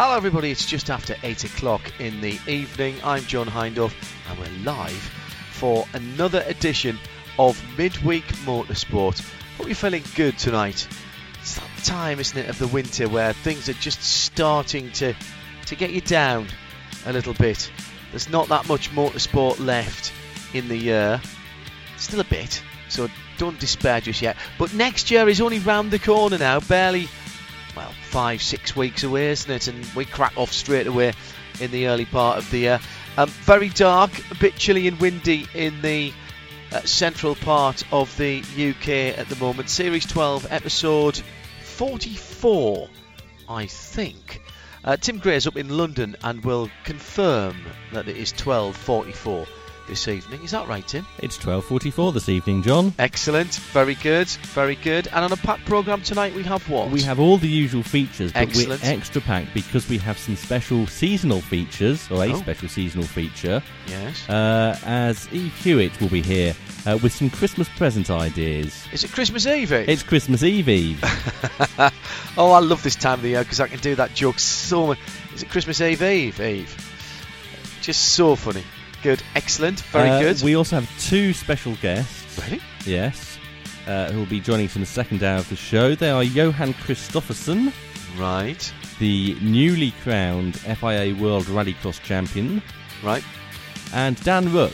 Hello, everybody. It's just after 8 o'clock in the evening. I'm John Hindhaugh, and we're live for another edition of Midweek Motorsport. Hope you're feeling good tonight. It's that time, isn't it, of the winter where things are just starting to, to get you down a little bit. There's not that much motorsport left in the year. Still a bit, so don't despair just yet. But next year is only round the corner now, barely well, five, six weeks away, isn't it? And we crack off straight away in the early part of the year. Um, very dark, a bit chilly and windy in the uh, central part of the UK at the moment. Series 12, episode 44, I think. Uh, Tim Gray's up in London and will confirm that it is 12:44 this evening. Is that right, Tim? It's 12:44 this evening, John. Excellent, very good, very good. And on a packed program tonight, we have what? We have all the usual features, but Excellent. we're extra packed because we have some special seasonal features, or a Oh. special seasonal feature. yes. Uh, as Eve Hewitt will be here uh, with some Christmas present ideas. Is it Christmas Eve? Eve? It's Christmas Eve, Eve. oh, I love this time of the year because I can do that joke so much. Is it Christmas Eve Eve? Eve. Just so funny. Good. Excellent. Very Uh, good. We also have two special guests. Really? Yes. Uh, who will be joining us in the second hour of the show. They are Johan Kristofferson, Right. the newly crowned FIA World Rallycross champion, Right. and Dan Rooke,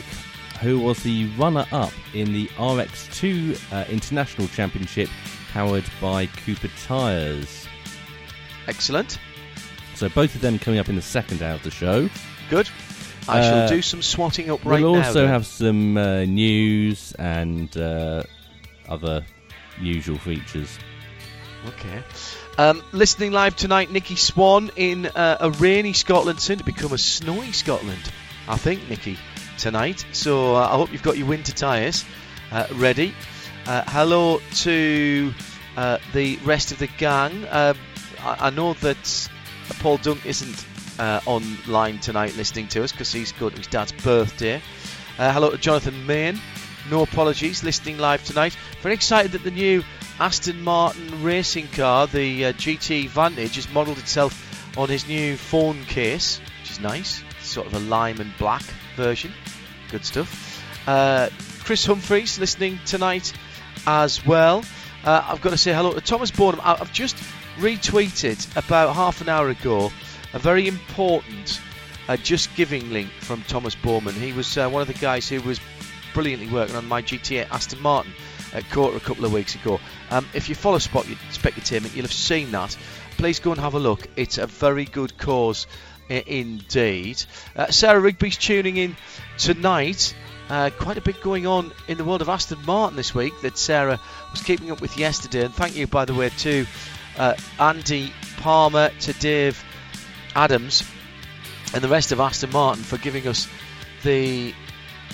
who was the runner up in the RX2 uh, International Championship powered by Cooper Tyres. Excellent. So both of them coming up in the second hour of the show. Good. I Uh, shall do some swatting up right now. we'll also then. have some uh, news and uh, other usual features. Okay. Um, listening live tonight, Nikki Swan in uh, a rainy Scotland, soon to become a snowy Scotland, I think, Nikki, tonight. So uh, I hope you've got your winter tyres uh, ready. Uh, hello to uh, the rest of the gang. Um I, I know that Paul Dunk isn't uh, online tonight listening to us because he's to his dad's birthday. Uh, hello to Jonathan Main. No apologies, listening live tonight. Very excited that the new Aston Martin racing car, the uh, GT Vantage, has modelled itself on his new phone case, which is nice. Sort of a lime and black version. Good stuff. Uh, Chris Humphreys listening tonight as well. Uh, I've got to say hello to Thomas. I- I've just retweeted about half an hour ago a very important uh, Just Giving link from Thomas Borman. He was uh, one of the guys who was brilliantly working on my GTA Aston Martin at Quarter a couple of weeks ago. Um, if you follow Spot Specutainment, you'll have seen that. Please go and have a look. It's a very good cause indeed. Uh, Sarah Rigby's tuning in tonight. Uh, quite a bit going on in the world of Aston Martin this week that Sarah was keeping up with yesterday. And thank you, by the way, to uh, Andy Palmer, to Dave Adams, and the rest of Aston Martin for giving us the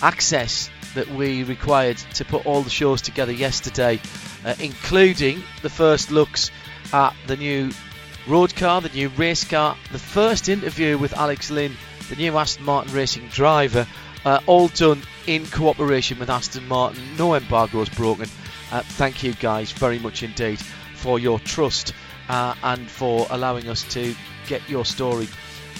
access that we required to put all the shows together yesterday, uh, including the first looks at the new road car, the new race car, the first interview with Alex Lynn, the new Aston Martin racing driver, uh, all done in cooperation with Aston Martin. No embargoes broken. Uh, thank you guys very much indeed for your trust uh, and for allowing us to get your story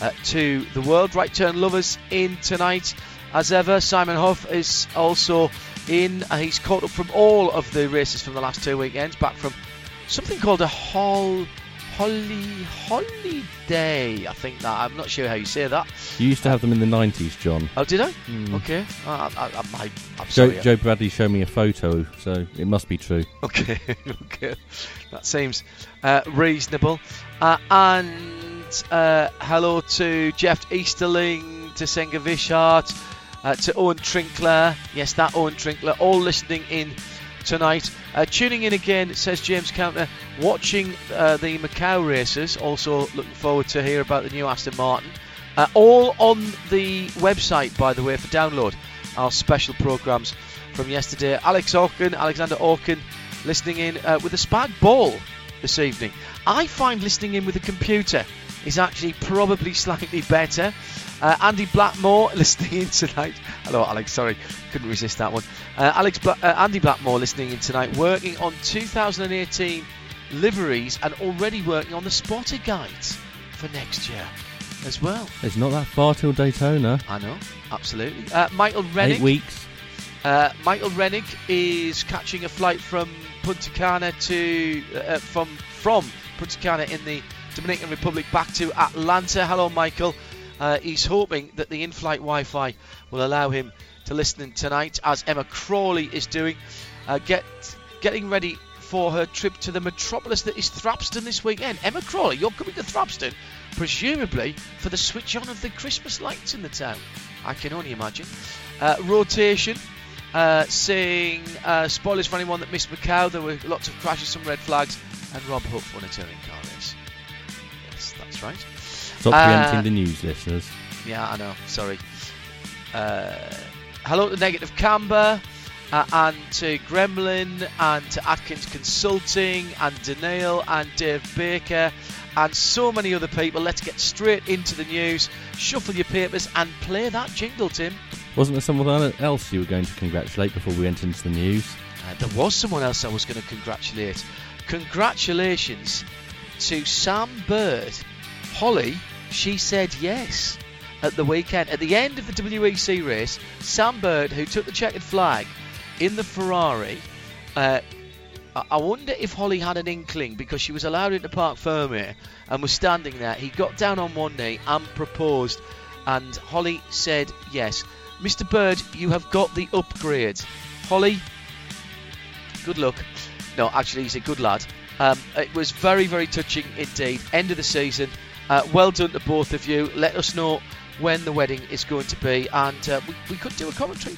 uh, to the world. Right turn lovers in tonight. As ever, Simon Huff is also in. Uh, he's caught up from all of the races from the last two weekends, back from something called a Hall Holly Holiday. I think that I'm not sure how you say that. You used to have them in the 90s, John. Oh, did I? Hmm. Okay. I, I, I, Joe. Joe Bradley showed me a photo, so it must be true. Okay, okay, that seems uh, reasonable. Uh, and uh, hello to Jeff Easterling, to Senga Vishart, uh, to Owen Trinkler. Yes, that Owen Trinkler, all listening in tonight. Uh, tuning in again, says James Counter, watching uh, the Macau races. Also looking forward to hear about the new Aston Martin. Uh, all on the website, by the way, for download. Our special programmes from yesterday. Alex Orkin, Alexander Orkin, listening in uh, with a spag ball this evening. I find listening in with a computer is actually probably slightly better. Uh, Andy Blackmore listening in tonight. Hello, Alex. Sorry, couldn't resist that one. Uh, Alex, Bla- uh, Andy Blackmore listening in tonight, working on 2018 liveries and already working on the spotter guides for next year as well. It's not that far till Daytona. I know, absolutely. Uh, Michael Rennick. Eight weeks. Uh, Michael Rennick is catching a flight from Punta Cana to uh, from from Punta Cana in the Dominican Republic back to Atlanta. Hello, Michael. Uh, he's hoping that the in-flight Wi-Fi will allow him to listen tonight, as Emma Crawley is doing. Uh, get getting ready for her trip to the metropolis that is Thrapston this weekend. Emma Crawley, you're coming to Thrapston, presumably for the switch on of the Christmas lights in the town. I can only imagine. Uh, rotation. Uh, saying uh, spoilers for anyone that missed Macau. There were lots of crashes, some red flags, and Rob Huff won a touring car that's right. Stop Uh, preempting the news, listeners. Yeah, I know. Sorry. Uh, hello to Negative Camber, uh, and to Gremlin, and to Atkins Consulting, and Daniel, and Dave Baker, and so many other people. Let's get straight into the news. Shuffle your papers and play that jingle, Tim. Wasn't there someone else you were going to congratulate before we went into the news? Uh, there was someone else I was going to congratulate. Congratulations to Sam Bird. Holly, she said yes at the weekend. At the end of the WEC race, Sam Bird, who took the checkered flag in the Ferrari, uh, I- wonder if Holly had an inkling because she was allowed into Parc Fermé and was standing there. He got down on one knee and proposed, and Holly said yes. Mr. Bird, you have got the upgrade. Holly, good luck. No, actually, he's a good lad. Um, it was very, very touching indeed. End of the season. Uh, well done to both of you. Let us know when the wedding is going to be, and uh, we, we could do a commentary.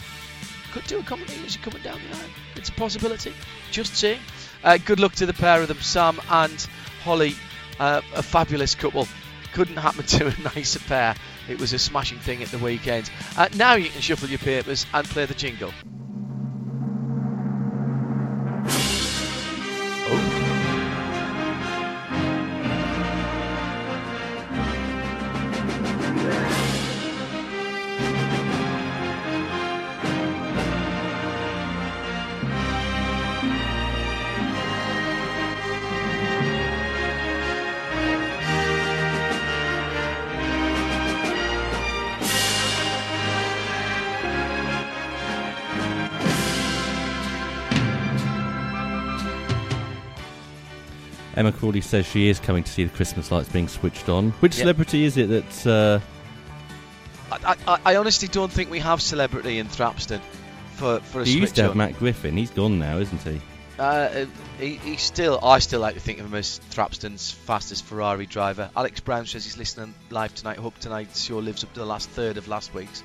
Could do a commentary as you're coming down the aisle. It's a possibility. Just saying. Uh, good luck to the pair of them, Sam and Holly. Uh, a fabulous couple. Couldn't happen to a nicer pair. It was a smashing thing at the weekend. Uh, now you can shuffle your papers and play the jingle. Emma Crawley says she is coming to see the Christmas lights being switched on. Which celebrity is it that? Uh, I, I, I honestly don't think we have celebrity in Thrapston for for a he used to have on. Matt Griffin. He's gone now, isn't he? Uh, he, he still, I still like to think of him as Thrapston's fastest Ferrari driver. Alex Brown says he's listening live tonight. Hope tonight show lives up to the last third of last week's.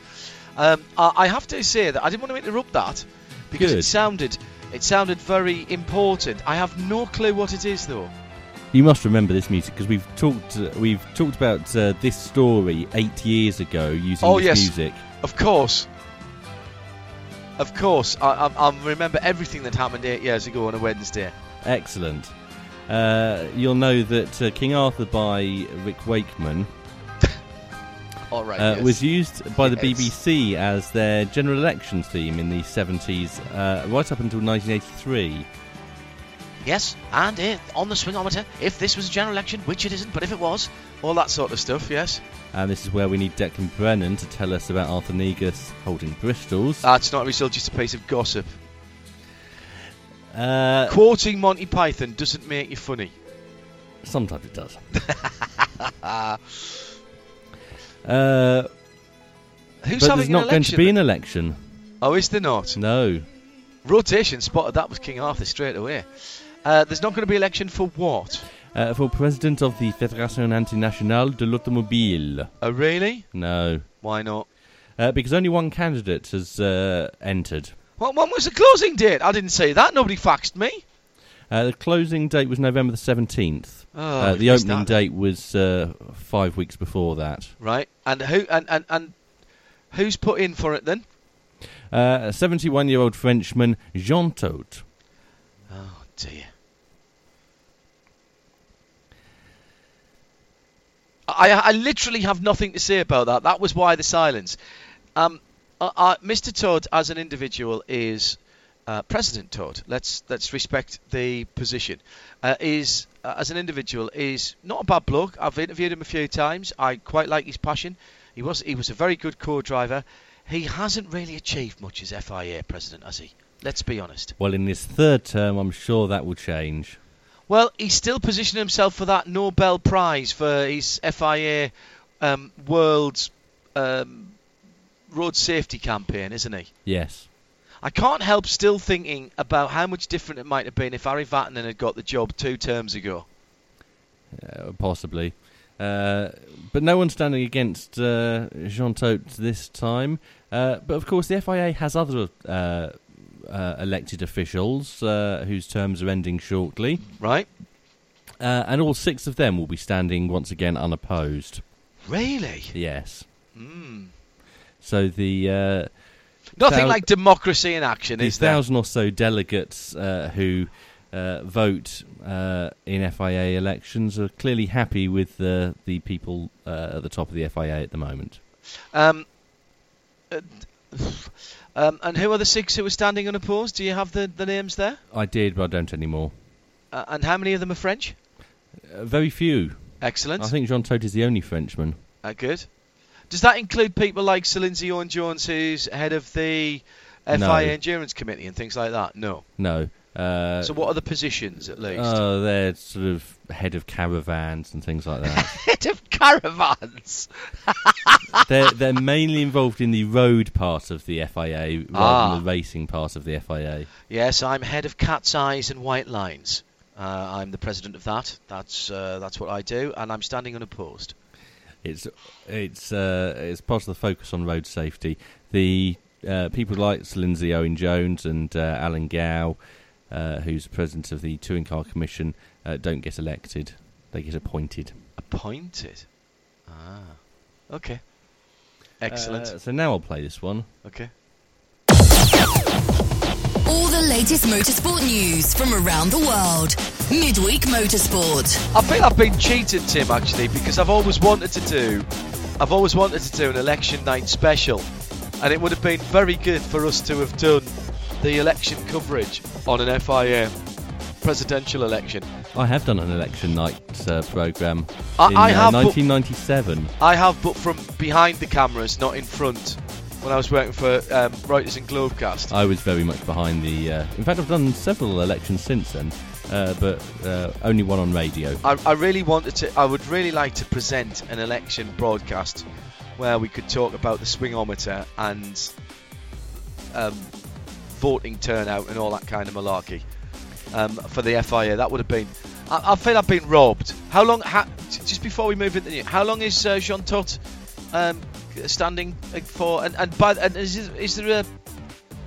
Um, I, I have to say that I didn't want to interrupt that because Good. it sounded it sounded very important. I have no clue what it is though. You must remember this music because we've talked. Uh, we've talked about uh, this story eight years ago using Oh, this yes. music. Of course. Of course, I, I, I remember everything that happened eight years ago on a Wednesday. Excellent. Uh, you'll know that uh, King Arthur by Rick Wakeman All right, uh, yes. was used by the Yes. BBC as their general election theme in the 70s, uh, right up until 1983. Yes, and if, on the swingometer, if this was a general election, which it isn't, but if it was, all that sort of stuff, yes. And this is where we need Declan Brennan to tell us about Arthur Negus holding Bristol's. That's not a result, just a piece of gossip. Uh, Quoting Monty Python doesn't make you funny. Sometimes it does. uh, Who's but having there's an not going to be an election. Oh, is there not? No. Rotation spotted that was King Arthur straight away. Uh, there's not going to be election for what? Uh, for president of the Fédération Internationale de l'Automobile. Oh, really? No. Why not? Uh, because only one candidate has uh, entered. Well, when was the closing date? I didn't say that. Nobody faxed me. Uh, the closing date was November the 17th. Oh, uh, the opening that. date was uh, five weeks before that. Right. And who and, and, and who's put in for it then? Uh, a 71 year old Frenchman, Jean Todt. Oh dear. I, I literally have nothing to say about that. That was why the silence. Um, Mr. Todt, as an individual, is uh, President Todt. Let's let's respect the position. Uh, is uh, as an individual is not a bad bloke. I've interviewed him a few times. I quite like his passion. He was he was a very good co-driver. He hasn't really achieved much as FIA president, has he? Let's be honest. Well, in his third term, I'm sure that will change. Well, he's still positioning himself for that Nobel Prize for his FIA um, World um, Road Safety campaign, isn't he? Yes. I can't help still thinking about how much different it might have been if Ari Vatanen had got the job two terms ago. Uh, possibly. Uh, but no one's standing against uh, Jean Todt this time. Uh, but of course, the FIA has other uh, elected officials uh, whose terms are ending shortly. Right? Uh, and all six of them will be standing once again unopposed. Really? Yes. Hmm. So the uh, Nothing Thou- like democracy in action, is there? thousand or so delegates uh, who uh, vote uh, in FIA elections are clearly happy with the the people uh, at the top of the FIA at the moment. Um, um, and who are the six who are standing unopposed? Do you have the, the names there? I did, but I don't anymore. Uh, and how many of them are French? Uh, very few. Excellent. I think Jean Todt is the only Frenchman. Uh, good. Does that include people like Sir Lindsay Owen Jones, who's head of the FIA No. Endurance Committee and things like that? No. No. Uh, so what are the positions at least? Oh, they're sort of head of caravans and things like that. head of caravans. they're they're mainly involved in the road part of the FIA rather Ah. than the racing part of the FIA. Yes, I'm head of Cat's Eyes and White Lines. Uh, I'm the president of that. That's uh, that's what I do, and I'm standing unopposed. It's it's uh, it's part of the focus on road safety. The uh, people like Lindsay Owen Jones and uh, Alan Gow, uh, who's president of the Touring Car Commission, uh, don't get elected; they get appointed. Appointed. Ah. Okay. Excellent. Uh, so now I'll play this one. okay. All the latest motorsport news from around the world. Midweek Motorsport. I feel I've been cheated, Tim, actually, because I've always wanted to do, I've always wanted to do an election night special, and it would have been very good for us to have done the election coverage on an FIA presidential election. I have done an election night uh, program I- in I uh, have, but- 1997. I have, but from behind the cameras, not in front. When I was working for um, Reuters and Globecast. I was very much behind the. Uh, in fact, I've done several elections since then, uh, but uh, only one on radio. I, I really wanted to. I would really like to present an election broadcast where we could talk about the swingometer and um, voting turnout and all that kind of malarkey um, for the FIA. That would have been. I, I feel I've been robbed. How long? Ha, just before we move into the how long is uh, Jean Todt um, standing for? And, and by and is, is there a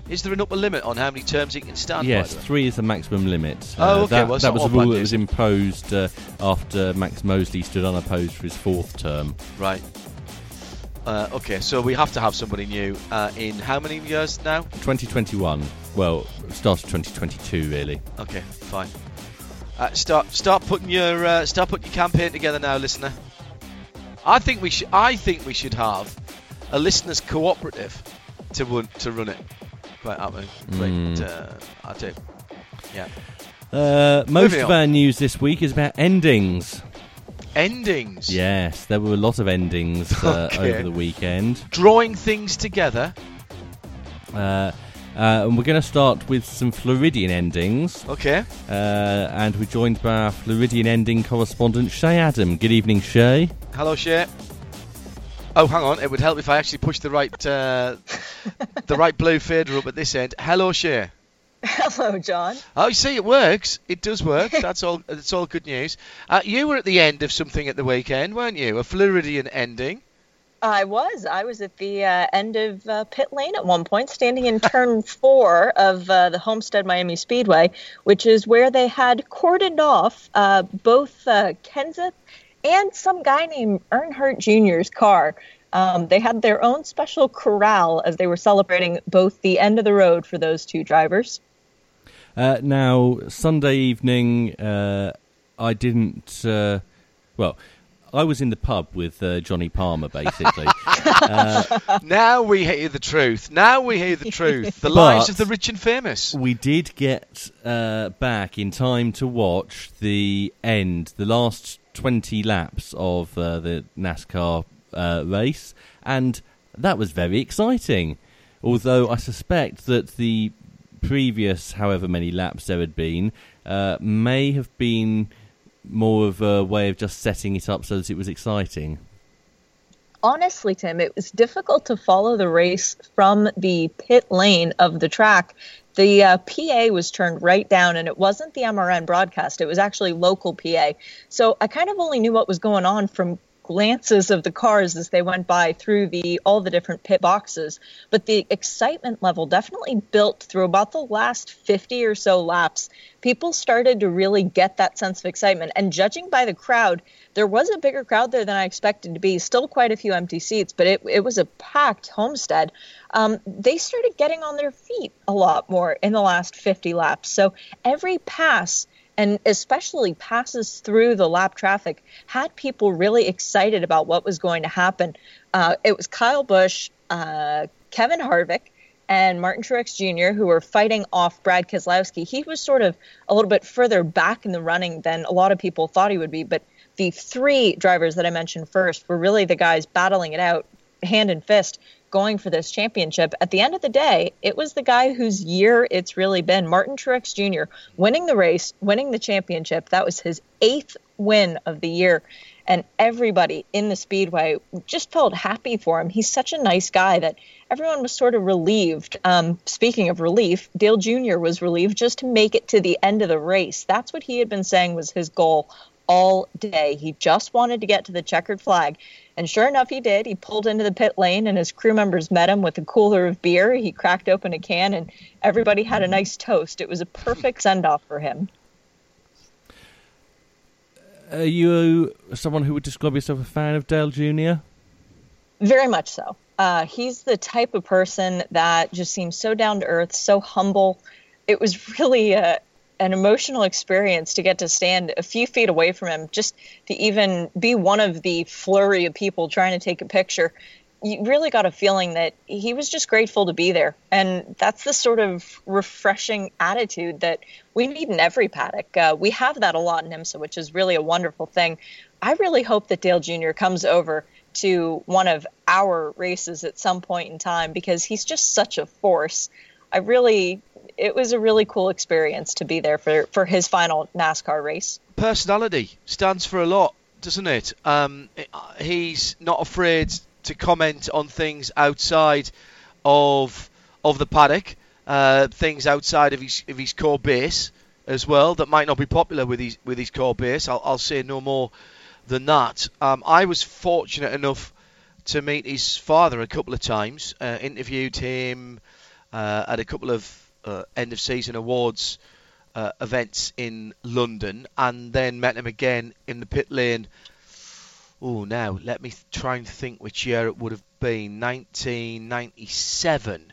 is there an upper limit on how many terms he can stand? Yes, three is the maximum limit. Oh, Uh, okay, That, well, that was a rule that was imposed uh, after Max Mosley stood unopposed for his fourth term. Right. Uh, okay, so we have to have somebody new uh, in how many years now? 2021. Well, start of 2022, really. Okay, fine. Uh, start start putting your uh, start putting your campaign together now, listener. I think we should I think we should have a listeners cooperative to run to run it. Quite happy. Mm. Uh, I do. Yeah. Uh, most Moving of on. our news this week is about endings. Endings. Yes, there were a lot of endings uh, Okay. over the weekend. Drawing things together. Uh, Uh, and we're going to start with some Floridian endings. Okay. Uh, and we're joined by our Floridian ending correspondent, Shea Adam. Good evening, Shea. Hello, Shea. Oh, hang on. It would help if I actually pushed the right uh, the right blue fader up at this end. Hello, Shea. Hello, John. Oh, you see, it works. It does work. That's all. That's all good news. Uh, you were at the end of something at the weekend, weren't you? A Floridian ending. I was. I was at the uh, end of uh, pit lane at one point, standing in turn four of uh, the Homestead Miami Speedway, which is where they had cordoned off uh, both uh, Kenseth and some guy named Earnhardt Jr.'s car. Um, they had their own special corral as they were celebrating both the end of the road for those two drivers. Uh, now, Sunday evening, I didn't. well, I was in the pub with uh, Johnny Palmer, basically. uh, now we hear the truth. Now we hear the truth. The lives of the rich and famous. We did get uh, back in time to watch the end, the last 20 laps of uh, the NASCAR uh, race, and that was very exciting. Although I suspect that the previous, however many laps there had been, uh, may have been more of a way of just setting it up so that it was exciting? Honestly, Tim, it was difficult to follow the race from the pit lane of the track. The uh, PA was turned right down, and it wasn't the MRN broadcast. It was actually local PA. So I kind of only knew what was going on from glances of the cars as they went by through the all the different pit boxes. But the excitement level definitely built through about the last 50 or so laps. People started to really get that sense of excitement. And judging by the crowd there was a bigger crowd there than i expected to be. Still quite a few empty seats but it, it was a packed homestead. Um, they started getting on their feet a lot more in the last 50 laps. So every pass and especially passes through the lap traffic, had people really excited about what was going to happen. Uh, it was Kyle Busch, uh, Kevin Harvick, and Martin Truex Jr., who were fighting off Brad Keselowski. He was sort of a little bit further back in the running than a lot of people thought he would be, but the three drivers that I mentioned first were really the guys battling it out hand and fist going for this championship. At the end of the day, it was the guy whose year it's really been, Martin Truex Jr., winning the race, winning the championship. That was his eighth win of the year. And everybody in the speedway just felt happy for him. He's such a nice guy that everyone was sort of relieved. Um, speaking of relief, Dale Jr. was relieved just to make it to the end of the race. That's what he had been saying was his goal all day. He just wanted to get to the checkered flag. And sure enough, he did. He pulled into the pit lane, and his crew members met him with a cooler of beer. He cracked open a can, and everybody had a nice toast. It was a perfect send off for him. Are you someone who would describe yourself a fan of Dale Jr.? Very much so. Uh, he's the type of person that just seems so down to earth, so humble. It was really a, an emotional experience to get to stand a few feet away from him, just to even be one of the flurry of people trying to take a picture. You really got a feeling that he was just grateful to be there. And that's the sort of refreshing attitude that we need in every paddock. Uh, we have that a lot in IMSA, which is really a wonderful thing. I really hope that Dale Jr. comes over to one of our races at some point in time because he's just such a force. I really it was a really cool experience to be there for, for his final NASCAR race. Personality stands for a lot, doesn't it? Um, he's not afraid to comment on things outside of of the paddock, uh, things outside of his of his core base as well that might not be popular with his with his core base. I'll, I'll say no more than that. Um, I was fortunate enough to meet his father a couple of times, uh, interviewed him uh, at a couple of uh, end of season awards uh, events in London, and then met him again in the pit lane. Oh, now let me try and think which year it would have been. 1997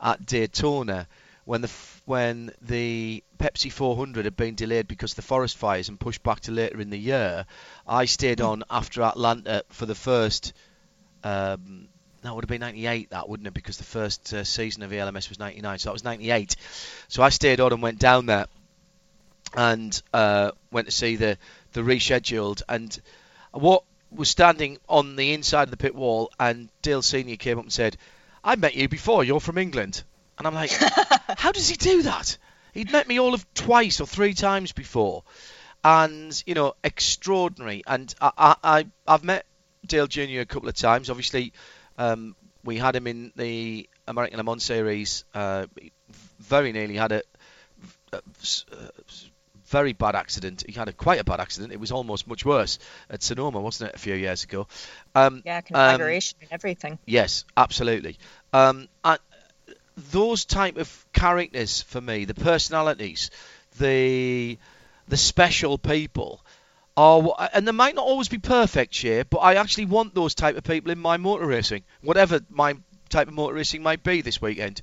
at Daytona, when the when the Pepsi 400 had been delayed because of the forest fires and pushed back to later in the year. I stayed on after Atlanta for the first um, that would have been 98, that wouldn't it? Because the first uh, season of ELMS was 99, so that was 98. So I stayed on and went down there and uh, went to see the, the rescheduled. And what was standing on the inside of the pit wall, and Dale Senior came up and said, I met you before, you're from England. And I'm like, how does he do that? He'd met me all of twice or three times before, and you know, extraordinary. And I, I, I've met Dale Jr. a couple of times. Obviously, um, we had him in the American Le Mans series. Uh, very nearly had a, a, a, very bad accident. He had a quite a bad accident. It was almost much worse at Sonoma, wasn't it, a few years ago? Um, yeah, configuration um, and everything. Yes, absolutely. Um, those type of characters for me, the personalities, the the special people are, and they might not always be perfect here, but I actually want those type of people in my motor racing, whatever my type of motor racing might be this weekend.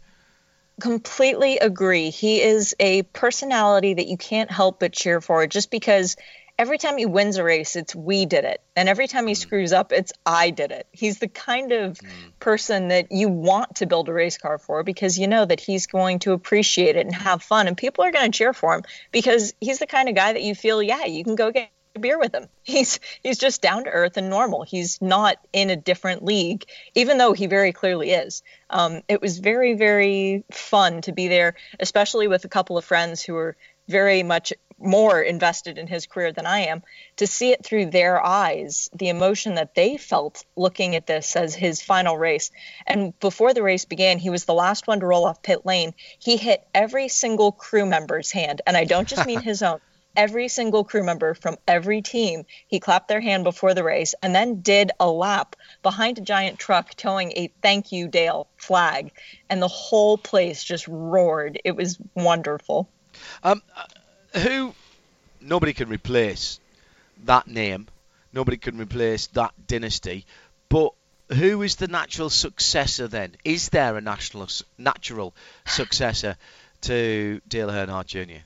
Completely agree. He is a personality that you can't help but cheer for just because every time he wins a race, it's we did it. And every time he mm. screws up, it's I did it. He's the kind of mm. person that you want to build a race car for because you know that he's going to appreciate it and have fun. And people are going to cheer for him because he's the kind of guy that you feel, yeah, you can go get a beer with him. He's he's just down to earth and normal. He's not in a different league, even though he very clearly is. Um, it was very very fun to be there, especially with a couple of friends who were very much more invested in his career than I am, to see it through their eyes, the emotion that they felt looking at this as his final race. And before the race began, he was the last one to roll off pit lane. He hit every single crew member's hand, and I don't just mean his own. Every single crew member from every team, he clapped their hand before the race and then did a lap behind a giant truck towing a thank you, Dale flag. And the whole place just roared. It was wonderful. Um, who nobody can replace that name. Nobody can replace that dynasty. But who is the natural successor then? Is there a national natural successor to Dale Earnhardt Jr.?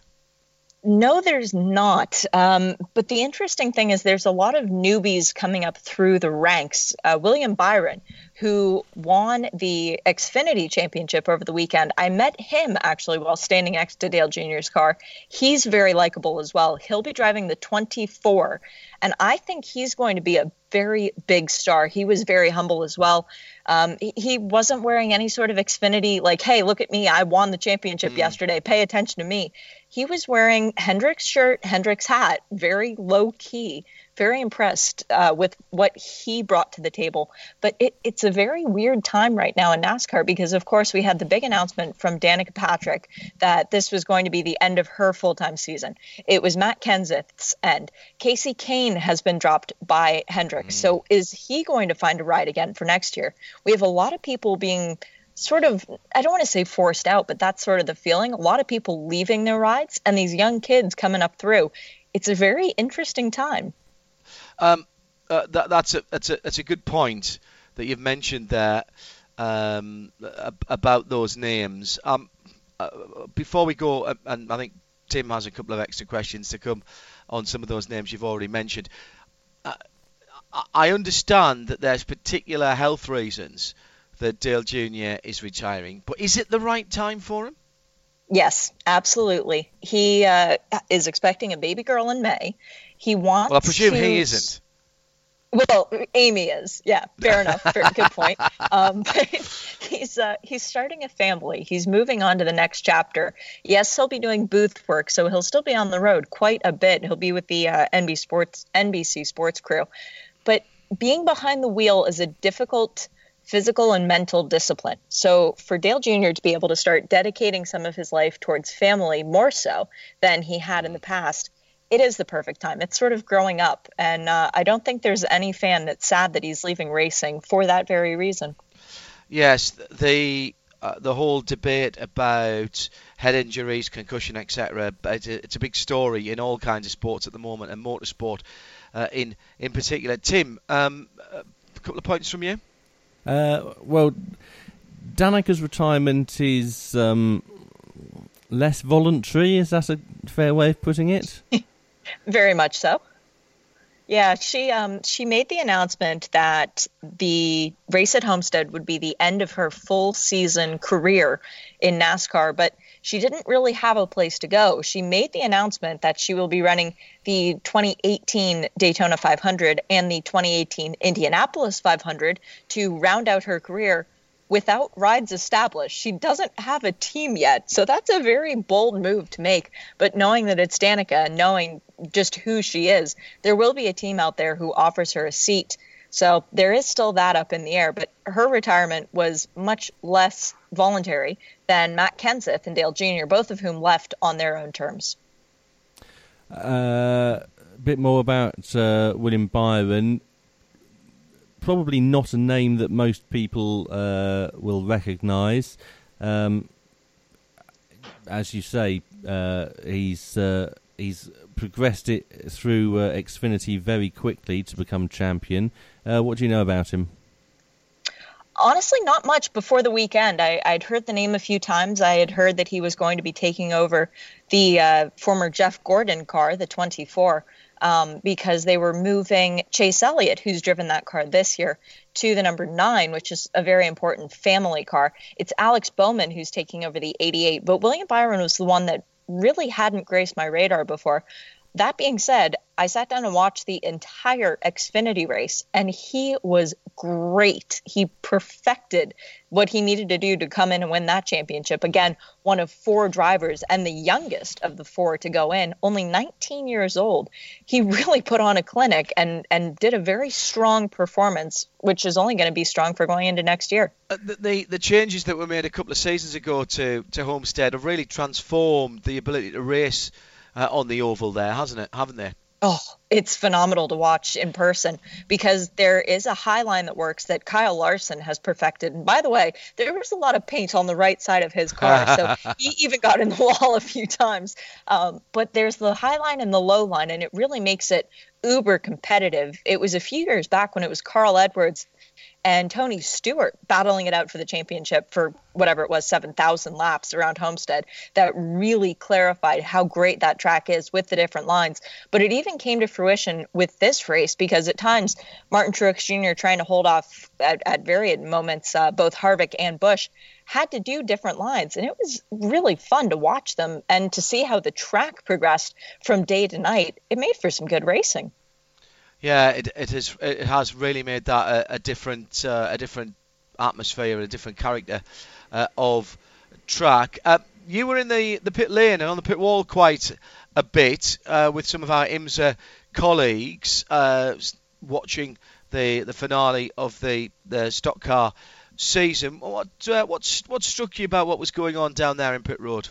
No, there's not. Um, but the interesting thing is there's a lot of newbies coming up through the ranks. Uh, William Byron, who won the Xfinity Championship over the weekend, I met him actually while standing next to Dale Jr.'s car. He's very likable as well. He'll be driving the 24, and I think he's going to be a very big star. He was very humble as well. Um, he, wasn't wearing any sort of Xfinity, like, hey, look at me, I won the championship mm. yesterday, pay attention to me. He was wearing Hendrick's shirt, Hendrick's hat, very low key very impressed uh, with what he brought to the table. But it, it's a very weird time right now in NASCAR because, of course, we had the big announcement from Danica Patrick that this was going to be the end of her full time season. It was Matt Kenseth's end. Kasey Kahne has been dropped by Hendrick. Mm. So is he going to find a ride again for next year? We have a lot of people being sort of I don't want to say forced out, but that's sort of the feeling. A lot of people leaving their rides and these young kids coming up through. It's a very interesting time. Um, uh, that, that's a that's a that's a good point that you've mentioned there um, about those names. Um, uh, before we go, and I think Tim has a couple of extra questions to come on some of those names you've already mentioned. Uh, I understand that there's particular health reasons that Dale Jr. is retiring, but is it the right time for him? Yes, absolutely. He uh, is expecting a baby girl in May. He wants. Well, I presume to... he isn't. Well, Amy is. Yeah, fair enough. Fair, good point. Um, he's uh, he's starting a family. He's moving on to the next chapter. Yes, he'll be doing booth work, so he'll still be on the road quite a bit. He'll be with the uh, NBC Sports NBC Sports crew, but being behind the wheel is a difficult physical and mental discipline. So for Dale Jr. to be able to start dedicating some of his life towards family more so than he had in the past it is the perfect time. It's sort of growing up, and uh, I don't think there's any fan that's sad that he's leaving racing for that very reason. Yes, the uh, the whole debate about head injuries, concussion, etc. It's a, it's a big story in all kinds of sports at the moment, and motorsport uh, in in particular. Tim, um, a couple of points from you. Uh, well, Danica's retirement is um, less voluntary. Is that a fair way of putting it? Very much so. Yeah, she um, she made the announcement that the race at Homestead would be the end of her full season career in NASCAR, but she didn't really have a place to go. She made the announcement that she will be running the 2018 Daytona 500 and the 2018 Indianapolis 500 to round out her career. without rides established. She doesn't have a team yet. So that's a very bold move to make. But knowing that it's Danica and knowing just who she is, there will be a team out there who offers her a seat. So there is still that up in the air. But her retirement was much less voluntary than Matt Kenseth and Dale Jr., both of whom left on their own terms. Uh, a bit more about uh, William Byron probably not a name that most people uh, will recognise. Um, as you say, uh, he's uh, he's progressed it through uh, Xfinity very quickly to become champion. Uh, what do you know about him? Honestly, not much before the weekend. I, would heard the name a few times. I had heard that he was going to be taking over the uh, former Jeff Gordon car, the 24 um, because they were moving Chase Elliott, who's driven that car this year, to the number nine, which is a very important family car. It's Alex Bowman who's taking over the 88, but William Byron was the one that really hadn't graced my radar before. That being said, I sat down and watched the entire Xfinity race, and he was great. He perfected what he needed to do to come in and win that championship. Again, one of four drivers and the youngest of the four to go in, only 19 years old. He really put on a clinic and and did a very strong performance, which is only going to be strong for going into next year. Uh, the, the, the changes that were made a couple of seasons ago to to Homestead have really transformed the ability to race uh, on the oval there, hasn't it? Haven't they? Oh, it's phenomenal to watch in person because there is a high line that works that Kyle Larson has perfected. And by the way, there was a lot of paint on the right side of his car, so he even got in the wall a few times. Um, but there's the high line and the low line, and it really makes it uber competitive. It was a few years back when it was Carl Edwards and Tony Stewart battling it out for the championship for whatever it was, 7,000 laps around Homestead, that really clarified how great that track is with the different lines. But it even came to fruition with this race because at times Martin Truex Jr. trying to hold off at, at varied moments uh, both Harvick and Busch had to do different lines. And it was really fun to watch them and to see how the track progressed from day to night. It made for some good racing. Yeah, it it has it has really made that a, a different uh, a different atmosphere, a different character uh, of track. Uh, you were in the, the pit lane and on the pit wall quite a bit uh, with some of our IMSA colleagues uh, watching the the finale of the the stock car season. What uh, what what struck you about what was going on down there in pit road?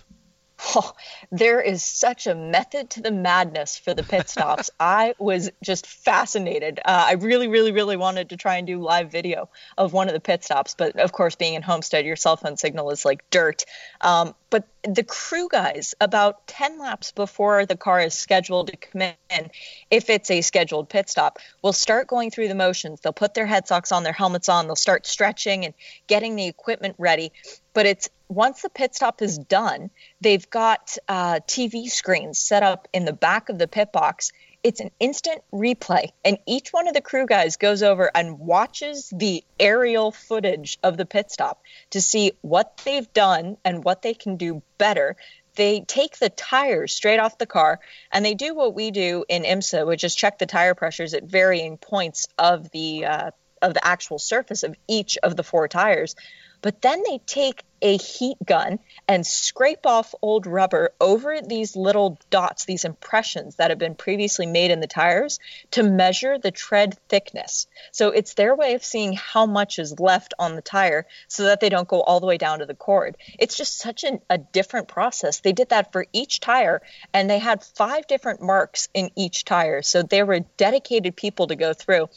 Oh, there is such a method to the madness for the pit stops. I was just fascinated. Uh, I really, really, really wanted to try and do live video of one of the pit stops, but of course, being in Homestead, your cell phone signal is like dirt. Um, but the crew guys, about 10 laps before the car is scheduled to come in, if it's a scheduled pit stop, will start going through the motions. They'll put their head socks on, their helmets on, they'll start stretching and getting the equipment ready. But it's once the pit stop is done, they've got uh, TV screens set up in the back of the pit box it's an instant replay, and each one of the crew guys goes over and watches the aerial footage of the pit stop to see what they've done and what they can do better. They take the tires straight off the car and they do what we do in IMSA, which is check the tire pressures at varying points of the uh, of the actual surface of each of the four tires. But then they take a heat gun and scrape off old rubber over these little dots, these impressions that have been previously made in the tires to measure the tread thickness. So it's their way of seeing how much is left on the tire so that they don't go all the way down to the cord. It's just such an, a different process. They did that for each tire and they had five different marks in each tire. So there were dedicated people to go through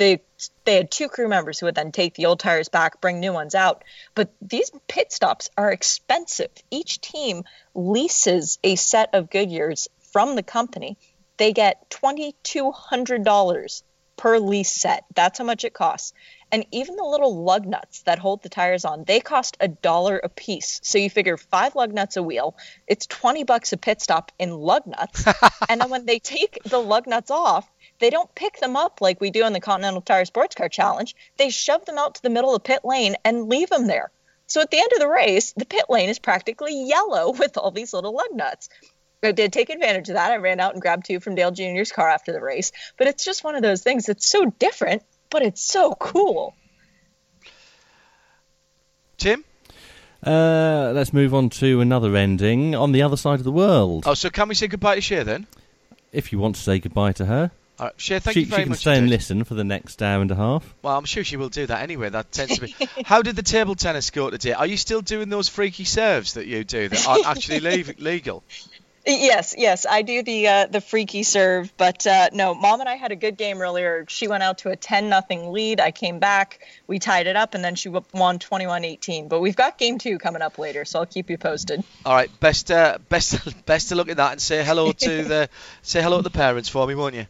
they they had two crew members who would then take the old tires back, bring new ones out. But these pit stops are expensive. Each team leases a set of Goodyears from the company. They get twenty two hundred dollars per lease set. That's how much it costs. And even the little lug nuts that hold the tires on, they cost a dollar a piece. So you figure five lug nuts a wheel, it's 20 bucks a pit stop in lug nuts. and then when they take the lug nuts off, they don't pick them up like we do in the Continental Tire Sports Car Challenge. They shove them out to the middle of the pit lane and leave them there. So at the end of the race, the pit lane is practically yellow with all these little lug nuts. I did take advantage of that. I ran out and grabbed two from Dale Jr.'s car after the race. But it's just one of those things that's so different, but it's so cool. Uh, let's move on to another ending on the other side of the world. Oh, so can we say goodbye to Cher then? If you want to say goodbye to her, All right, Cher, thank she, you very she can much. stay and indeed. listen for the next hour and a half. Well, I'm sure she will do that anyway. That tends to be. How did the table tennis go today? Are you still doing those freaky serves that you do that aren't actually le- legal? Yes, yes, I do the uh, the freaky serve, but uh, no, mom and I had a good game earlier. She went out to a ten nothing lead. I came back, we tied it up, and then she won 21-18. But we've got game two coming up later, so I'll keep you posted. All right, best uh, best best to look at that and say hello to the say hello to the parents for me, won't you?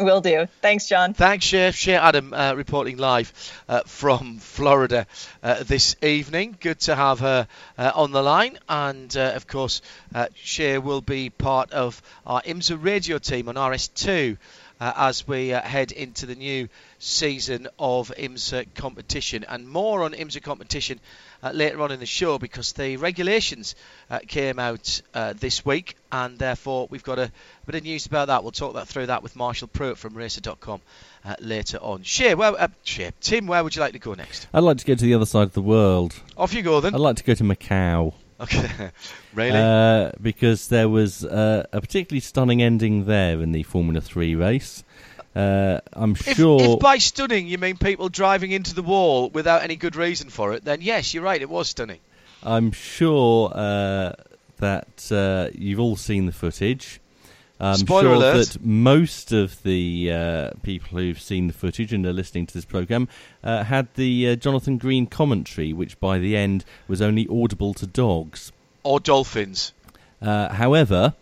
Will do. Thanks, John. Thanks, Chef. Shea Adam uh, reporting live uh, from Florida uh, this evening. Good to have her uh, on the line. And uh, of course, uh, will be part of our IMSA radio team on RS2 uh, as we head into the new season of IMSA competition. And more on IMSA competition uh, later on in the show because the regulations uh, came out uh, this week and therefore we've got a bit of news about that. We'll talk that through that with Marshall Pruett from Racer.com uh, later on. Shea, where, uh, Shea, Tim, where would you like to go next? I'd like to go to the other side of the world. Off you go then. I'd like to go to Macau. Okay, really? Uh, because there was uh, a particularly stunning ending there in the Formula 3 race. Uh, I'm if, sure. if by stunning you mean people driving into the wall without any good reason for it, then yes, you're right. It was stunning. I'm sure uh, that uh, you've all seen the footage. I'm Spoiler sure alert. that most of the uh, people who've seen the footage and are listening to this program uh, had the uh, Jonathan Green commentary, which by the end was only audible to dogs. Or dolphins. Uh, however,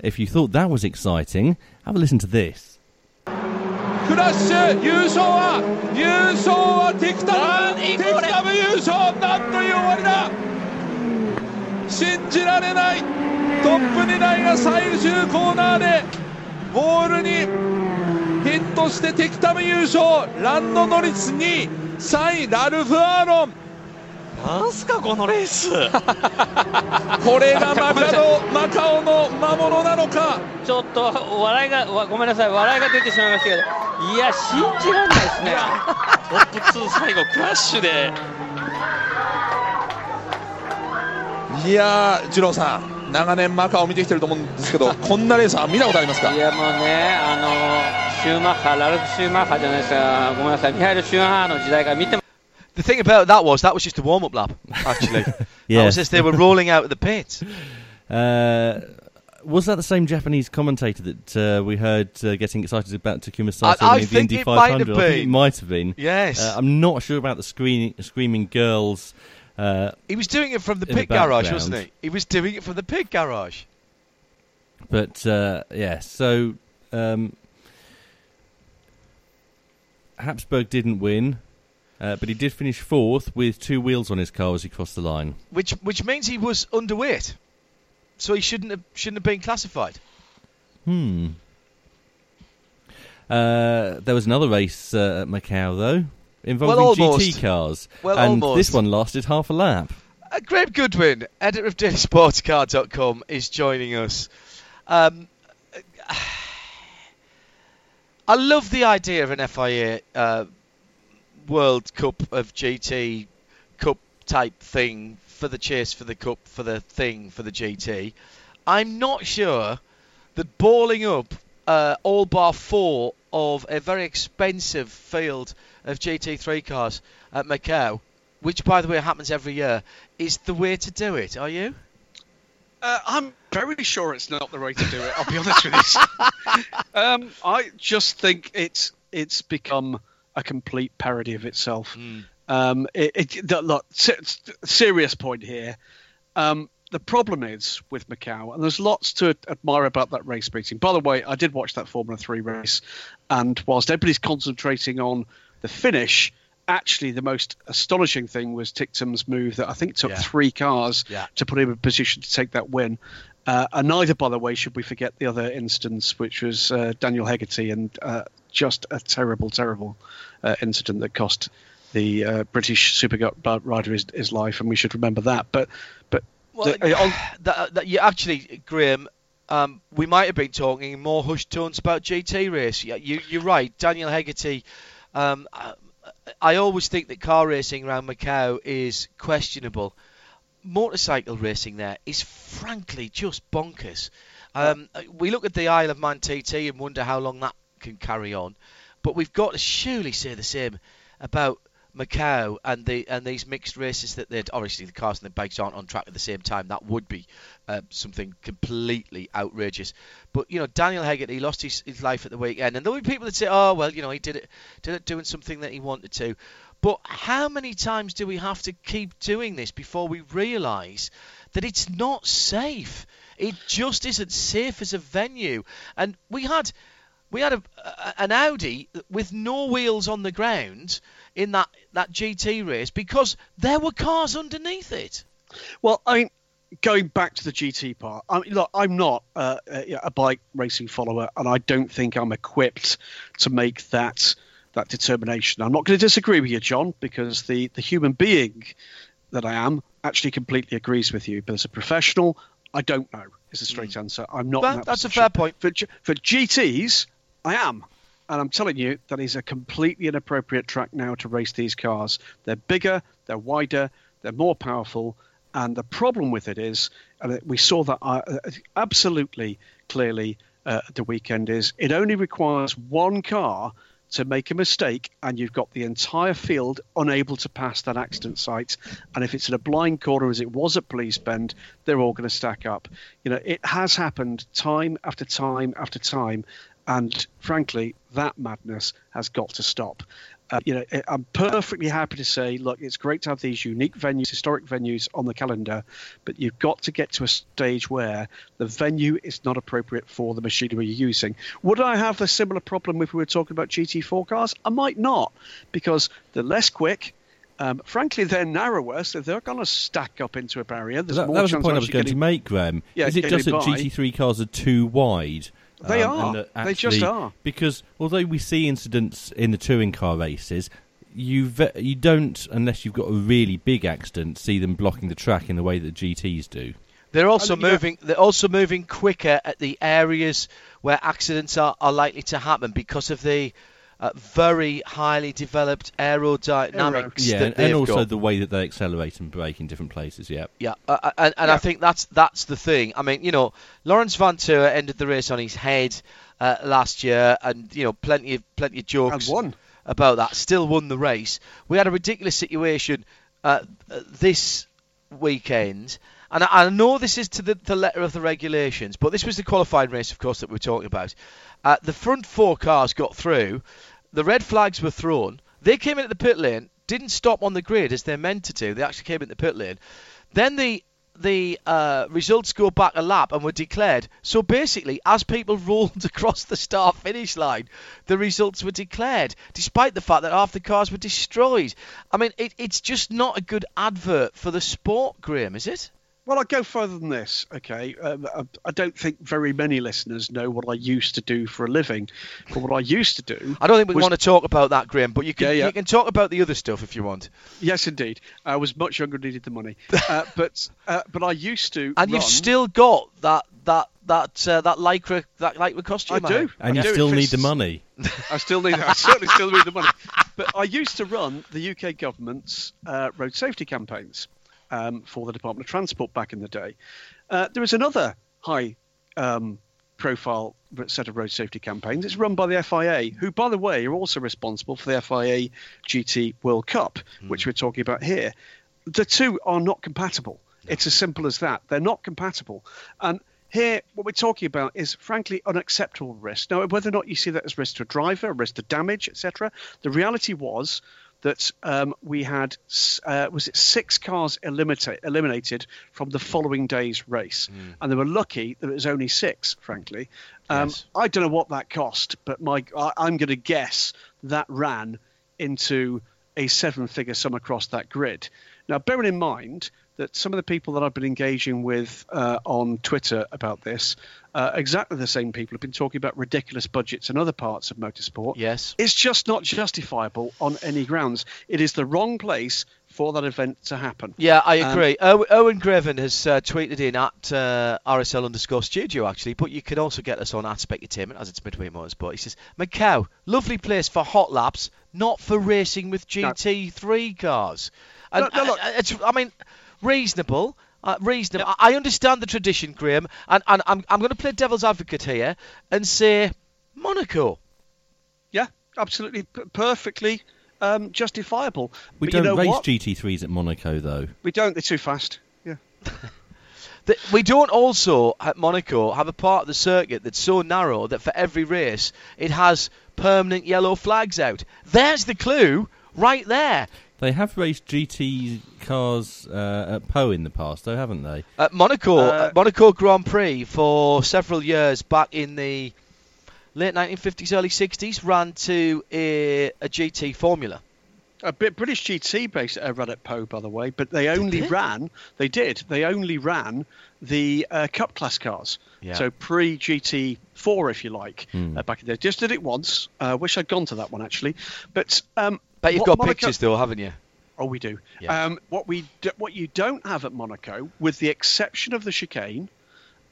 if you thought that was exciting, have a listen to this. クラッシュ優勝は優勝はテクタム。テクタム優勝なんという終わりだ。信じられない。トップ2台が最終コーナーでボールにヒットしてテクタム優勝。ランドノリス2位3位ラルフ・アーロンなんすかこのレース。これがマカドマカオの魔物なのか。ちょっと笑いがわごめんなさい。笑いが出てしまいましたけど。いや信じられないですね。トップ2最後クラッシュで。いやー、二郎さん、長年マカオ見てきてると思うんですけど、こんなレースは見たことありますか？いやもうねあのシューマッハラルフ・シューマッハじゃないですか。ごめんなさい。ミハイル・シューマッハの時代から見ても The thing about that was that was just a warm up lap, actually. That was as they were rolling out of the pit. Uh, was that the same Japanese commentator that uh, we heard uh, getting excited about Takuma Sato I winning the Indy it might have 500? I think it might have been. Yes. Uh, I'm not sure about the screaming, screaming girls. Uh, He was doing it from the in the pit garage, wasn't he? He was doing it from the pit garage. But uh, yeah, so um, Habsburg didn't win, uh, but he did finish fourth with two wheels on his car as he crossed the line. which which means he was underweight, so he shouldn't have shouldn't have been classified. Hmm. Uh, there was another race uh, at Macau though, involving Well, GT cars, Well, and almost. this one lasted half a lap. Uh, Graham Goodwin, editor of DailySportsCar.com, is joining us. Um, I love the idea of an FIA uh, World Cup of GT Cup type thing for the chase for the Cup for the thing for the GT. I'm not sure that balling up uh, all bar four of a very expensive field of GT3 cars at Macau, which by the way happens every year, is the way to do it. Are you? Uh, I'm very sure it's not the way to do it. I'll be honest with you. um, I just think it's it's become a complete parody of itself. Um, it, it, look, se- serious point here. Um, the problem is with Macau, and there's lots to admire about that race meeting. By the way, I did watch that Formula Three race, and whilst everybody's concentrating on the finish, actually the most astonishing thing was Ticktum's move that I think took Yeah. three cars Yeah. to put him in position to take that win. Uh, and neither, by the way, should we forget the other instance, which was uh, Daniel Hegarty, and uh, just a terrible, terrible uh, incident that cost the uh, British supercut rider his, his life, and we should remember that. But, but Well, the- uh, that, that, you actually, Graham, um, we might have been talking in more hushed tones about GT race. Yeah, you, you're right. Daniel Hegarty. Um, I, I always think that car racing around Macau is questionable. motorcycle racing there is frankly just bonkers. Um, we look at the Isle of Man TT and wonder how long that can carry on, but we've got to surely say the same about Macau and the and these mixed races that they obviously the cars and the bikes aren't on track at the same time. That would be uh, something completely outrageous. But you know, Daniel Hegarty lost his, his life at the weekend, and there'll be people that say, "Oh, well, you know, he did it, did it doing something that he wanted to." But how many times do we have to keep doing this before we realise that it's not safe? It just isn't safe as a venue. And we had we had a, a, an Audi with no wheels on the ground in that, that GT race because there were cars underneath it. Well, I mean, going back to the GT part, I mean, look, I'm not uh, a bike racing follower, and I don't think I'm equipped to make that that determination. I'm not going to disagree with you, John, because the, the human being that I am actually completely agrees with you. But as a professional, I don't know. Is the straight mm. answer. I'm not. That, that that's position. a fair point. For, for GTS, I am. And I'm telling you, that is a completely inappropriate track now to race these cars. They're bigger, they're wider, they're more powerful. And the problem with it is, and we saw that uh, absolutely clearly uh, at the weekend, is it only requires one car to make a mistake and you've got the entire field unable to pass that accident site and if it's in a blind corner as it was at police bend they're all going to stack up you know it has happened time after time after time and frankly that madness has got to stop uh, you know, I'm perfectly happy to say, look, it's great to have these unique venues, historic venues on the calendar, but you've got to get to a stage where the venue is not appropriate for the machinery you're using. Would I have a similar problem if we were talking about GT4 cars? I might not, because they're less quick. Um, frankly, they're narrower, so they're going to stack up into a barrier. There's that, more that was the point I was going getting, to make, Graham. Yeah, is it just that by. GT3 cars are too wide? They Um, are. and They just are. Because although we see incidents in the touring car races, you ve- you don't unless you've got a really big accident see them blocking the track in the way that GTs do. They're also And, you know- moving. They're also moving quicker at the areas where accidents are, are likely to happen because of the uh, very highly developed aerodynamics Yeah, that and, and also got. the way that they accelerate and brake in different places. Yeah. Yeah, uh, uh, and, and I think that's that's the thing. I mean, you know, Laurens Vanthoor ended the race on his head uh, last year, and you know, plenty of plenty of jokes one. about that. Still won the race. We had a ridiculous situation uh, uh, this weekend, and I, I know this is to the, the letter of the regulations, but this was the qualifying race, of course, that we we're talking about. Uh, the front four cars got through. The red flags were thrown. They came into the pit lane, didn't stop on the grid as they're meant to do. They actually came into the pit lane. Then the the uh, results go back a lap and were declared. So basically, as people rolled across the start finish line, the results were declared, despite the fact that half the cars were destroyed. I mean, it, it's just not a good advert for the sport, Graham, is it? Well, I'll go further than this. Okay, um, I, I don't think very many listeners know what I used to do for a living, but what I used to do. I don't think we was- want to talk about that, Graham, but you can Yeah, yeah. you can talk about the other stuff if you want. Yes, indeed. I was much younger, and needed the money, uh, but uh, but I used to. And you've still got that that that uh, that lycra that lycra costume. I do. hope. And I you do. still It need the money. I still need. I certainly still need the money. But I used to run the UK government's uh, road safety campaigns um, for the Department of Transport back in the day. Uh, there is another high um, profile set of road safety campaigns. It's run by the FIA, who, by the way, are also responsible for the FIA GT World Cup, which we're talking about here. The two are not compatible. It's as simple as that. They're not compatible. And here, what we're talking about is frankly unacceptable risk. Now, whether or not you see that as risk to a driver, risk to damage, etc., the reality was that um, we had uh, was it six cars eliminate, eliminated from the following day's race, and they were lucky that it was only six. Frankly, um, Yes. I don't know what that cost, but my I, I'm going to guess that ran into a seven-figure sum across that grid. Now, bearing in mind that some of the people that I've been engaging with uh, on Twitter about this, uh, exactly the same people have been talking about ridiculous budgets in other parts of motorsport. Yes. It's just not justifiable on any grounds. It is the wrong place for that event to happen. Yeah, I Um, agree. Ow- Owen Graven has uh, tweeted in at uh, RSL underscore studio actually, but you can also get us on at Specutainment as it's Midweek Motorsport. He says Macau, lovely place for hot laps, not for racing with GT3 cars. And No, no, look. it's, I mean, reasonable. Uh, reasonable. I I understand the tradition, Graham, and, and I'm, I'm going to play devil's advocate here and say Monaco. Yeah, absolutely, p- perfectly um, justifiable. We But don't you know race what? GT3s at Monaco, though. We don't. They're too fast. Yeah. That we don't also at Monaco have a part of the circuit that's so narrow that for every race it has permanent yellow flags out. There's the clue right there. They have raced GT cars uh, at Pau in the past, though, haven't they? At Monaco, Uh, at Monaco Grand Prix for several years back in the late 1950s, early 60s, ran to a, a GT Formula. A bit British GT based uh, ran at Pau, by the way, but they only they? ran. They did. They only ran the uh, Cup class cars. Yeah. So pre GT4, if you like, Hmm. uh, back in there. Just did it once. Uh, wish I'd gone to that one actually. But um, Bet you've what got Monaco- pictures though, haven't you? Oh, we do. Yeah. Um, what we do, what you don't have at Monaco, with the exception of the chicane,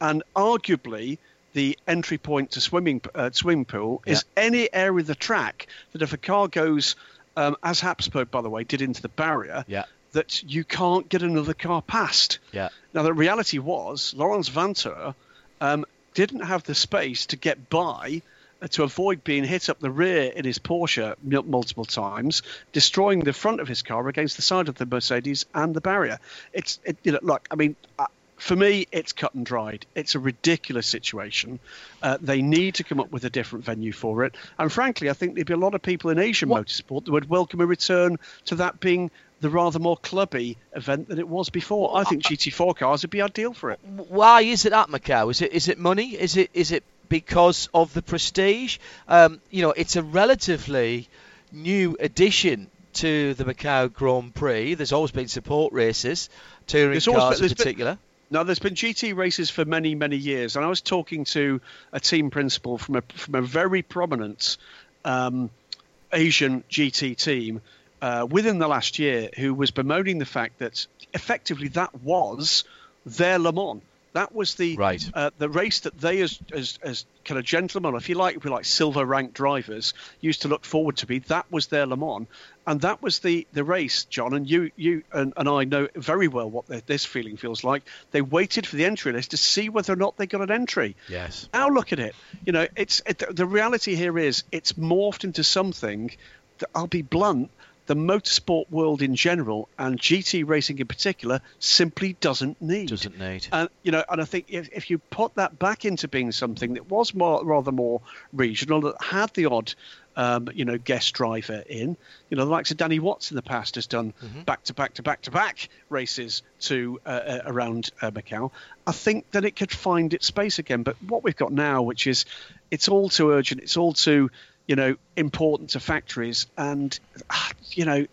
and arguably the entry point to swimming uh, swimming pool, is any area of the track that if a car goes, um, as Habsburg by the way did into the barrier, Yeah. that you can't get another car past. Yeah. Now the reality was Laurens Vanthoor um, didn't have the space to get by to avoid being hit up the rear in his Porsche multiple times, destroying the front of his car against the side of the Mercedes and the barrier. It's it, you know, look, I mean. Uh, for me, it's cut and dried. It's a ridiculous situation. Uh, they need to come up with a different venue for it. And frankly, I think there'd be a lot of people in Asian motorsport that would welcome a return to that being the rather more clubby event than it was before. I think GT4 cars would be ideal for it. Why is it at Macau? Is it is it money? Is it is it because of the prestige? Um, you know, it's a relatively new addition to the Macau Grand Prix. There's always been support races, touring There's cars been- in there's been- particular. Now, there's been GT races for many, many years, and I was talking to a team principal from a from a very prominent um, Asian GT team uh, within the last year who was bemoaning the fact that effectively that was their Le Mans. That was the Right. uh, the race that they, as, as as kind of gentlemen, if you like, if we like silver ranked drivers, used to look forward to be. That was their Le Mans, and that was the the race, John. And you you and, and I know very well what the, this feeling feels like. They waited for the entry list to see whether or not they got an entry. Yes. Now look at it. You know, it's it, the reality here is it's morphed into something that I'll be blunt. The motorsport world in general and GT racing in particular simply doesn't need. Doesn't need. And you know, and I think if, if you put that back into being something that was more rather more regional, that had the odd, um, you know, guest driver in, you know, the likes of Danny Watts in the past has done back to back to back to back races to uh, uh, around uh, Macau. I think that it could find its space again. But what we've got now, which is, it's all too urgent, it's all too, you know, important to factories, and ah, you know.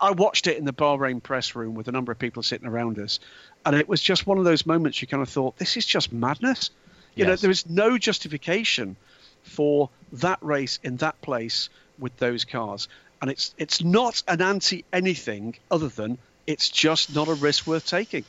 I watched it in the Bahrain press room with a number of people sitting around us, and it was just one of those moments you kind of thought, this is just madness. You know, there is no justification for that race in that place with those cars, and it's it's not an anti anything other than it's just not a risk worth taking.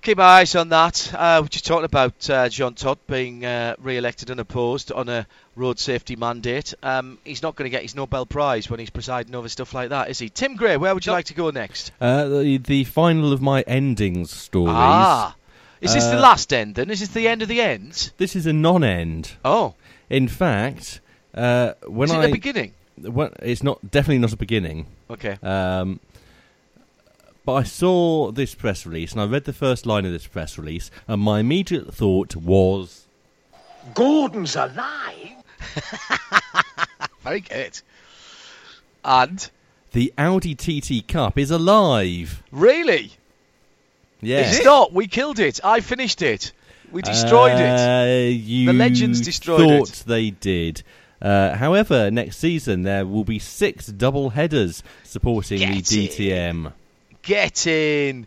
Keep our eyes on that. Uh, we're just talking about uh, Jean Todt being uh, re-elected unopposed on a road safety mandate. Um, he's not going to get his Nobel Prize when he's presiding over stuff like that, is he? Tim Gray, where would you like to go next? Uh, the, the final of my endings stories. Ah, is this the Uh, last end then? Is this the end of the ends? This is a non-end. Oh, In fact, uh, when is it I the beginning? when, it's not definitely not a beginning. Okay. Um, but I saw this press release and I read the first line of this press release, and my immediate thought was, Gordon's alive? Very good. And "The Audi TT Cup is alive." really, Yes. it's not. We killed it. I finished it. We destroyed it. Uh, You The legends destroyed thought it. they did. Uh, however, next season there will be six double headers supporting Get the DTM. Get in.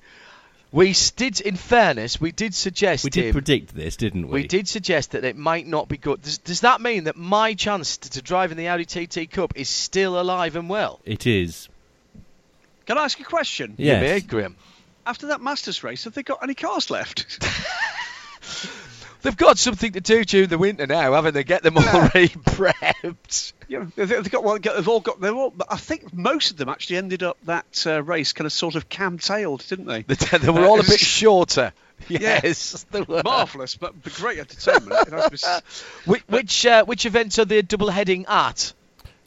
We s- did, in fairness, we did suggest We did Tim, predict this, didn't we? We did suggest that it might not be good. Does, does that mean that my chance to, to drive in the Audi TT Cup is still alive and well? It is. Can I ask you a question? You Yes. may, Grim. After that Masters race, have they got any cars left? They've got something to do during the winter now, haven't they? Get them already prepped. Yeah, they've, got one. They've all got. They're all. I think most of them actually ended up that uh, race kind of sort of cam-tailed, didn't they? They, they were all a bit shorter. Yes, they were. Marvelous, but great entertainment. It has to be s- Which which, uh, which events are they double heading at?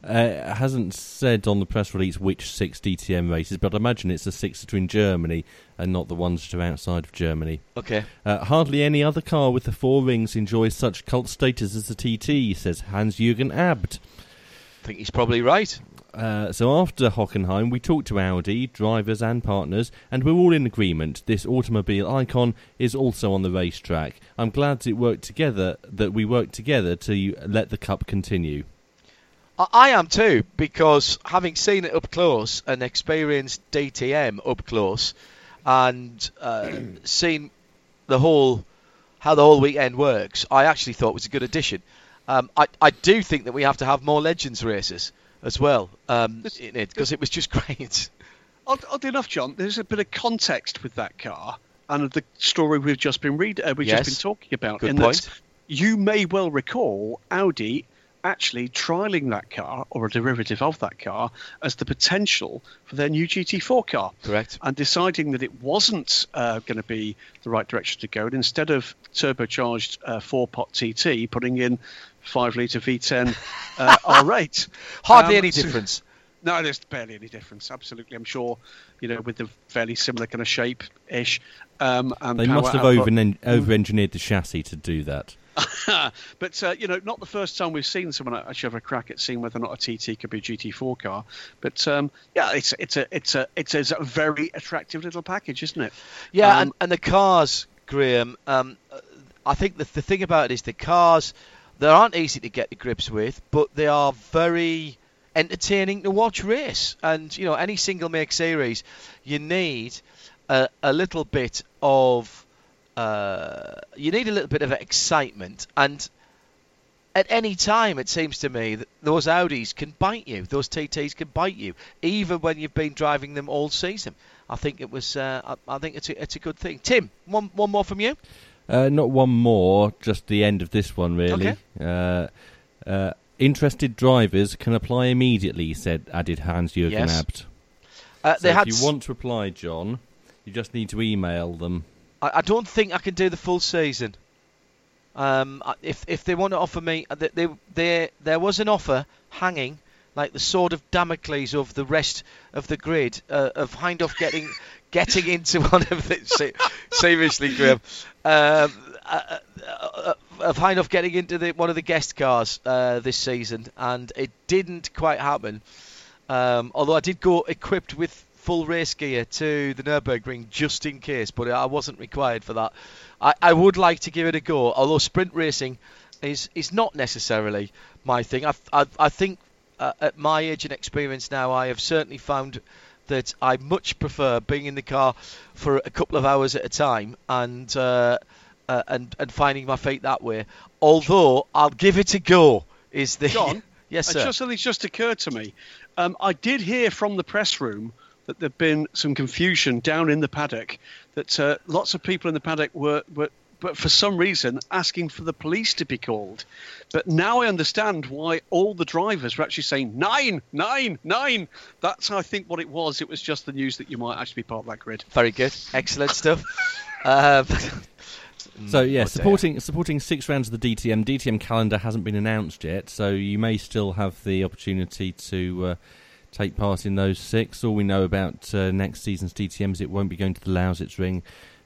Uh, hasn't said on the press release which six DTM races, but I imagine it's the six that are in Germany and not the ones that are outside of Germany. Okay. Uh, hardly any other car with the four rings enjoys such cult status as the TT, says Hans Jürgen Abt. I think he's probably right. Uh, so after Hockenheim, we talked to Audi, drivers and partners, and we're all in agreement. This automobile icon is also on the racetrack. I'm glad it worked together. That we worked together to let the cup continue. I, I am too, because having seen it up close and experienced DTM up close, and uh, seen the whole how the whole weekend works, I actually thought it was a good addition. Um, I I do think that we have to have more legends races as well um, in it because it was just great. Odd, oddly enough, John, there's a bit of context with that car and the story we've just been read, uh, we've Yes. just been talking about. Good in point. That you may well recall Audi actually trialing that car or a derivative of that car as the potential for their new GT4 car. Correct. And deciding that it wasn't uh, going to be the right direction to go, and instead of turbocharged uh, four-pot TT, putting in five-litre V10 uh, R8. Hardly Um, any difference. no, there's barely any difference. Absolutely, I'm sure. You know, with the fairly similar kind of shape ish. Um, and They must have output. over over engineered the chassis to do that. but uh, you know, not the first time we've seen someone actually have a crack at seeing whether or not a TT could be a GT4 car. But um, yeah, it's it's a it's a it's a very attractive little package, isn't it? Yeah, Um, and, and the cars, Graham. Um, uh, I think the the thing about it is the cars they aren't easy to get to grips with, but they are very entertaining to watch race. And you know, any single make series, you need a, a little bit of uh, you need a little bit of excitement and. At any time, it seems to me that those Audis can bite you. Those TTs can bite you, even when you've been driving them all season. I think it was. Uh, I, I think it's a, it's a good thing. Tim, one one more from you. Uh, not one more, just the end of this one, really. Okay. Uh, uh, interested drivers can apply immediately, said added Hans Jürgen Yes. Abt. Uh, So if you s- want to apply, John, you just need to email them. I, I don't think I can do the full season. Um, if if they want to offer me, uh, they, they, there was an offer hanging like the sword of Damocles of the rest of the grid uh, of Hindhaugh getting getting into one of the se- seriously Graham um, uh, uh, uh, of Hindhaugh getting into the, one of the guest cars uh, this season and it didn't quite happen. Um, although I did go equipped with full race gear to the Nürburgring just in case, but I wasn't required for that. I, I would like to give it a go, although sprint racing is is not necessarily my thing. I I, I think uh, at my age and experience now, I have certainly found that I much prefer being in the car for a couple of hours at a time and uh, uh, and and finding my feet that way. Although I'll give it a go. Is the John, yes uh, sir. just something's just occurred to me. Um, I did hear from the press room that there'd been some confusion down in the paddock. That uh, lots of people in the paddock were, were, but for some reason, asking for the police to be called. But now I understand why all the drivers were actually saying nine, nine, nine. That's I think what it was. It was just the news that you might actually be part of that grid. Very good, excellent stuff. Um, So yeah, supporting supporting six rounds of the DTM. DTM calendar hasn't been announced yet, so you may still have the opportunity to uh, take part in those six. All we know about uh, next season's DTM is it won't be going to the Lausitz Ring,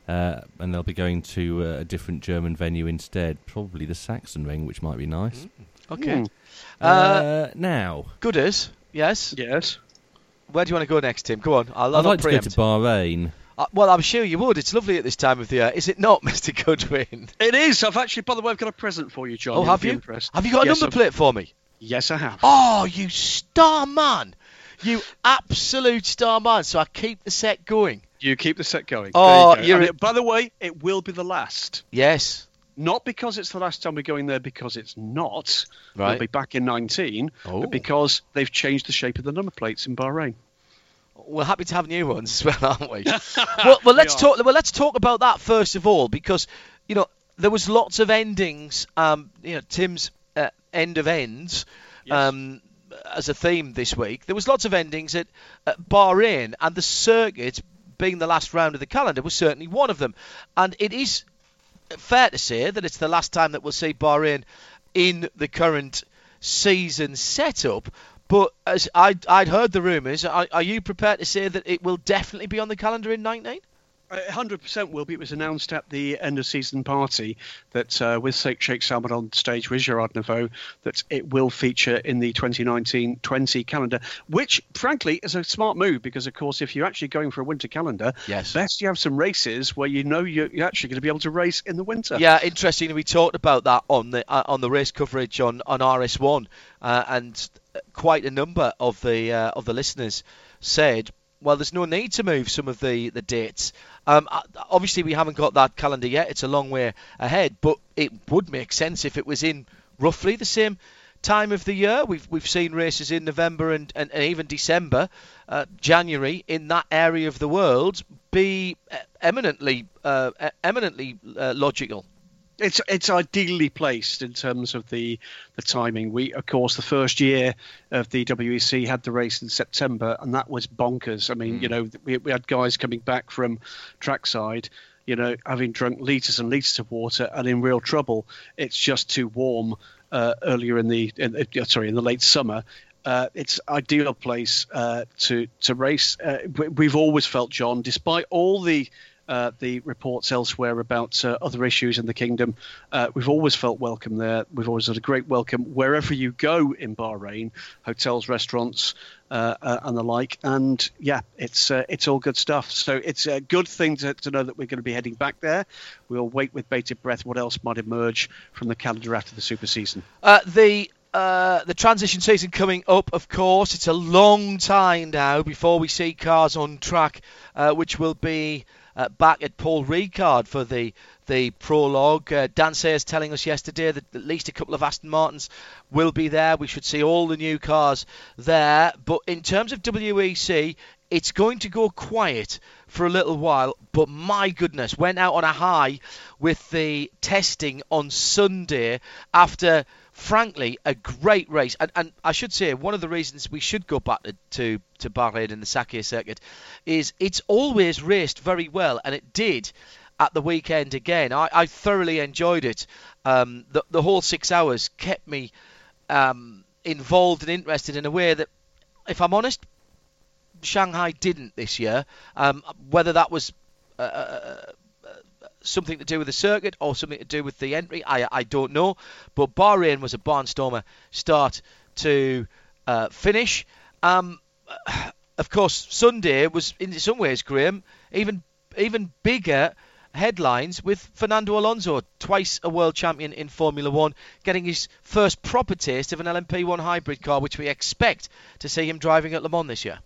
uh, and they'll be going to uh, a different German venue instead, probably the Sachsenring, which might be nice. okay. Hmm. Uh, Uh, now, Gooders, yes. Yes. Where do you want to go next, Tim? Come on, I'll, I'll I'd not like to go to Bahrain. Uh, well, I'm sure you would. It's lovely at this time of the year, is it not, Mr. Goodwin? It is. I've actually, by the way, I've got a present for you, John. Oh, have you? impressed. Have you got a Yes, number I've- plate for me? Yes, I have. Oh, you star man! You absolute star man. So I keep the set going. You keep the set going. Oh, you go. you're And it- by the way, it will be the last. Yes. Not because it's the last time we're going there, because it's not. Right. We'll be back in 19, Oh. but because they've changed the shape of the number plates in Bahrain. We're happy to have new ones as well, aren't we? well, well, let's are. talk. Well, let's talk about that first of all, because you know there was lots of endings. Um, you know, Tim's uh, end of ends. Um, as a theme this week, there was lots of endings at, at Bahrain, and the circuit being the last round of the calendar was certainly one of them. And it is fair to say that it's the last time that we'll see Bahrain in the current season setup. But as I'd, I'd heard the rumours, are, are you prepared to say that it will definitely be on the calendar in 19? Hundred percent will be. It was announced at the end of season party that uh, with Sheikh Salman on stage with Gerard Neveu that it will feature in the 2019-20 calendar, which frankly is a smart move because of course if you're actually going for a winter calendar, Yes. best you have some races where you know you're, you're actually going to be able to race in the winter. Yeah, interesting. We talked about that on the uh, on the race coverage on on RS1, uh, and quite a number of the uh, of the listeners said, "Well, there's no need to move some of the the dates." Um, uh, obviously, we haven't got that calendar yet; it's a long way ahead. But it would make sense if it was in roughly the same time of the year. We've we've seen races in November and, and, and even December, uh, January in that area of the world be uh, eminently uh, eminently uh, logical. It's it's ideally placed in terms of the the timing. We, of course, the first year of the WEC had the race in September, and that was bonkers. I mean, you know, we, we had guys coming back from trackside, you know, having drunk liters and liters of water and in real trouble. It's just too warm uh, earlier in the in, uh, sorry in the late summer. Uh, it's ideal place uh, to to race. Uh, we- we've always felt, John, despite all the uh, the reports elsewhere about uh, other issues in the kingdom. Uh, we've always felt welcome there. We've always had a great welcome wherever you go in Bahrain, hotels, restaurants, uh, uh, and the like. And yeah, it's uh, it's all good stuff. So it's a good thing to, to know that we're going to be heading back there. We'll wait with bated breath what else might emerge from the calendar after the super season. The uh, the transition season coming up, of course. It's a long time now before we see cars on track, uh, which will be uh, back at Paul Ricard for the the prologue. Uh, Dan Sayers telling us yesterday that at least a couple of Aston Martins will be there. We should see all the new cars there. But in terms of WEC, it's going to go quiet for a little while, but my goodness, went out on a high with the testing on Sunday after, frankly, a great race. And, and I should say, one of the reasons we should go back to, to, to Bahrain and the Sakhir circuit is it's always raced very well, and it did at the weekend again. I, I thoroughly enjoyed it. Um, the, the whole six hours kept me um, involved and interested in a way that, if I'm honest, Shanghai didn't this year. Um, whether that was uh, uh, something to do with the circuit or something to do with the entry, I, I don't know. But Bahrain was a barnstormer start to uh, finish. Um, of course, Sunday was in some ways, Graham, even even bigger headlines with Fernando Alonso, twice a world champion in Formula One, getting his first proper taste of an LMP1 hybrid car, which we expect to see him driving at Le Mans this year.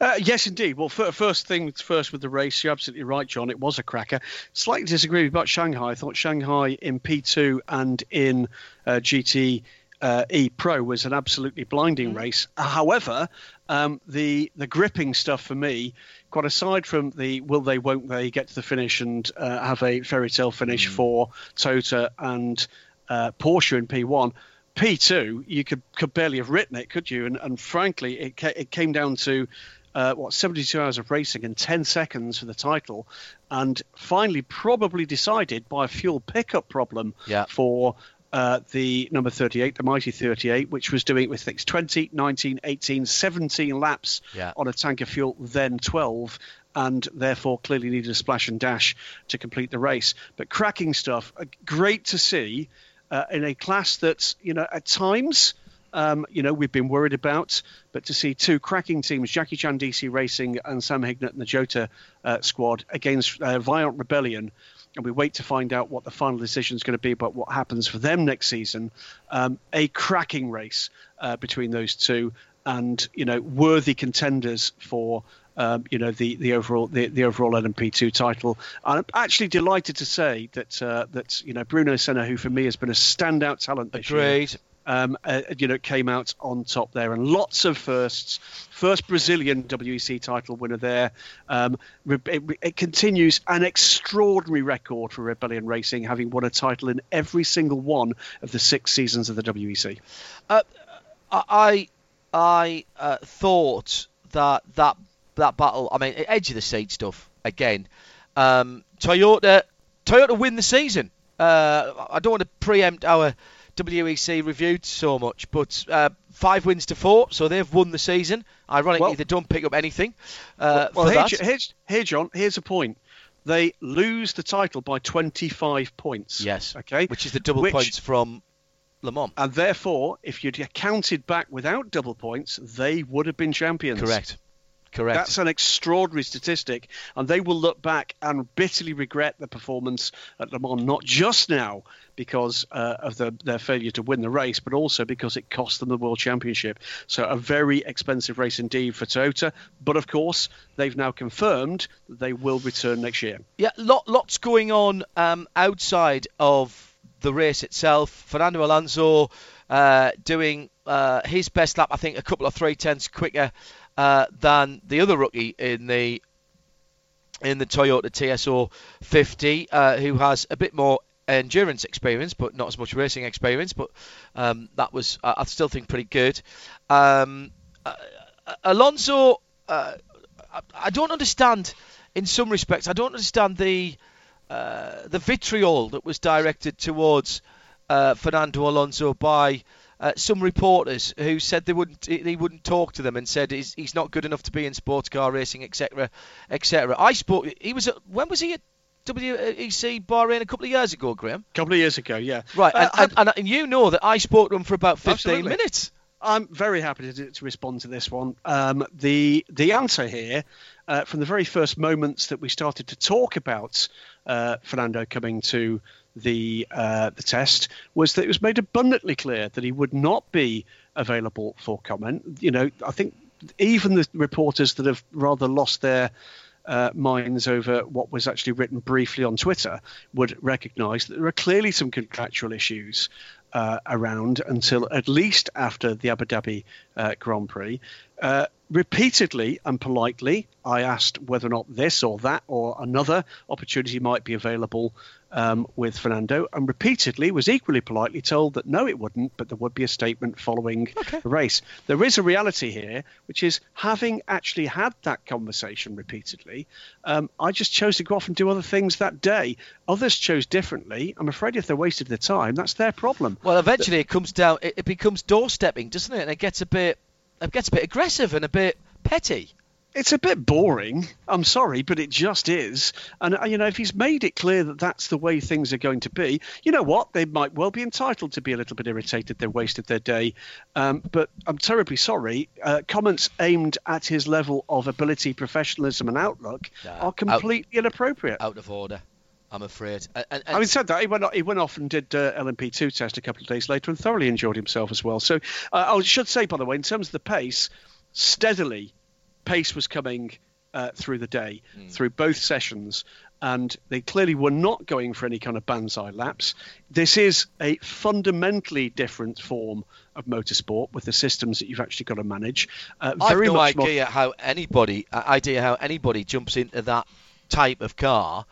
Uh, yes, indeed. Well, fir- first thing first with the race, you're absolutely right, John. It was a cracker. Slightly disagree with you about Shanghai. I thought Shanghai in P2 and in uh, GT uh, E Pro was an absolutely blinding race. However, um, the the gripping stuff for me, quite aside from the will they won't they get to the finish and uh, have a fairy tale finish for Tota and uh, Porsche in P1. P2, you could could barely have written it, could you? And, and frankly, it ca- it came down to uh, what 72 hours of racing and 10 seconds for the title, and finally probably decided by a fuel pickup problem Yeah. for uh, the number 38, the mighty 38, which was doing it with things 20, 19, 18, 17 laps Yeah. on a tank of fuel, then 12, and therefore clearly needed a splash and dash to complete the race. But cracking stuff, uh, great to see uh, in a class that, you know, at times. Um, you know, we've been worried about, but to see two cracking teams, Jackie Chan DC Racing and Sam Hignett and the Jota uh, squad against uh, Vaillante Rebellion, and we wait to find out what the final decision is going to be about what happens for them next season. Um, a cracking race uh, between those two, and you know, worthy contenders for um, you know the the overall the, the overall LMP2 title. I'm actually delighted to say that uh, that you know Bruno Senna, who for me has been a standout talent this year, um, uh, you know, came out on top there, and lots of firsts. First Brazilian WEC title winner there. Um, it, it, continues an extraordinary record for Rebellion Racing, having won a title in every single one of the six seasons of the WEC. Uh, I I uh, thought that that that battle. I mean, edge of the seat stuff again. Um, Toyota Toyota win the season. Uh, I don't want to preempt our WEC review so much, but uh, five wins to four, so they've won the season. Ironically, well, they don't pick up anything. Uh, well, here, here's, here, John, here's a point. They lose the title by 25 points. Yes. Okay. Which is the double which, points from Le Mans. And therefore, if you'd counted back without double points, they would have been champions. Correct. Correct. That's an extraordinary statistic, and they will look back and bitterly regret the performance at Le Mans, not just now because uh, of the, their failure to win the race, but also because it cost them the World Championship. So a very expensive race indeed for Toyota. But of course, they've now confirmed that they will return next year. Yeah, lot, lots going on um, outside of the race itself. Fernando Alonso uh, doing uh, his best lap, I think, a couple of three tenths quicker uh, than the other rookie in the in the Toyota TSO 50, uh, who has a bit more endurance experience, but not as much racing experience. But um, that was, I still think, pretty good. Um, uh, Alonso, uh, I don't understand. In some respects, I don't understand the uh, the vitriol that was directed towards Fernando Alonso by uh, some reporters who said they wouldn't he wouldn't talk to them and said he's, he's not good enough to be in sports car racing, etc., etc. I spoke. He was at, when was he at WEC Bahrain a couple of years ago, Graham? A couple of years ago, yeah. Right, uh, and, and, and, you know that I spoke to him for about 15 absolutely. minutes. I'm very happy to, to respond to this one. Um, the the answer here, uh, from the very first moments that we started to talk about uh, Fernando coming to the uh, the test was that it was made abundantly clear that he would not be available for comment. You know, I think even the reporters that have rather lost their uh, minds over what was actually written briefly on Twitter would recognise that there are clearly some contractual issues uh, around until at least after the Abu Dhabi uh, Grand Prix. Uh, repeatedly and politely, I asked whether or not this or that or another opportunity might be available um, with Fernando, and repeatedly was equally politely told that no, it wouldn't, but there would be a statement following okay. the race. There is a reality here, which is having actually had that conversation repeatedly, um, I just chose to go off and do other things that day. Others chose differently. I'm afraid if they wasted their time, that's their problem. Well, eventually it comes down, it, it becomes doorstepping, doesn't it? And it gets a bit, it gets a bit aggressive and a bit petty it's a bit boring. I'm sorry, but it just is. And uh, you know, if he's made it clear that that's the way things are going to be, you know what? They might well be entitled to be a little bit irritated they wasted their day. Um, but I'm terribly sorry. Uh, comments aimed at his level of ability, professionalism, and outlook are completely out, inappropriate. Out of order. I'm afraid. And, and, Having said that, he went, he went off and did uh, LMP2 test a couple of days later and thoroughly enjoyed himself as well. So uh, I should say, by the way, in terms of the pace, steadily pace was coming uh, through the day, mm. through both sessions, and they clearly were not going for any kind of banzai laps. This is a fundamentally different form of motorsport with the systems that you've actually got to manage. Uh, I've no idea more... how anybody uh, idea how anybody jumps into that type of car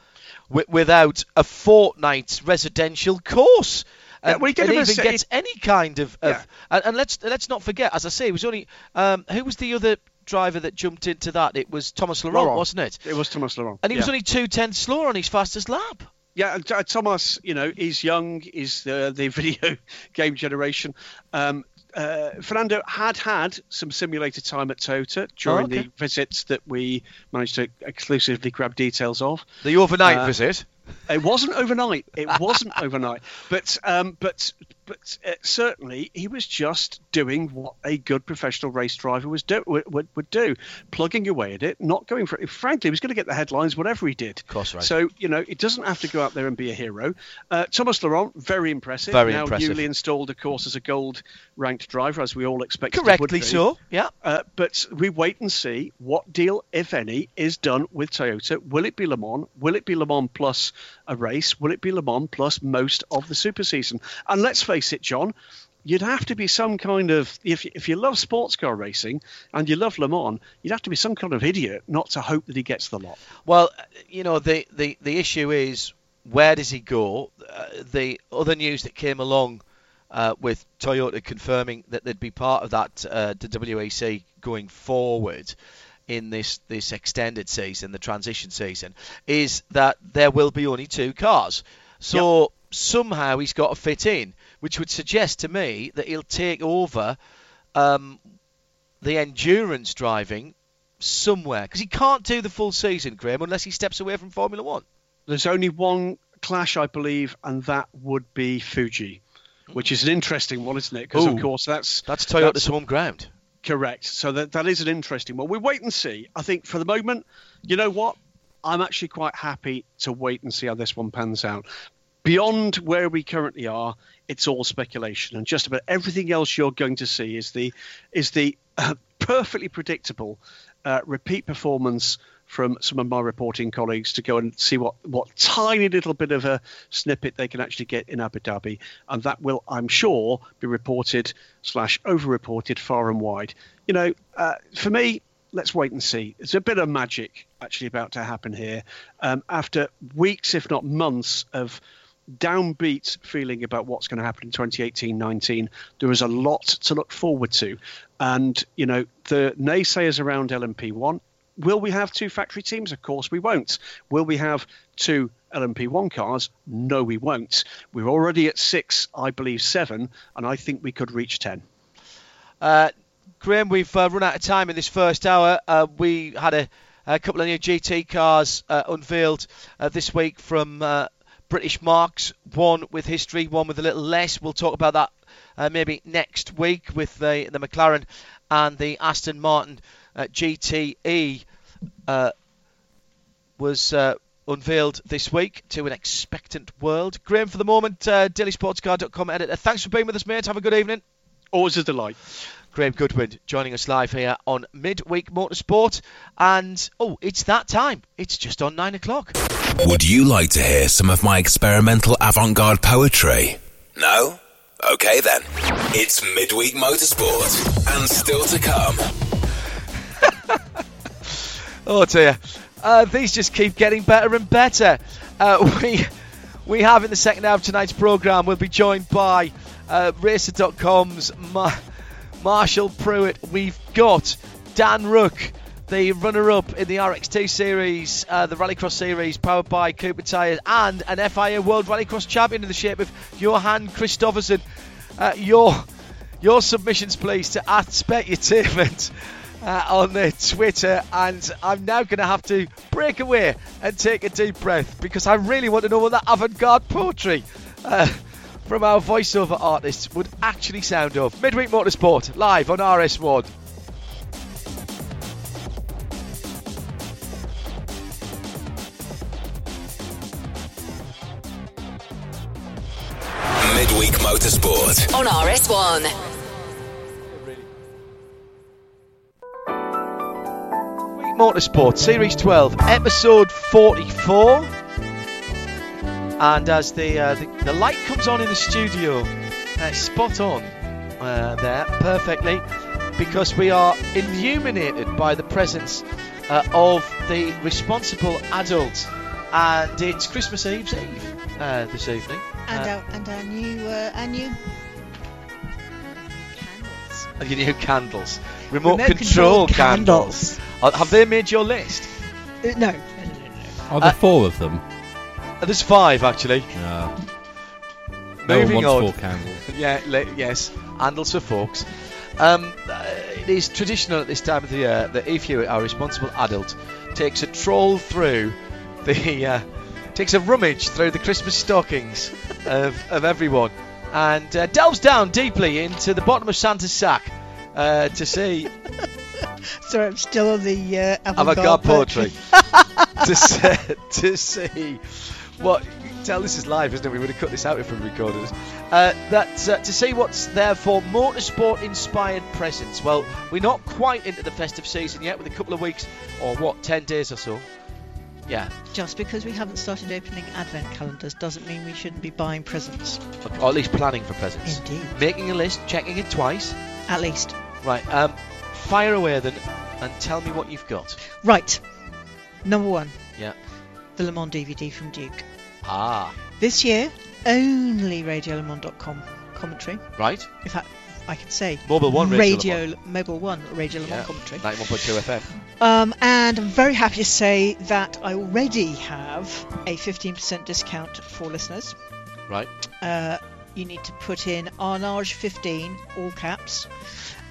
w- without a fortnight's residential course. Yeah, well, and even gets any kind of, of yeah. and, and, let's let's not forget, as I say, it was only um, who was the other driver that jumped into that. It was Thomas Laurent, Laurent. wasn't it? It was Thomas Laurent. And he yeah. was only two tenths slower on his fastest lap. Yeah, uh, Thomas, you know, is young, is the, the video game generation. Um, uh, Fernando had had some simulated time at Toyota during oh, okay. the visits that we managed to exclusively grab details of. The overnight uh, visit? It wasn't overnight. It wasn't overnight. But um, but but uh, certainly he was just doing what a good professional race driver was do, would, would do, plugging away at it, not going for it. Frankly, he was going to get the headlines whatever he did. Of course, right. So you know, it doesn't have to go out there and be a hero. Uh, Thomas Laurent, very impressive. Very now impressive. newly installed, of course, as a gold-ranked driver, as we all expected. Correctly so. Yeah. Uh, but we wait and see what deal, if any, is done with Toyota. Will it be Le Mans? Will it be Le Mans plus a race? Will it be Le Mans plus most of the super season? And let's face it, John, you'd have to be some kind of if if you love sports car racing and you love Le Mans, you'd have to be some kind of idiot not to hope that he gets the lot. Well, you know the the, the issue is where does he go? Uh, the other news that came along uh, with Toyota confirming that they'd be part of that uh, the WEC going forward in this this extended season, the transition season, is that there will be only two cars. So yep. somehow he's got to fit in, which would suggest to me that he'll take over um, the endurance driving somewhere because he can't do the full season, Graham, unless he steps away from Formula One. There's only one clash, I believe, and that would be Fuji, which is an interesting one, isn't it? Because of course that's that's Toyota's that's, home ground. Correct. So that that is an interesting one. We wait and see. I think for the moment, you know what? I'm actually quite happy to wait and see how this one pans out. Beyond where we currently are, it's all speculation, and just about everything else you're going to see is the is the uh, perfectly predictable uh, repeat performance from some of my reporting colleagues to go and see what, what tiny little bit of a snippet they can actually get in Abu Dhabi, and that will, I'm sure, be reported slash over-reported far and wide. You know, uh, for me, let's wait and see. There's a bit of magic actually about to happen here. Um, after weeks, if not months, of downbeat feeling about what's going to happen in 2018-19, there is a lot to look forward to. And, you know, the naysayers around LMP1 Will we have two factory teams? Of course we won't. Will we have two LMP1 cars? No, we won't. We're already at six, I believe seven, and I think we could reach ten. Uh, Graham, we've uh, run out of time in this first hour. Uh, we had a, a, couple of new GT cars uh, unveiled uh, this week from uh, British marques, One with history, one with a little less. We'll talk about that maybe next week with the, the McLaren and the Aston Martin GTE uh, was uh, unveiled this week to an expectant world. Graham, for the moment, uh, dailysportscar.com editor. Thanks for being with us, mate. Have a good evening. Always a delight. Graham Goodwin joining us live here on Midweek Motorsport. And, oh, it's that time. It's just on 9 o'clock. Would you like to hear some of my experimental avant garde poetry? No? Okay then. It's Midweek Motorsport. And still to come. Oh dear. Uh, these just keep getting better and better. Uh, we we have in the second half of tonight's programme, we'll be joined by uh, Racer.com's Ma- Marshall Pruett. We've got Dan Rooke, the runner up in the RX2 series, uh, the Rallycross series, powered by Cooper Tyres, and an FIA World Rallycross champion in the shape of Johan Kristoffersson. Uh, your your submissions, please, to at Specutainment uh, on their Twitter, and I'm now going to have to break away and take a deep breath because I really want to know what that avant-garde poetry uh, from our voiceover artists would actually sound of. Midweek Motorsport live on RS1. Midweek Motorsport on RS1. Motorsport Series 12, Episode 44. And as the, uh, the, the light comes on in the studio, uh, spot on uh, there, perfectly, because we are illuminated by the presence uh, of the responsible adult, and it's Christmas Eve's Eve uh, this evening. And our and our new our new candles. Your new candles, remote, remote control, control candles. candles. Have they made your list? Uh, no. Are there uh, four of them? Uh, there's five actually. No. Moving no on. Four candles. yeah. Le- yes. Handles for forks. Um, uh, it is traditional at this time of the year that if you are a responsible adult, takes a troll through the uh, takes a rummage through the Christmas stockings of, of everyone and uh, delves down deeply into the bottom of Santa's sack uh, to see Sorry, I'm still on the uh, avant-garde poetry. to, see, to see what. Tell this is live, isn't it? We would have cut this out if we recorded it. Uh, that uh, to see what's there for motorsport-inspired presents. Well, we're not quite into the festive season yet, with a couple of weeks or what, ten days or so Yeah. Just because we haven't started opening advent calendars doesn't mean we shouldn't be buying presents. Or at least planning for presents. Indeed. Making a list, checking it twice. At least. Right. Um, fire away then, and tell me what you've got. Right. Number one, Yeah. the Le Mans DVD from Duke. Ah. This year, only RadioLeMans.com commentary. Right. In fact, I can say Mobil One Radio Radio, Mobil One Radio Le Mans Yeah. commentary. 91.2 FM. Um, and I'm very happy to say that I already have a 15% discount for listeners. Right. Uh, you need to put in Arnage15, all caps,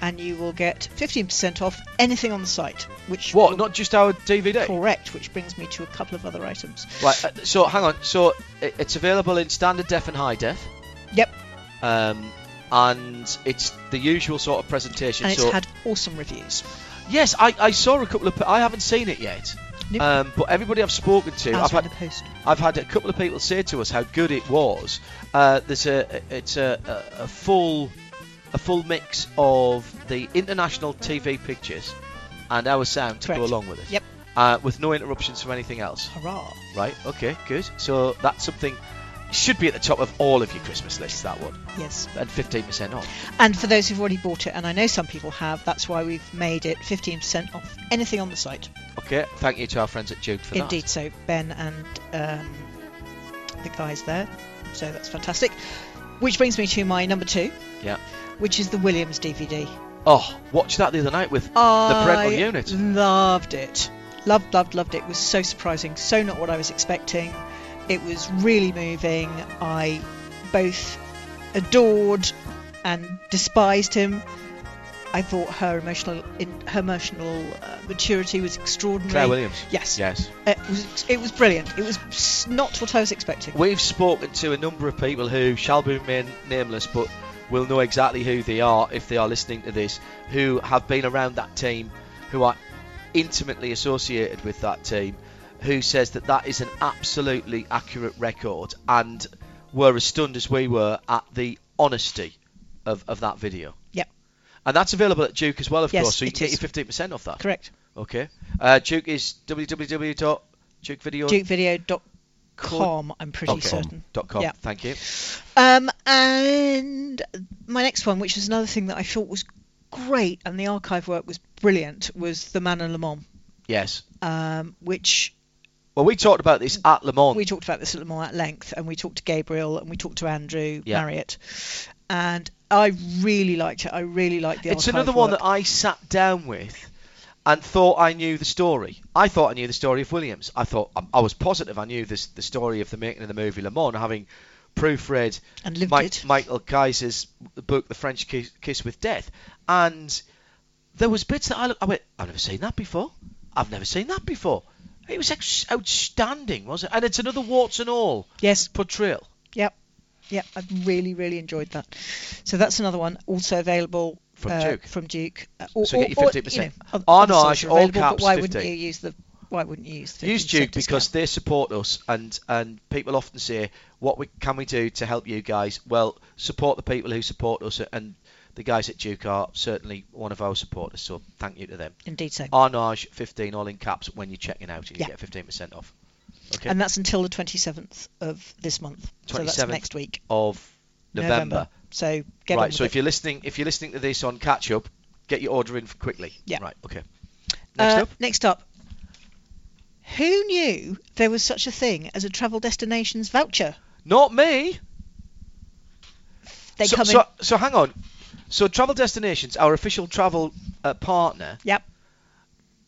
and you will get 15% off anything on the site. Which What? Not just our DVD. correct? Which brings me to a couple of other items. Right. Uh, so hang on. So it's available in standard def and high def. Yep, Um, and it's the usual sort of presentation. and it's so had awesome reviews. yes, I, I saw a couple of. I haven't seen it yet. Nope. Um, but everybody I've spoken to, I've had, post. I've had a couple of people say to us how good it was. Uh, there's a it's a, a, a full a full mix of the international TV pictures and our sound to go along with it. Yep. Uh, with no interruptions from anything else. Hurrah! Right. Okay. Good. So that's something should be at the top of all of your Christmas lists. That one Yes. and 15% off. And for those who've already bought it, and I know some people have, that's why we've made it 15% off anything on the site. Okay. Thank you to our friends at Duke for that. Indeed, so Ben and um, the guys there. So that's fantastic. Which brings me to my number two. Yeah. Which is the Williams DVD. Oh, watched that the other night with the I parental unit. Loved it. Loved, loved, loved it. It was so surprising. So not what I was expecting. It was really moving. I both adored and despised him. I thought her emotional, in, her emotional uh, maturity was extraordinary. Claire Williams. Yes. Yes. It was, it was brilliant. It was not what I was expecting. We've spoken to a number of people who shall be remain nameless, but will know exactly who they are if they are listening to this, who have been around that team, who are intimately associated with that team, who says that that is an absolutely accurate record, and were as stunned as we were at the honesty of, of that video. Yep. And that's available at Duke as well, of Yes, course, so you get your 15% off that. Correct. Okay. Uh, Duke is www.dukevideo.com. DukeVideo.com, I'm pretty certain. Dot com. Yeah. Thank you. Um, and my next one, which was another thing that I thought was great, and the archive work was brilliant, was the Man and Le Mans, Yes. um, which Well, we talked about this at Le Mans. we talked about this at Le Mans at length, and we talked to Gabriel, and we talked to Andrew Yeah. Marriott, and I really liked it. I really liked the it's another one work. that I sat down with and thought I knew the story. I thought I knew the story of Williams. I thought I, I was positive I knew this the story of the making of the movie Le Mans, having proofread And Mike. Michael Keyser's book, The French Kiss, Kiss with Death, and there was bits that I looked. I went, I've never seen that before. I've never seen that before. It was ex- outstanding, wasn't it? And it's another warts and all Yes. portrayal. Yep. Yep. I really, really enjoyed that. So that's another one, also available From uh, Duke. From Duke. Uh, or, So get your or- 50%. you know, oth- other no, sites I- are all caps why wouldn't you use the? Why wouldn't you use Use 50% Duke because they support us, and and people often say, "What we, can we do to help you guys?" Well, support the people who support us, and the guys at Duke are certainly one of our supporters. So thank you to them. Indeed, so. Arnage 15 all in caps when you're checking out, and you Yeah. get 15% off. Okay. And that's until the 27th of this month. 27th So that's 27th next week, of November. So get right. So it. if you're listening, if you're listening to this on catch up, get your order in quickly. Yeah. Right. Okay. Next Uh, up. Next up. Who knew there was such a thing as a travel destinations voucher? Not me. They so, come so, in. so hang on. So Travel Destinations, our official travel uh, partner, Yep.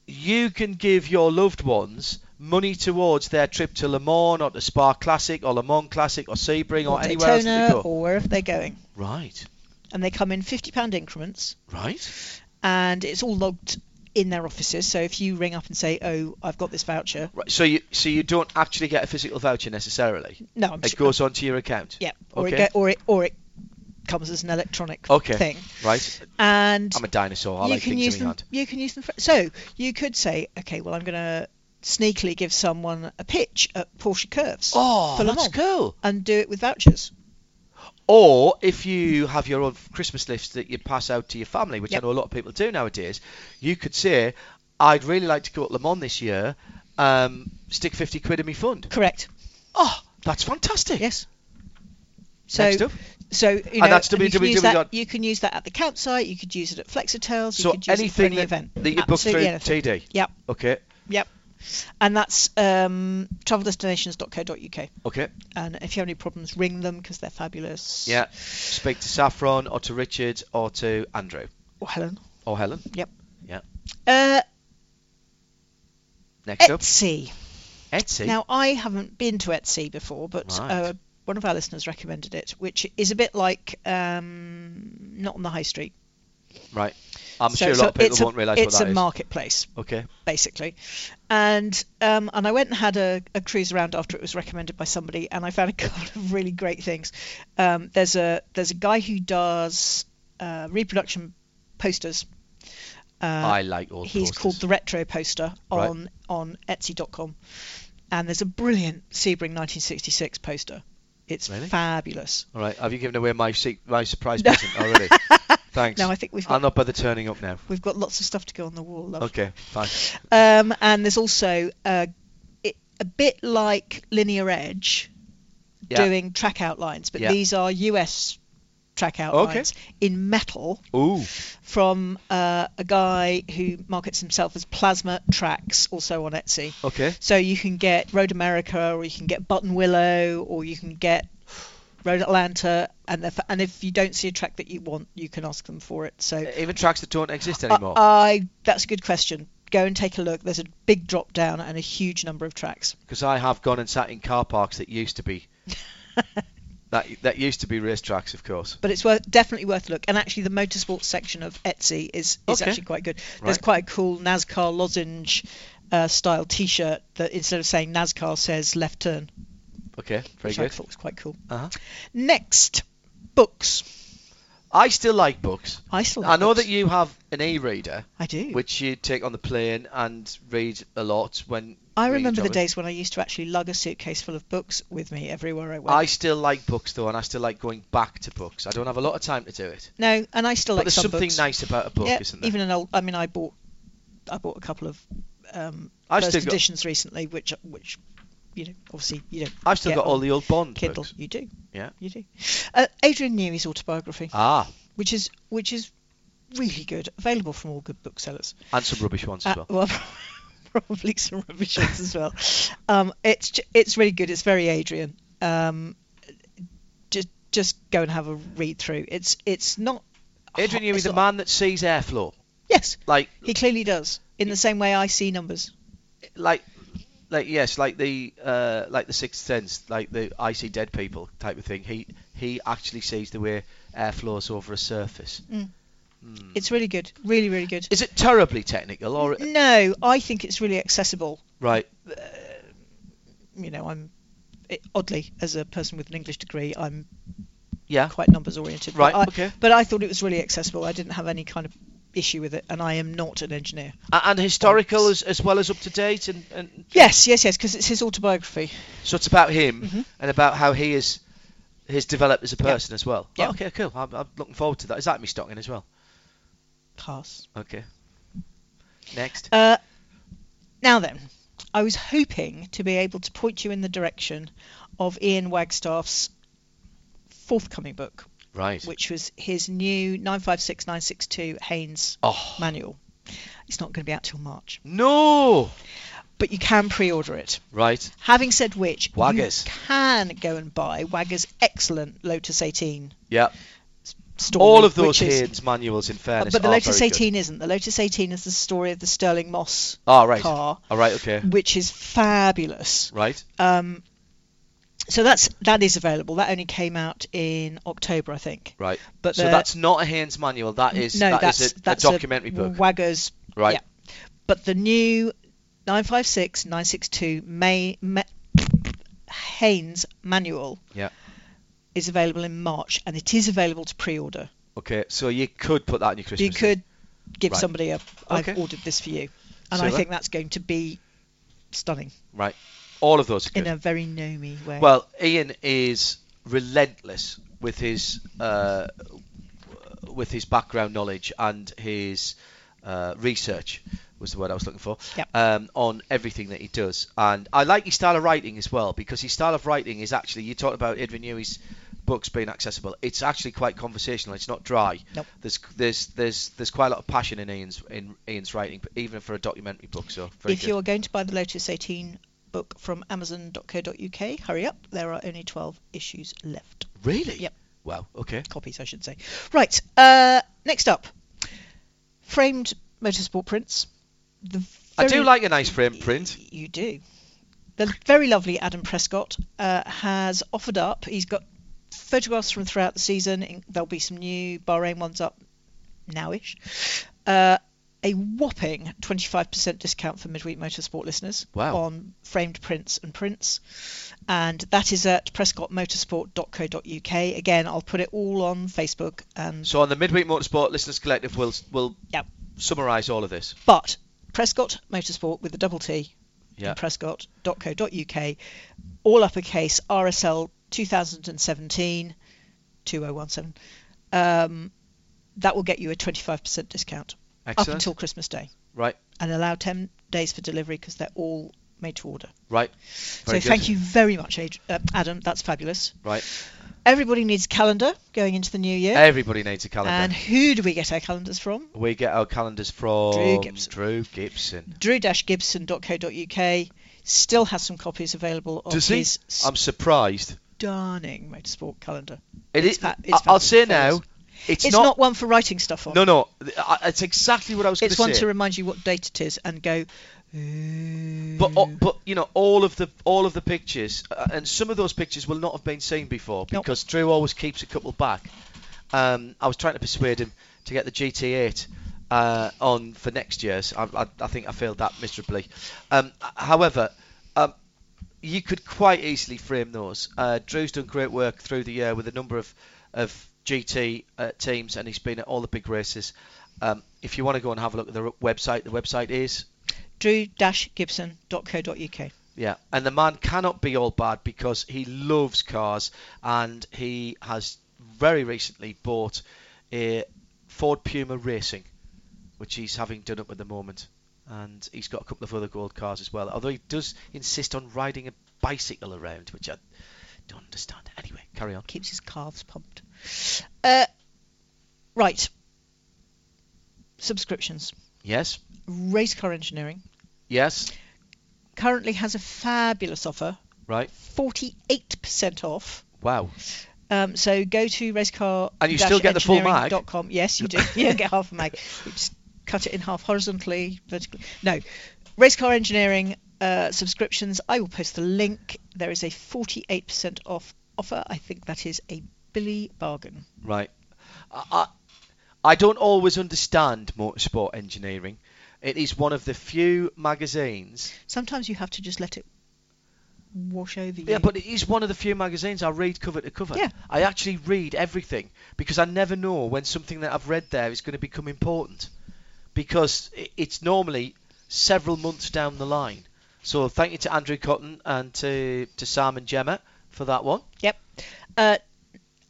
you can give your loved ones money towards their trip to Le Mans or to Spa Classic or Le Mans Classic or Sebring or, or anywhere else they go. or wherever they're going. Right. And they come in £50 increments. Right. and it's all logged in their offices. So if you ring up and say, "Oh, I've got this voucher," Right. So you so you don't actually get a physical voucher necessarily. no, I'm It sure- goes onto your account. yeah, or Okay. it or it or it comes as an electronic Okay. thing, Right. and I'm a dinosaur. I you like can things use them. You can use them. For, so you could say, "Okay, well, I'm going to sneakily give someone a pitch at Porsche Curves Oh, for that's cool. and do it with vouchers." Or if you have your own Christmas list that you pass out to your family, which Yep. I know a lot of people do nowadays, you could say, I'd really like to go to Le Mans this year. Um, stick 50 quid in my fund. Correct. Oh, that's fantastic. Yes. So, so you know, that's and you, can use that, you can use that at the campsite. You could use it at Flexitels. You So could use it for anything any that, event. that you book through anything. TD. Yep. Okay. Yep. And that's um, traveldestinations.co.uk. Okay. And if you have any problems, ring them because they're fabulous. Yeah. Speak to Saffron or to Richard or to Andrew Or Helen. or Helen. Yep. Yeah. Uh, Next up. Etsy. Etsy. Now, I haven't been to Etsy before, but Right. uh, one of our listeners recommended it, which is a bit like um, not on the high street. Right. I'm So- sure a so lot of people won't realise what It's a marketplace, Okay. basically, and um, and I went and had a, a cruise around after it was recommended by somebody, and I found a couple of really great things. Um, there's a there's a guy who does uh, reproduction posters. Uh, I like all He's posters. called the Retro Poster Right. on on Etsy.com, and there's a brilliant Sebring 1966 poster. It's Really? fabulous. All right. Have you given away my my surprise present already? Thanks. No, I think we've I'll not bother turning up now. we've got lots of stuff to go on the wall. Love. Okay. Fine. Um, and there's also uh, it, a bit like Linear Edge Yeah. doing track outlines, but Yeah. these are US track outlines in metal Ooh. from uh, a guy who markets himself as Plasma Tracks, also on Etsy. Okay. So you can get Road America, or you can get Buttonwillow, or you can get Road Atlanta, and if, and if you don't see a track that you want, you can ask them for it. So Even tracks that don't exist anymore. I, that's a good question. Go and take a look. There's a big drop down and a huge number of tracks. Because I have gone and sat in car parks that used to be. that that used to be racetracks, of course. But it's worth, definitely worth a look. And actually, the motorsports section of Etsy is, is Okay. actually quite good. There's Right. quite a cool NASCAR lozenge uh, style T-shirt that instead of saying NASCAR says left turn, Okay. Very which I good. thought was quite cool. Uh-huh. Next, books. I still like books. I still. I know books. that you have an e-reader, I do. which you take on the plane and read a lot when. I remember the days when I used to actually lug a suitcase full of books with me everywhere I went. I still like books though, and I still like going back to books. I don't have a lot of time to do it. no, and I still but like there's some something books. nice about a book, yeah, isn't there? even an old. I mean, I bought, I bought a couple of um, I've first still got- editions recently, which which you know, obviously you don't. I've still got all the old Bond Kindle. books. You do. Yeah. You do. Uh, Adrian Newey's autobiography, Ah, which is which is really good, available from all good booksellers. and some rubbish ones as Uh, well. probably some rubbish ones as well. Um, it's it's really good. It's very Adrian. Um, just just go and have a read through. It's it's not. Adrian it's Newey, the not- man that sees airflow. Yes, Like, he clearly does. In the same way I see numbers. like, like yes, like the uh, like the sixth sense, like the I see dead people type of thing. He he actually sees the way air flows over a surface. Mm. Hmm. It's really good. Really, really good. Is it terribly technical or No, I think it's really accessible. right? Uh, you know, I'm it, oddly as a person with an English degree, I'm Yeah. quite numbers oriented. Right, But I, okay. But I thought it was really accessible. I didn't have any kind of issue with it, and I am not an engineer. And historical as, as well as up to date, and, and Yes, yes, yes, because it's his autobiography. so it's about him Mhm. and about how he is has developed as a Yeah. person as well. Yeah. Oh, okay, cool. I'm, I'm looking forward to that. Is that me stocking as well? Pass. Okay. Next. Uh, now then, I was hoping to be able to point you in the direction of Ian Wagstaff's forthcoming book, Right. which was his new 956962 Haynes Oh manual. It's not going to be out till March, no! but you can pre-order it. Right. Having said which, Waggers. you can go and buy Wagger's excellent Lotus 18 Yeah. story. All of those Haynes manuals, in fairness, but the Lotus very good. 18 isn't. The Lotus 18 is the story of the Stirling Moss Oh, right. car, All right. Okay. which is fabulous. Right. Um, so that's that is available. That only came out in October, I think. Right. But so the- that's not a Haynes manual. That is no, that that's is a, that's a documentary book. Wagger's Right. Yeah. But the new 956 962 May, May Haynes manual Yeah. is available in March, and it is available to pre-order. Okay. So you could put that in your Christmas. you could give Right. somebody a I've Okay. ordered this for you, and I think that's going to be stunning Right. All of those in a very gnomey way. Well, Ian is relentless with his uh, with his background knowledge and his uh, research was the word I was looking for. Yep. Um, on everything that he does, and I like his style of writing as well because his style of writing is actually you talked about Adrian Newey's books being accessible. It's actually quite conversational. It's not dry. Nope. There's there's there's there's quite a lot of passion in Ian's in Ian's writing, even for a documentary book. So if good. you're going to buy the Lotus 18 book from Amazon.co.uk, hurry up. There are only 12 issues left. really, Yep. Wow. Okay. Copies, I should say. Right. Uh, next up, framed motorsport prints. The I do like a nice frame print. You do. The very lovely Adam Prescott uh, has offered up. He's got photographs from throughout the season. There'll be some new Bahrain ones up nowish. Uh, a whopping 25% discount for midweek motorsport listeners Wow. on framed prints and prints. And that is at prescottmotorsport.co.uk. Again, I'll put it all on Facebook. And So on the Midweek Motorsport Listeners Collective, we'll we'll summarise all of this. But Prescott Motorsport with the double T Yeah. prescott.co.uk, all uppercase RSL 2017 2017. Um, that will get you a 25% discount up until Christmas Day Right. and allow 10 days for delivery because they're all made to order. Right. Very so good. thank you very much, uh, Adam. That's fabulous. Right. Everybody needs a calendar going into the new year. Everybody needs a calendar. And who do we get our calendars from? we get our calendars from Drew Gibson. Drew Gibson. drew-gibson.co.uk still has some copies available of Does he? I'm surprised. stunning motorsport calendar. It It's is. fa- I'll say now, it's, It's, not, one for writing stuff on. No, no. It's exactly what I was going it's one say. to remind you what date it is and go. But uh, but you know all of the all of the pictures uh, and some of those pictures will not have been seen before Nope. because Drew always keeps a couple back. Um, I was trying to persuade him to get the GT8 uh, on for next year's. I, I, I think I failed that miserably. Um, however, um, you could quite easily frame those. Uh, Drew's done great work through the year with a number of of GT uh, teams, and he's been at all the big races. Um, if you want to go and have a look at the website, the website is drew-gibson.co.uk. yeah, and the man cannot be all bad because he loves cars and he has very recently bought a Ford Puma Racing, which he's having done up at the moment. And he's got a couple of other gold cars as well. Although he does insist on riding a bicycle around, which I don't understand. Anyway, carry on. Keeps his calves pumped. Uh, right. Subscriptions. Yes, Race car engineering yes, currently has a fabulous offer, right. 48% off. Wow. Um, so go to racecar And you still get the full mag? Com. Yes, you do. You get half a mag. You just cut it in half horizontally, vertically. No, racecar engineering uh, subscriptions. I will post the link. There is a 48% off offer. I think that is a Billy bargain. Right. I, I, don't always understand motorsport engineering. It is one of the few magazines Sometimes you have to just let it wash over you. Yeah, but it is one of the few magazines I read cover to cover. Yeah. I actually read everything because I never know when something that I've read there is going to become important because it's normally several months down the line. So thank you to Andrew Cotton and to, to Sam and Gemma for that one. Yep. Uh,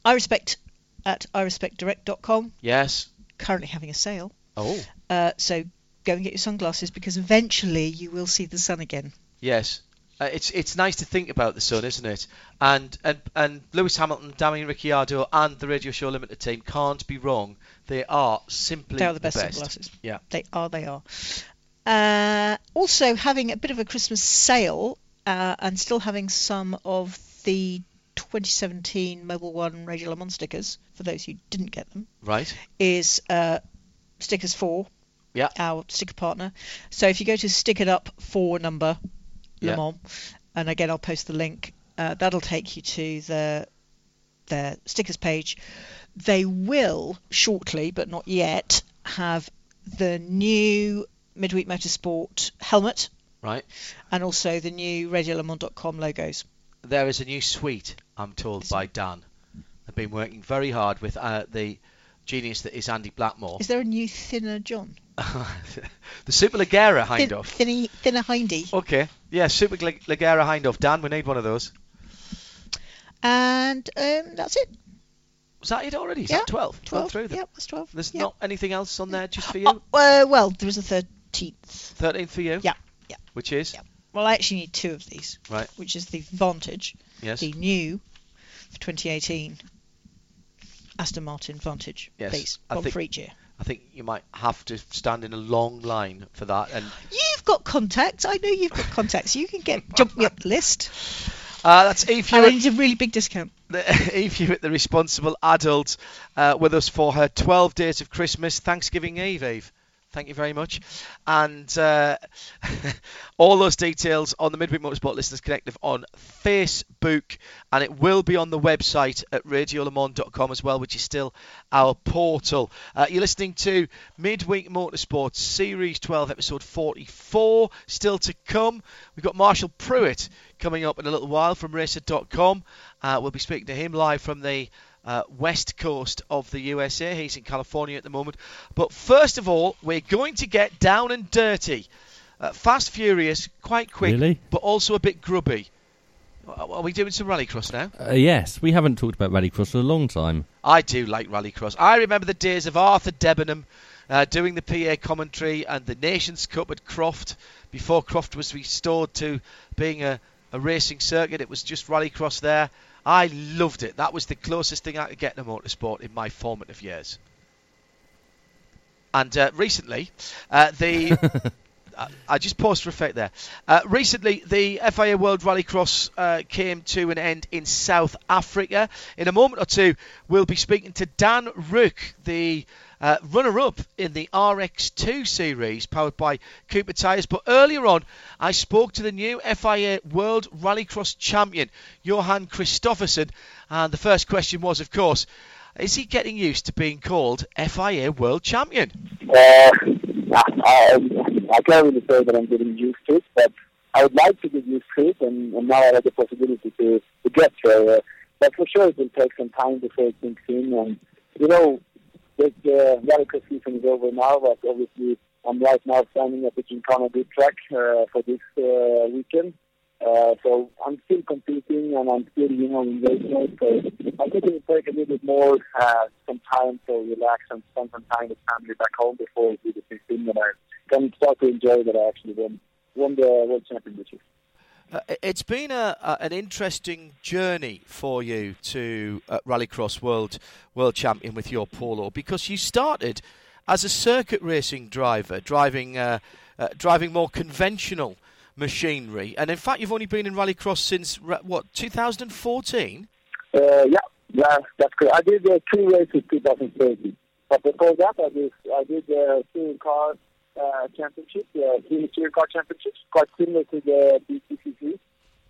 I respect at irespectdirect.com Yes. currently having a sale. Oh. Uh, so go and get your sunglasses because eventually you will see the sun again. Yes. Uh, it's it's nice to think about the sun, isn't it? And and and Lewis Hamilton, Damian Ricciardo, and the Radio Show Limited team can't be wrong. They are simply They are the best sunglasses. Yeah. They are, they are. Uh, also, having a bit of a Christmas sale uh, and still having some of the 2017 Mobil One Radio Le Mans stickers for those who didn't get them Right. is uh, Stickers 4, Yeah. our sticker partner. So if you go to Stickered Up 4 number Le Yeah. Mans, and again I'll post the link, uh, that'll take you to the their stickers page. They will shortly, but not yet, have the new Midweek Motorsport helmet Right. and also the new RadioLeMans.com logos. There is a new suite, I'm told by Dan. They've been working very hard with uh, the genius that is Andy Blackmore. Is there a new thinner John? the Super Ligera Thin, Hindhaugh. thinny, thinner hindy. Okay. Yeah, Super Lig- Ligera Hindhaugh. Dan, we need one of those. And um, that's it. Was that it already? Is Yeah, that 12? 12. through them. Yeah, that's 12. There's Yeah. not anything else on there just for you? Oh, uh, well, there is a thirteenth. 13th for you? Yeah, yeah. Which is? Yeah. Well, I actually need two of these. Right. Which is the Vantage, Yes. the new for 2018 Aston Martin Vantage, Yes, please. I One think- for each year. I think you might have to stand in a long line for that. And You've got contacts. I know you've got contacts. You can get jump me up the list. uh, that's Eve And I Hewitt, need a really big discount. Eve Hewitt, the responsible adult, uh, with us for her 12 days of Christmas, Thanksgiving Eve, Eve. Thank you very much. And uh, all those details on the Midweek Motorsport Listeners Collective on Facebook, and it will be on the website at radiolemans.com as well, which is still our portal. Uh, you're listening to Midweek Motorsport Series 12, episode 44, still to come. We've got Marshall Pruett coming up in a little while from racer.com. Uh, we'll be speaking to him live from the uh, west coast of the USA. He's in California at the moment. But first of all, we're going to get down and dirty. Uh, fast, furious, quite quick, Really? but also a bit grubby. Are we doing some rallycross now? Uh, yes, we haven't talked about Rallycross for a long time. I do like rallycross. I remember the days of Arthur Debenham uh, doing the PA commentary and the Nations Cup at Croft before Croft was restored to being a, a racing circuit. It was just rallycross there. I loved it. That was the closest thing I could get to motorsport in my formative years. And uh, recently, uh, the I- I just paused for effect there. Uh, recently, the FIA World Rallycross uh, came to an end in South Africa. In a moment or two, we'll be speaking to Dan Rooke, the uh, runner-up in the RX2 series, powered by Cooper Tyres. But earlier on, I spoke to the new FIA World Rallycross champion, Johan Kristoffersson, and the first question was, of course, is he getting used to being called FIA World Champion? Uh, I, I can't really say that I'm getting used to it, but I would like to get used to it, and, and now I have the possibility to, to get there. Uh, but for sure, it will take some time before it sinks in. And you know, the the rallycross season is over now, but obviously I'm right now standing at the Gincana Big Track uh, for this uh, weekend. Uh, so I'm still competing and I'm still, you know, in race. So I think it will take a little bit more, uh, some time to relax and spend some time with family back home before I do the 16 that I can start to enjoy that I actually won, won the World Championship. Uh, it's been a, a, an interesting journey for you to uh, Rallycross World World Champion with your Polo because you started as a circuit racing driver, driving uh, uh, driving more conventional machinery, and in fact you've only been in Rallycross since what 2014. Uh, yeah, yeah, that's correct. I did uh, two races 2013, But before that, I did I did the touring car uh, championship, the uh, touring car championships, quite similar to the BTCC.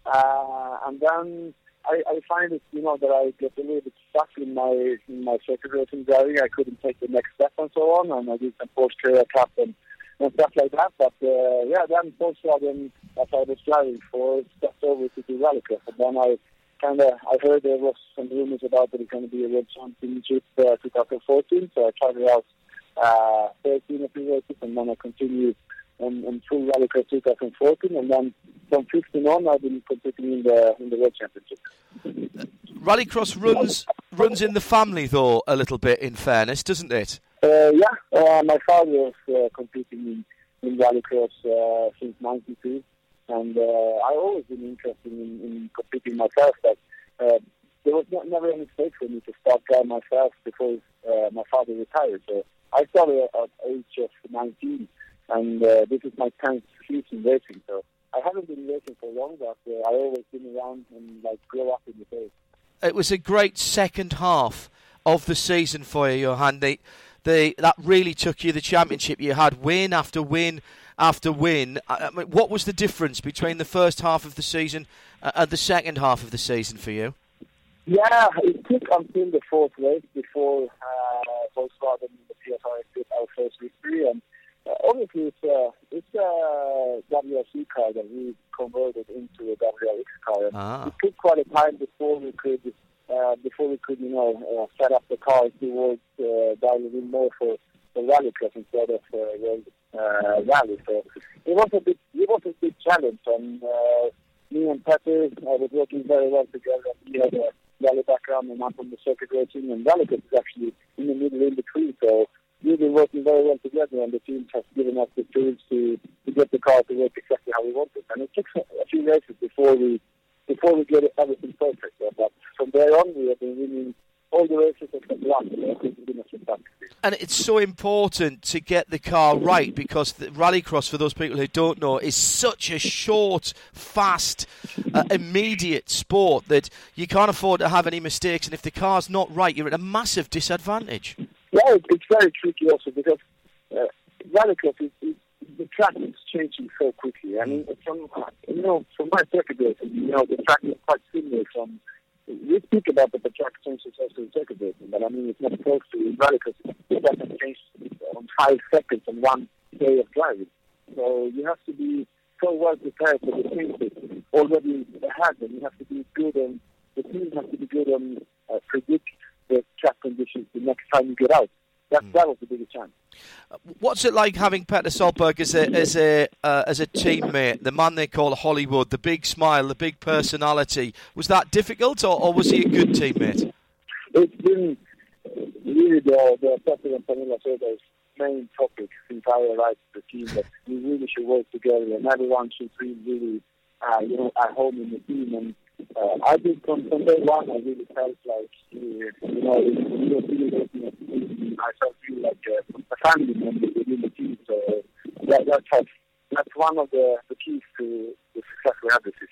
Uh, and then I, I find it, you know, that I get a little bit stuck in my in my circuit racing driving. I couldn't take the next step and so on, and I did some Porsche Carrera Cup and, and stuff like that. But uh, yeah, then Volkswagen, as I was driving for, stepped over to do rallycross, and then I kind of I heard there was some rumors about that it's going to be a World Championship uh, 2014, so I tried it out uh, 13 of the races, and then I continued in, in full rallycross 2014, and then from 15 on, I've been competing in the in the World Championship. Rallycross runs runs in the family though a little bit. In fairness, doesn't it? Uh, yeah, uh, my father was uh, competing in, in rallycross uh, since '92, and uh, I always been interested in, in competing myself. But there was not, never any space for me to start driving myself because uh, my father retired. So I started at age of 19, and uh, this is my 10th season racing. So I haven't been racing for long, but uh, I always been around and like grow up in the race. It was a great second half of the season for you, Johan. The, the, that really took you the championship. You had win after win after win. I mean, what was the difference between the first half of the season uh, and the second half of the season for you? Yeah, it took until the fourth race before uh, Volkswagen the PSR did our first victory, and uh, obviously it's a it's a WRC car that we converted into a WRX car. And Ah. It took quite a time before we could uh, before we could you know uh, set up the car towards uh, dialing in more for the rallycross instead of uh, world uh, rally. So it was a big it was a big challenge, and uh, me and Petter uh, was working very well together. We had a rally background and I'm from the circuit racing, and is actually in the middle in between. So we've been working very well together, and the team has given us the tools to, to get the car to work exactly how we want it. And it took a few races before we before we get everything perfect. But from there on, we have been winning all the races except one. So I think it's been a. And it's so important to get the car right because the rallycross, for those people who don't know, is such a short, fast, uh, immediate sport that you can't afford to have any mistakes. And if the car's not right, you're at a massive disadvantage. Yeah, it's very tricky also because uh, rallycross is, is the track is changing so quickly. I mean, from you know, from my circuit racing, you know, the track is quite similar from. We speak about the in circuit racing, but I mean, it's not close to rallycross. It doesn't change on five seconds on one day of driving. So you have to be so well prepared for the changes already ahead, and you have to be good on the team has to be good on uh, predict the track conditions the next time you get out. That that was the biggest challenge. What's it like having Petter Solberg as a as a uh, as a teammate, the man they call Hollywood, the big smile, the big personality? Was that difficult, or, or was he a good teammate? It's been really the the President Pamela Soda's main topic since I arrived at the team that we really should work together and everyone should feel really uh, you know at home in the team and uh, I think from, from day one I really felt like uh, you know we were really as. I felt like uh, a family member within the team so that, that's how, that's one of the, the keys to the success we have this season.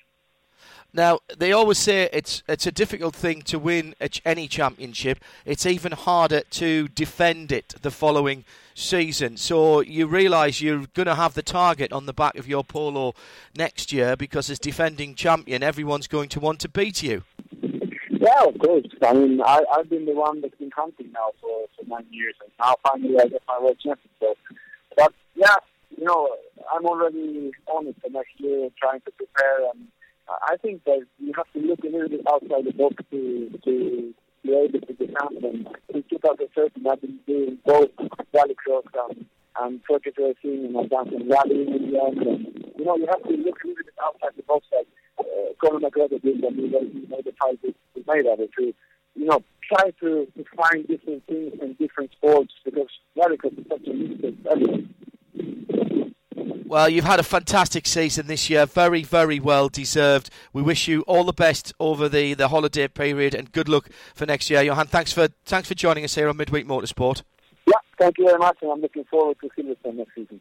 Now they always say it's it's a difficult thing to win any championship. It's even harder to defend it the following season. So you realise you're going to have the target on the back of your polo next year because as defending champion, everyone's going to want to beat you. Yeah, of course. I mean, I, I've been the one that's been hunting now for, for nine years, and now finally I get my world champion. So, but yeah, you know, I'm already on it for next year, trying to prepare, and I think that you have to look a little bit outside the box to to be able to defend. And in 2013, I've been doing both rallycross and, and circuit racing, and I've in the end. And, you know, you have to look a little bit outside the box, like uh, Conor McGregor did when he made the fight of it, to, you know, try to, to find different things in different sports because rallycross is such a mix of everything. Well, you've had a fantastic season this year, very, very well deserved. We wish you all the best over the, the holiday period and good luck for next year. Johan, thanks for thanks for joining us here on Midweek Motorsport. Yeah, thank you very much, and I'm looking forward to Silverstone next season.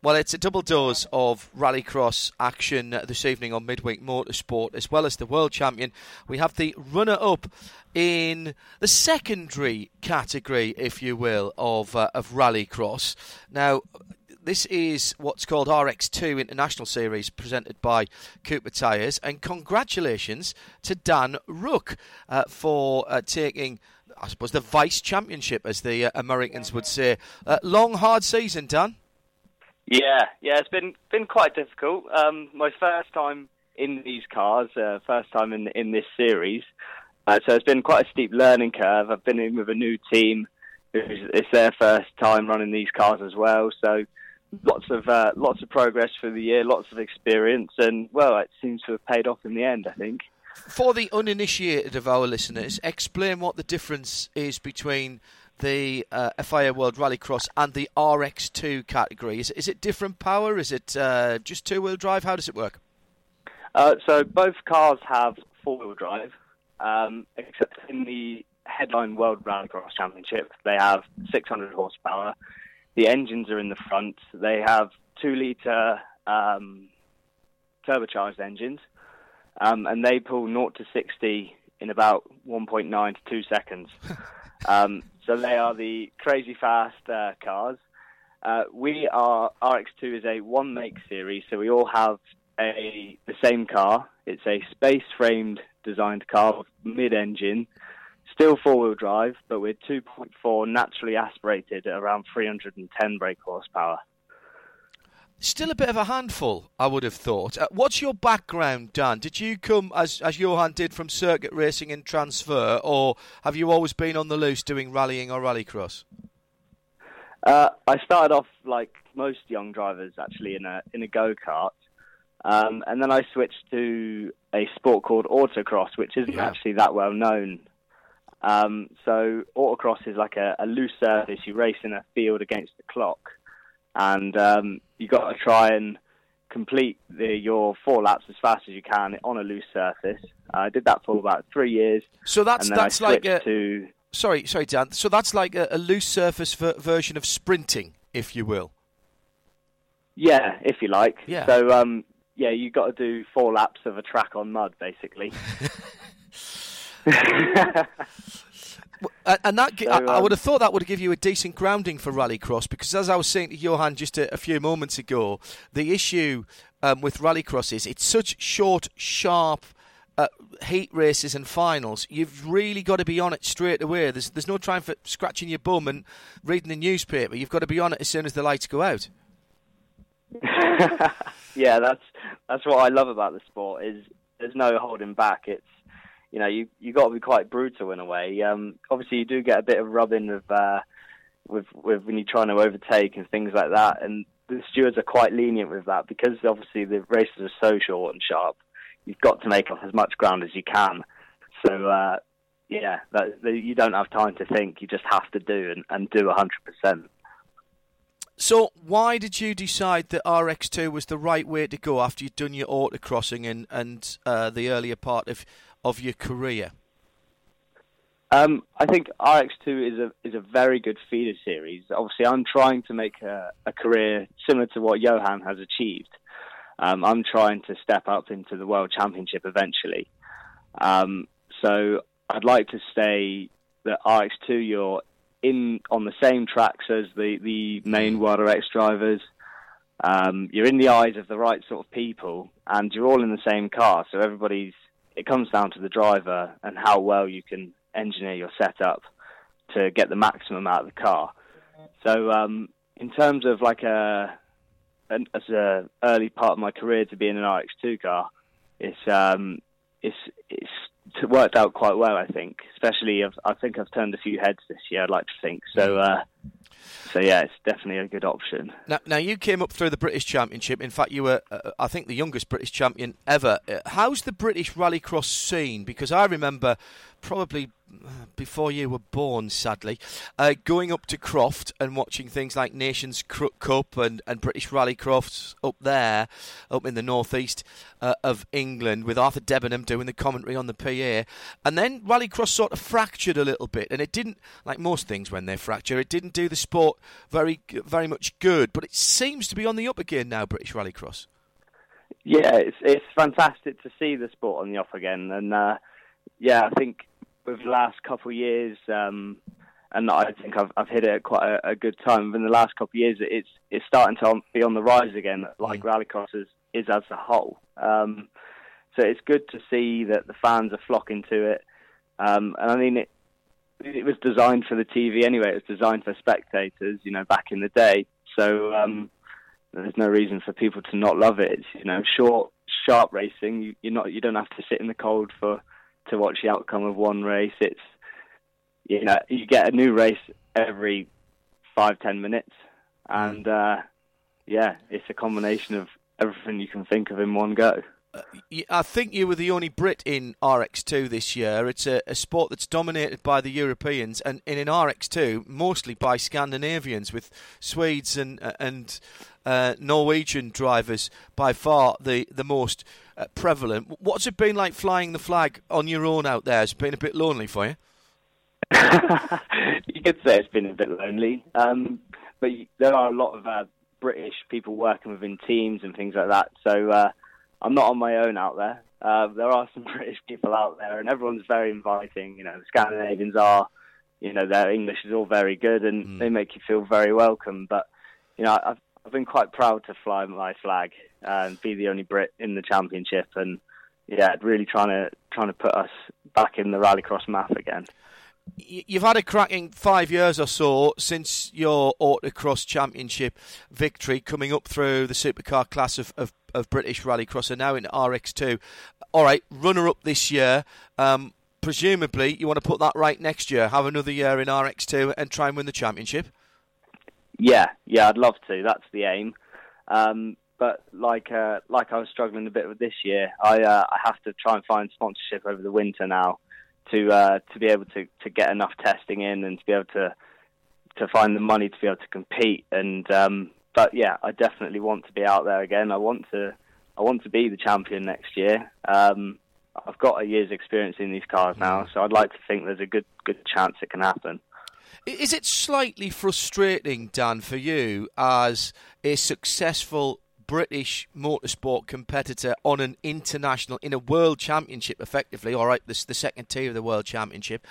Well, it's a double dose of rallycross action this evening on Midweek Motorsport, as well as the World Champion. We have the runner up in the secondary category, if you will, of, uh, of rallycross. Now, this is what's called RX2 International Series presented by Cooper Tyres, and congratulations to Dan Rooke uh, for uh, taking. I suppose the vice championship, as the uh, Americans would say. Uh, long, hard season, Dan. Yeah, yeah, it's been been quite difficult. Um, my first time in these cars, uh, first time in in this series, uh, so it's been quite a steep learning curve. I've been in with a new team; it's their first time running these cars as well. So lots of uh, lots of progress for the year, lots of experience, and well, it seems to have paid off in the end. I think. For the uninitiated of our listeners, explain what the difference is between the uh, FIA World Rallycross and the RX2 category? Is, is it different power? Is it uh, just two wheel drive? How does it work? Uh, so both cars have four wheel drive, um, except in the headline World Rallycross Championship, they have 600 horsepower. The engines are in the front. They have two litre um, turbocharged engines, um, and they pull 0 to 60 in about 1.9 to 2 seconds. Um, so they are the crazy fast uh, cars. Uh, we are RX2 is a one make series, so we all have a the same car. It's a space framed designed car mid engine, still four wheel drive, but with 2.4 naturally aspirated at around 310 brake horsepower. Still a bit of a handful, I would have thought. Uh, what's your background, Dan? Did you come, as, as Johan did, from circuit racing and transfer, or have you always been on the loose doing rallying or rallycross? Uh, I started off like most young drivers, actually, in a in a go kart, um, and then I switched to a sport called autocross, which isn't Yeah. actually that well known. Um, so autocross is like a, a loose surface. You race in a field against the clock, and um, you got to try and complete the, your four laps as fast as you can on a loose surface. I did that for about three years. So that's and then I that's like a to sorry sorry Dan. So that's like a, a loose surface ver- version of sprinting, if you will. yeah, if you like. Yeah. So um, yeah, you got to do four laps of a track on mud, basically. And, and that So, I, I um, would have thought that would give you a decent grounding for rallycross because, as I was saying to Johan just a, a few moments ago, the issue um, with rallycross is it's such short, sharp. Uh, heat races and finals, you've really got to be on it straight away. There's there's no time for scratching your bum and reading the newspaper. You've got to be on it as soon as the lights go out. yeah, that's that's what I love about the sport is there's no holding back. It's you know you you got to be quite brutal in a way. Um, obviously, you do get a bit of rubbing with uh, with with when you're trying to overtake and things like that, and the stewards are quite lenient with that because obviously the races are so short and sharp. You've got to make up as much ground as you can. So uh, yeah, that, that you don't have time to think. You just have to do and, and do hundred percent. So, why did you decide that RX2 was the right way to go after you'd done your autocrossing and and uh, the earlier part of of your career? Um, I think RX2 is a is a very good feeder series. Obviously, I'm trying to make a, a career similar to what Johan has achieved. Um, I'm trying to step up into the World Championship eventually. Um, so I'd like to say that RX2 you're in on the same tracks as the the main World RX drivers. Um, you're in the eyes of the right sort of people, and you're all in the same car. So everybody's. It comes down to the driver and how well you can engineer your setup to get the maximum out of the car. So, um, in terms of like a, an, as a early part of my career to be in an RX2 car, it's um, it's it's worked out quite well. I think, especially I've, I think I've turned a few heads this year. I'd like to think so. Uh, so yeah, it's definitely a good option. Now, now you came up through the British Championship. In fact, you were, uh, I think, the youngest British champion ever. Uh, how's the British rallycross scene? Because I remember, probably uh, before you were born, sadly, uh, going up to Croft and watching things like Nations Cup and, and British Rallycross up there, up in the northeast uh, of England, with Arthur Debenham doing the commentary on the PA. And then rallycross sort of fractured a little bit, and it didn't, like most things when they fracture, it didn't do the sport very, very much good. But it seems to be on the up again now, British Rallycross. Yeah, it's it's fantastic to see the sport on the up again, and uh, yeah, I think with the last couple of years, um, and I think I've I've hit it at quite a, a good time. In the last couple of years, it's it's starting to be on the rise again, like rallycross is, is as a whole. Um, so it's good to see that the fans are flocking to it, um, and I mean it. It was designed for the TV anyway. It was designed for spectators, you know, back in the day. So um, there's no reason for people to not love it. It's you know short, sharp racing. You, you're not you don't have to sit in the cold for to watch the outcome of one race. It's you know you get a new race every five ten minutes, and uh, yeah, it's a combination of everything you can think of in one go. I think you were the only Brit in RX2 this year. It's a, a sport that's dominated by the Europeans, and, and in RX2 mostly by Scandinavians, with Swedes and uh, and uh, Norwegian drivers by far the the most uh, prevalent. What's it been like flying the flag on your own out there? Has it been a bit lonely for you? you could say it's been a bit lonely, um, but there are a lot of uh, British people working within teams and things like that. So uh, I'm not on my own out there. Uh, there are some British people out there, and everyone's very inviting. You know, the Scandinavians are, you know, their English is all very good, and they make you feel very welcome. But you know, I've I've been quite proud to fly my flag and be the only Brit in the championship, and yeah, really trying to trying to put us back in the rallycross map again. You've had a cracking five years or so since your autocross championship victory, coming up through the supercar class of, of, of British Rallycross, and now in RX2. All right, runner up this year. Um, presumably, you want to put that right next year, have another year in RX2, and try and win the championship. Yeah, yeah, I'd love to. That's the aim. Um, but like uh, like I was struggling a bit with this year, I uh, I have to try and find sponsorship over the winter now to uh, to be able to, to get enough testing in and to be able to to find the money to be able to compete. And um, but yeah, I definitely want to be out there again. I want to I want to be the champion next year. Um, I've got a year's experience in these cars now, so I'd like to think there's a good good chance it can happen. Is it slightly frustrating, Dan, for you as a successful British motorsport competitor on an international, in a world championship, effectively, all right, this the second tier of the world championship,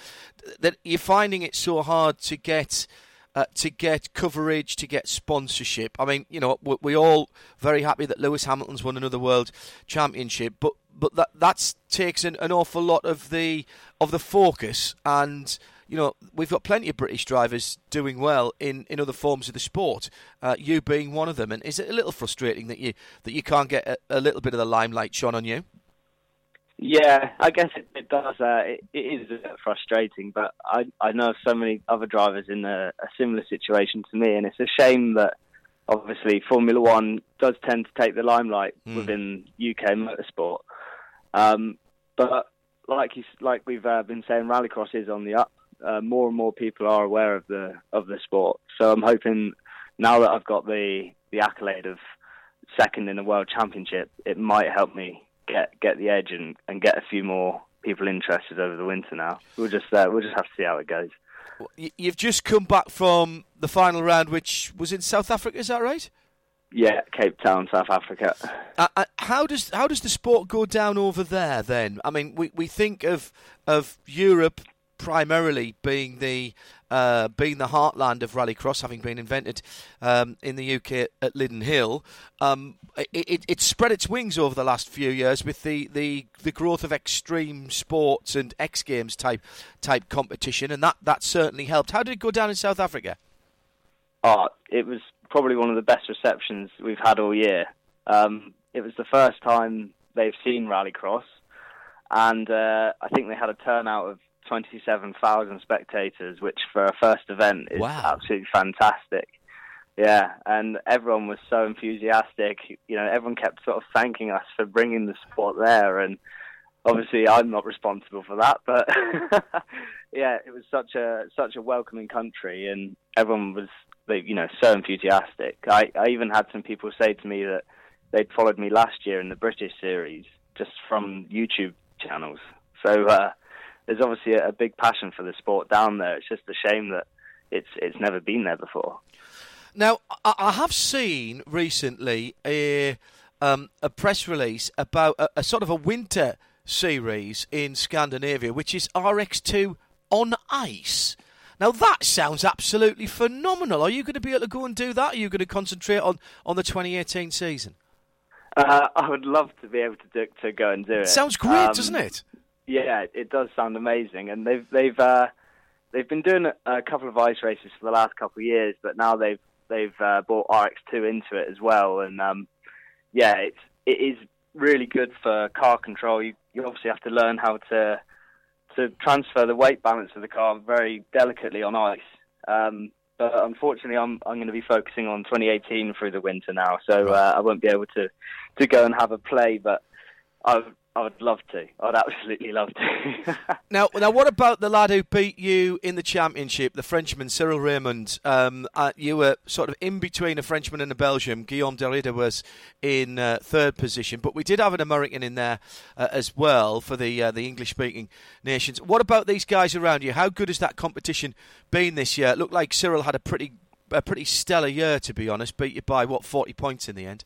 that you're finding it so hard to get. Uh, to get coverage, to get sponsorship. I mean, you know, we're, we're all very happy that Lewis Hamilton's won another world championship, but but that that takes an, an awful lot of the of the focus and you know, we've got plenty of British drivers doing well in, in other forms of the sport. Uh, you being one of them, and is it a little frustrating that you that you can't get a, a little bit of the limelight shone on you? Yeah, I guess it, it does. Uh, it, it is a bit frustrating, but I I know so many other drivers in a, a similar situation to me, and it's a shame that obviously Formula One does tend to take the limelight mm. within UK motorsport. Um, but like you, like we've uh, been saying, Rallycross is on the up uh, more and more people are aware of the of the sport. So I'm hoping now that I've got the the accolade of second in the world championship, it might help me get get the edge and, and get a few more people interested over the winter. Now we'll just uh, we'll just have to see how it goes. You've just come back from the final round, which was in South Africa. Is that right? Yeah, Cape Town, South Africa. Uh, uh, how does how does the sport go down over there? Then, I mean, we, we think of of Europe primarily being the uh, being the heartland of rallycross, having been invented um, in the UK at, Lydden Hill, um, it, it, it, spread its wings over the last few years with the, the, the growth of extreme sports and X Games type type competition, and that, that certainly helped. How did it go down in South Africa? Oh, it was probably one of the best receptions we've had all year. Um, it was the first time they've seen rallycross, and uh, I think they had a turnout of 27,000 spectators, which for a first event is wow. absolutely fantastic. Yeah, and everyone was so enthusiastic. You know, everyone kept sort of thanking us for bringing the sport there, and obviously I'm not responsible for that, but yeah, it was such a such a welcoming country, and everyone was you know so enthusiastic. I, I even had some people say to me that they'd followed me last year in the British series just from YouTube channels. So uh, there's obviously a, a big passion for the sport down there. It's just a shame that it's it's never been there before. Now, I, I have seen recently a um, a press release about a, a, sort of a winter series in Scandinavia, which is RX2 on ice. Now that sounds absolutely phenomenal. Are you going to be able to go and do that? Are you going to concentrate on, on the 2018 season? Uh, I would love to be able to do, to go and do it. Sounds great, um, doesn't it? Yeah, it does sound amazing, and they've they've uh, they've been doing a couple of ice races for the last couple of years, but now they've they've uh, brought RX2 into it as well, and um, yeah, it's it is really good for car control. You you obviously have to learn how to to transfer the weight balance of the car very delicately on ice. Um, but unfortunately, I'm I'm going to be focusing on 2018 through the winter now, so uh, I won't be able to to go and have a play. But I've I would love to. I'd absolutely love to. now, now, what about the lad who beat you in the championship, the Frenchman Cyril Raymond? Um, uh, you were sort of in between a Frenchman and a Belgian. Guillaume De Ridder was in uh, third position, but we did have an American in there uh, as well for the uh, the English-speaking nations. What about these guys around you? How good has that competition been this year? It looked like Cyril had a pretty a pretty stellar year, to be honest. Beat you by what forty points in the end.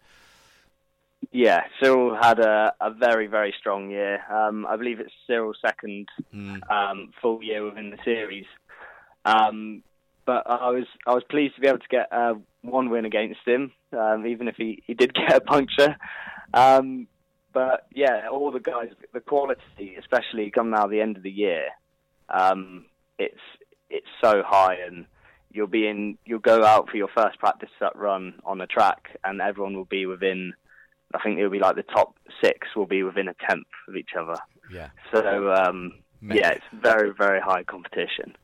Yeah, Cyril had a, a very, very strong year. Um, I believe it's Cyril's second mm. um, full year within the series. Um, but I was I was pleased to be able to get uh, one win against him, um, even if he, he did get a puncture. Um, but yeah, all the guys, the quality, especially come now the end of the year, um, it's it's so high, and you'll be in you'll go out for your first practice run on the track, and everyone will be within I think it'll be like the top six will be within a tenth of each other. Yeah. So um, yeah, it's very very high competition.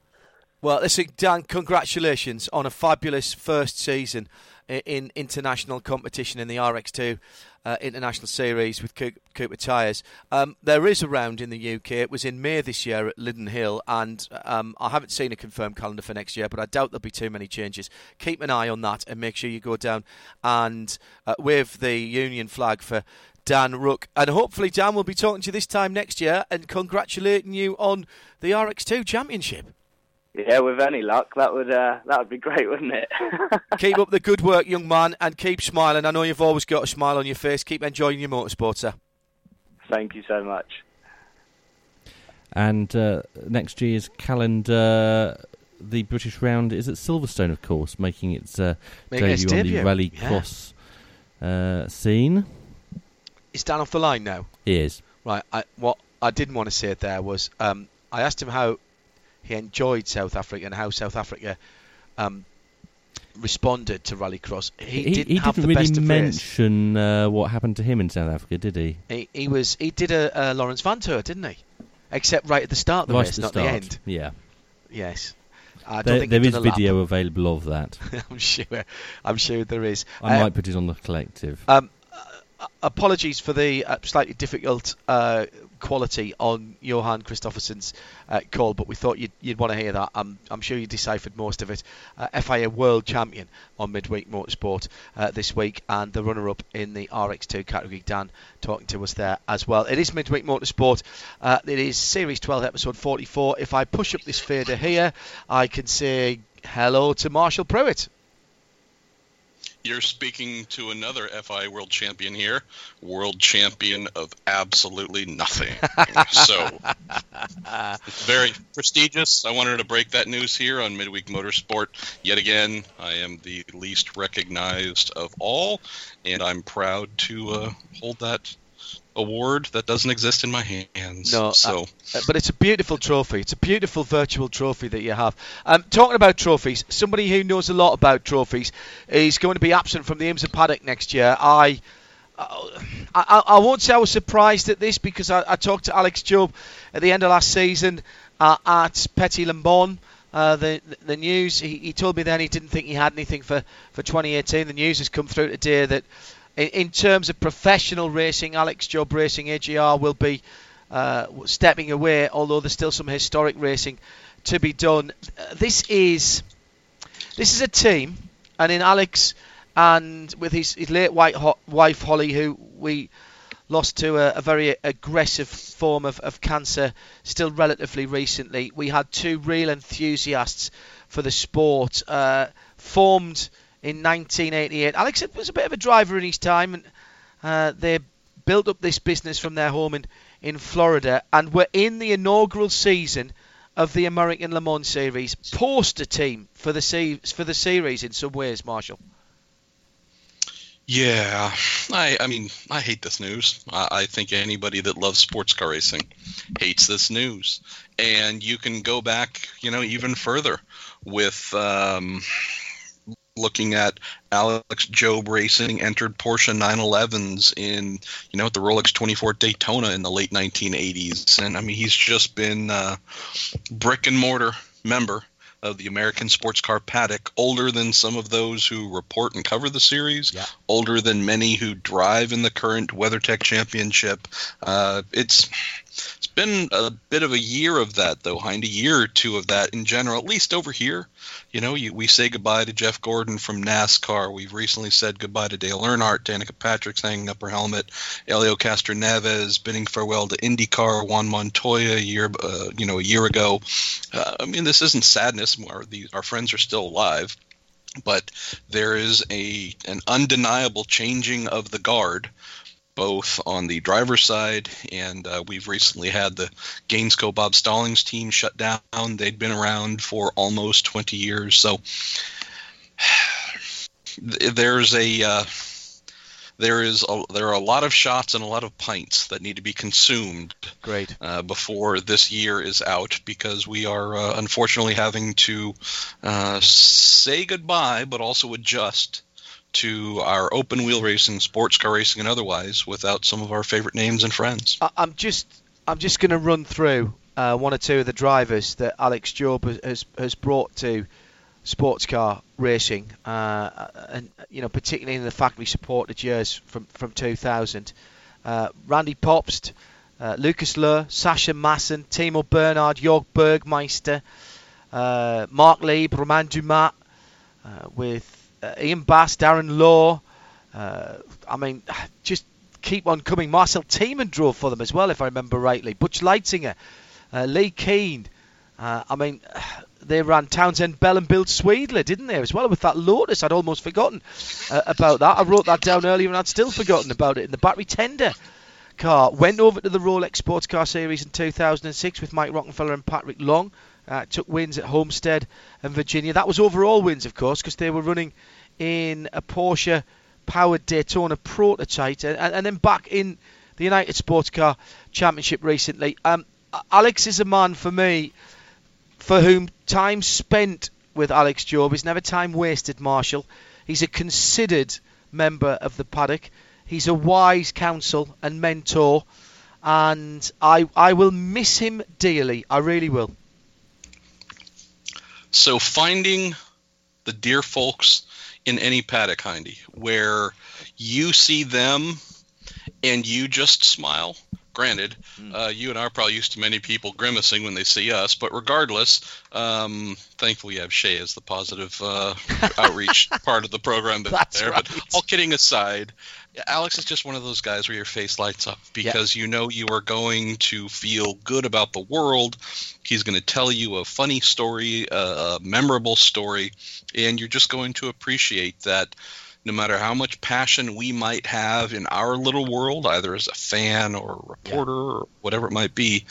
Well, listen, Dan, congratulations on a fabulous first season in international competition in the RX2 uh, International Series with Cooper Tyres. Um, there is a round in the UK. It was in May this year at Lydden Hill, and um, I haven't seen a confirmed calendar for next year, but I doubt there'll be too many changes. Keep an eye on that and make sure you go down and uh, wave the Union flag for Dan Rooke. And hopefully, Dan will be talking to you this time next year and congratulating you on the RX2 Championship. Yeah, with any luck, that would uh, that would be great, wouldn't it? keep up the good work, young man, and keep smiling. I know you've always got a smile on your face. Keep enjoying your motorsport, sir. Thank you so much. And uh, next year's calendar, the British round is at Silverstone, of course, making its uh, Making its debut on the debut, rally yeah. cross uh, scene. Is Dan off the line now? He is. Right. I, what I didn't want to say it there was um, I asked him how he enjoyed South Africa and how South Africa um, responded to Rallycross. He, he, didn't he have didn't the really best mention uh, what happened to him in South Africa, did he? He, he was he did a, a Laurens Vanthoor, didn't he? Except right at the start of the Right race, the not start. the end. Yeah. Yes. I don't There, think there is done a lap. video available of that. I'm sure. I'm sure there is. I Uh, might put it on the collective. Um, uh, apologies for the uh, slightly difficult uh, quality on Johan Kristoffersson's uh, call, but we thought you'd, you'd want to hear that. I'm, I'm sure you deciphered most of it. Uh, FIA World Champion on Midweek Motorsport uh, this week, and the runner-up in the RX2 category, Dan, talking to us there as well. It is Midweek Motorsport. Uh, it is Series 12, Episode 44. If I push up this fader here, I can say hello to Marshall Pruett. You're speaking to another FI world champion here, world champion of absolutely nothing. so, very prestigious. I wanted to break that news here on Midweek Motorsport. Yet again, I am the least recognized of all, and I'm proud to uh, hold that award that doesn't exist in my hands. No, so. uh, but it's a beautiful trophy. It's a beautiful virtual trophy that you have. Um, talking about trophies, somebody who knows a lot about trophies is going to be absent from the IMSA paddock next year. I. I, I, I won't say I was surprised at this because I, I talked to Alex Job at the end of last season uh, at Petit Le Mans. Uh, the the news he, he told me then he didn't think he had anything for, for 2018. The news has come through today that in, in terms of professional racing, Alex Job Racing AJR will be uh, stepping away, although there's still some historic racing to be done. This is this is a team, and in Alex and with his, his late ho- wife Holly, who we lost to a, a very aggressive form of, of cancer still relatively recently. We had two real enthusiasts for the sport, uh, formed in 1988. Alex was a bit of a driver in his time, and uh, they built up this business from their home in, in Florida, and were in the inaugural season of the American Le Mans Series, poster team for the se- for the series in some ways, Marshall. Yeah, I, I mean, I hate this news. I, I think anybody that loves sports car racing hates this news. And you can go back, you know, even further with um, looking at Alex Job Racing entered Porsche 911s in, you know, at the Rolex 24 Daytona in the late 1980s. And I mean, he's just been uh, brick and mortar member of the American sports car paddock, older than some of those who report and cover the series, older than many who drive in the current WeatherTech Championship. Uh, it's it's been a bit of a year of that, though, Hind, a year or two of that in general, at least over here. You know, you, we say goodbye to Jeff Gordon from NASCAR. We've recently said goodbye to Dale Earnhardt, Danica Patrick's hanging up her helmet, Elio Castroneves bidding farewell to IndyCar, Juan Montoya a year, uh, you know, a year ago. Uh, I mean, this isn't sadness. Our, the, our friends are still alive, but there is a an undeniable changing of the guard both on the driver's side, and uh, we've recently had the Gainsco Bob Stallings team shut down. They'd been around for almost 20 years, so there's a uh, there is a, there are a lot of shots and a lot of pints that need to be consumed. Great. Uh, before this year is out, because we are uh, unfortunately having to uh, say goodbye, but also adjust to our open wheel racing, sports car racing, and otherwise without some of our favorite names and friends. I'm just I'm just going to run through uh, one or two of the drivers that Alex Job has has, brought to sports car racing, uh, and you know particularly in the factory supported years from from 2000. Uh, Randy Pobst, uh, Lucas Luhr, Sascha Maassen, Timo Bernhard, Jörg Bergmeister, uh, Marc Lieb, Romain Dumas, uh, with uh, Ian Baas, Darren Law. I mean, just keep on coming. Marcel Tiemann drove for them as well, if I remember rightly. Butch Leitzinger, Leh Keen. I mean, they ran Townsend Bell and Bill Sweedler, didn't they, as well, with that Lotus? I'd almost forgotten uh, about that. I wrote that down earlier and I'd still forgotten about it. In the battery tender car went over to the Rolex Sports Car Series in 2006 with Mike Rockenfeller and Patrick Long. Uh, took wins at Homestead and Virginia. That was overall wins, of course, because they were running in a Porsche powered Daytona prototype and, and, then back in the United Sports Car Championship recently. Um, Alex is a man for me for whom time spent with Alex Job is never time wasted, Marshall. He's a considered member of the paddock. He's a wise counsel and mentor, and I I will miss him dearly. I really will. So finding the dear folks in any paddock, Hindy, where you see them and you just smile Granted, mm. uh, you and I are probably used to many people grimacing when they see us, but regardless, um, thankfully you have Shea as the positive uh, outreach part of the program That's there. Right. But all kidding aside, Alex is just one of those guys where your face lights up because you know you are going to feel good about the world. He's going to tell you a funny story, a memorable story, and you're just going to appreciate that no matter how much passion we might have in our little world, either as a fan or a reporter yeah. or whatever it might be,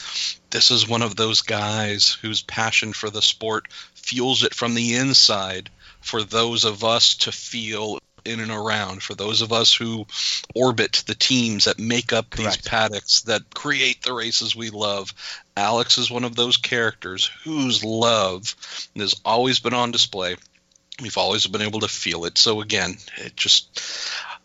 this is one of those guys whose passion for the sport fuels it from the inside for those of us to feel in and around, for those of us who orbit the teams that make up Correct. these paddocks that create the races we love. Alex is one of those characters whose love has always been on display We've always been able to feel it. So again, it just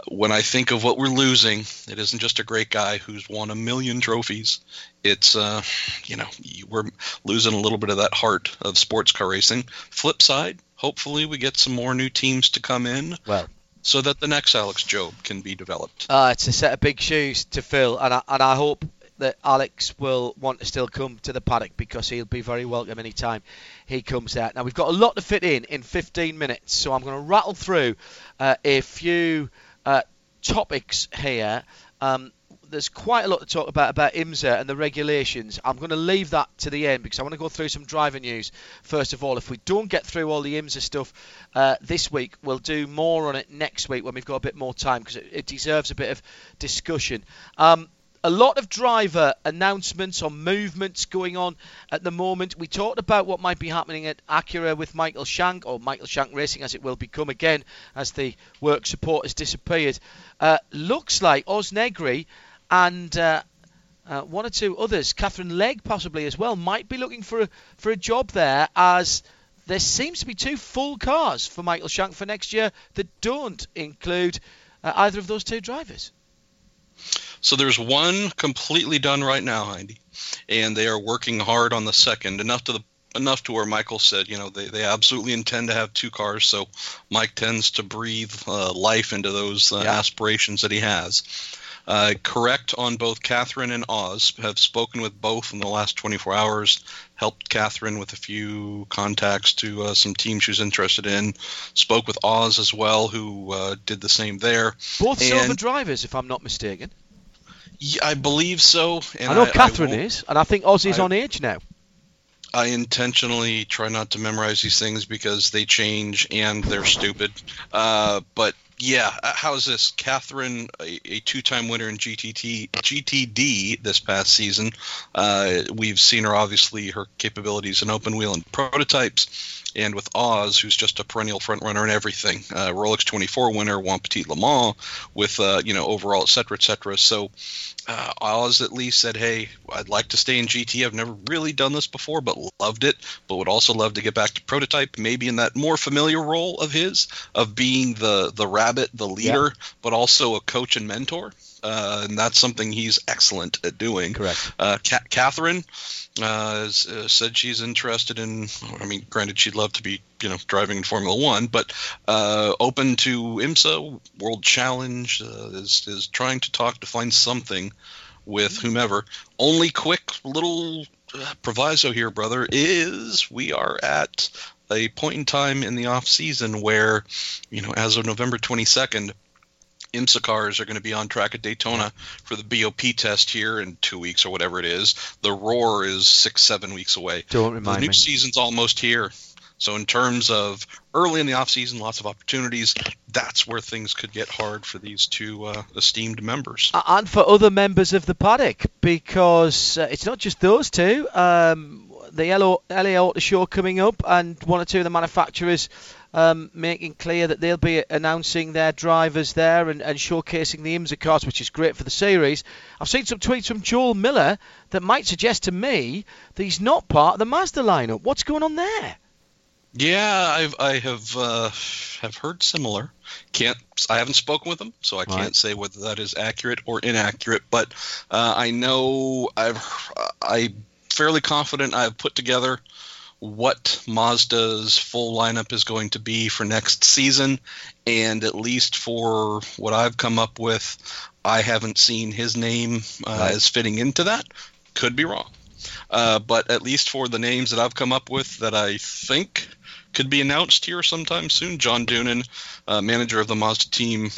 when I think of what we're losing, it isn't just a great guy who's won a million trophies. It's uh, you know, we're losing a little bit of that heart of sports car racing. Flip side, hopefully we get some more new teams to come in. Well, so that the next Alex Job can be developed. Uh, it's a set of big shoes to fill, and I, and I hope that Alex will want to still come to the paddock because he'll be very welcome anytime he comes out. Now, we've got a lot to fit in in 15 minutes, so I'm going to rattle through uh, a few uh, topics here. Um, there's quite a lot to talk about about IMSA and the regulations. I'm going to leave that to the end because I want to go through some driver news first of all. If we don't get through all the IMSA stuff uh, this week, we'll do more on it next week when we've got a bit more time because it, it, deserves a bit of discussion. Um, a lot of driver announcements or movements going on at the moment. We talked about what might be happening at Acura with Michael Shank, or Michael Shank Racing as it will become again as the work support has disappeared. Uh, looks like Oz Negri and uh, uh, one or two others, Catherine Legge possibly as well, might be looking for a, for a job there as there seems to be two full cars for Michael Shank for next year that don't include uh, either of those two drivers. So there's one completely done right now, Hindy, and they are working hard on the second, enough to the enough to where Michael said, you know, they, they absolutely intend to have two cars. So Mike tends to breathe uh, life into those uh, yeah. aspirations that he has. Uh, correct on both Catherine and Oz. Have spoken with both in the last 24 hours. Helped Catherine with a few contacts to uh, some teams she was interested in. Spoke with Oz as well, who uh, did the same there. Both and, silver drivers, if I'm not mistaken. Yeah, I believe so. I know I, Catherine I is, and I think Ozzy's I, on age now. I intentionally try not to memorize these things because they change and they're stupid. Uh, but yeah, uh, how's this? Catherine, a, a, two-time winner in GTT, GTD this past season. Uh, we've seen her obviously her capabilities in open wheel and prototypes and with Oz, who's just a perennial front runner in everything, uh, Rolex 24 winner, won Petit Le Mans, with uh, you know overall, et cetera, et cetera. So uh, Oz at least said, "Hey, I'd like to stay in GT. I've never really done this before, but loved it. But would also love to get back to prototype, maybe in that more familiar role of his, of being the the rabbit, the leader, yeah. but also a coach and mentor." uh, and that's something he's excellent at doing. Correct. Uh, Ca- Catherine uh, has, uh, said she's interested in. I mean, granted, she'd love to be, you know, driving in Formula One, but uh, open to IMSA World Challenge. Uh, is is trying to talk to find something with whomever. Only quick little uh, proviso here, brother, is we are at a point in time in the off season where, you know, as of November 22nd, IMSA cars are going to be on track at Daytona for the BOP test here in two weeks or whatever it is. The Roar is six, seven weeks away. Don't remind the new me. season's almost here. So in terms of early in the off season, lots of opportunities. That's where things could get hard for these two uh, esteemed members. And for other members of the paddock because uh, it's not just those two. Um, the LA, LA Auto Show coming up, and one or two of the manufacturers um, making clear that they'll be announcing their drivers there and, and showcasing the IMSA cars, which is great for the series. I've seen some tweets from Joel Miller that might suggest to me that he's not part of the Mazda lineup. What's going on there? Yeah, I've I have uh, have heard similar. Can't I haven't spoken with them, so I can't Right. say whether that is accurate or inaccurate. But uh, I know I've I'm fairly confident I've put together what Mazda's full lineup is going to be for next season, and at least for what I've come up with, I haven't seen his name uh, Right. as fitting into that. Could be wrong. Uh, but at least for the names that I've come up with that I think could be announced here sometime soon, John Doonan, uh, manager of the Mazda team,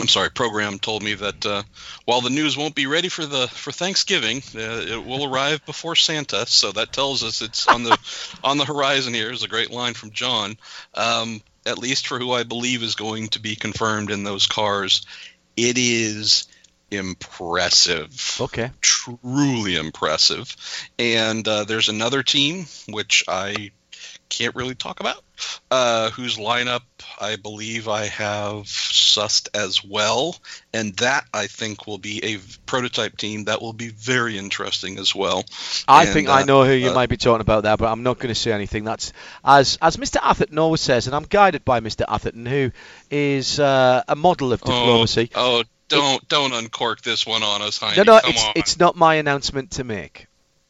I'm sorry, program, told me that uh, while the news won't be ready for the for Thanksgiving, uh, it will arrive before Santa. So that tells us it's on the on the horizon. Here is a great line from John. Um, at least for who I believe is going to be confirmed in those cars, it is impressive. Okay. Truly impressive. And uh, there's another team which I can't really talk about, uh, whose lineup I believe I have sussed as well, and that I think will be a prototype team that will be very interesting as well. I And, think I uh, know who you uh, might be talking about there, but I'm not going to say anything. That's as as Mr. Atherton always says, and I'm guided by Mr. Atherton, who is uh, a model of diplomacy. Oh, oh don't don't uncork this one on us, Heine. no, no, Come it's on. it's not my announcement to make.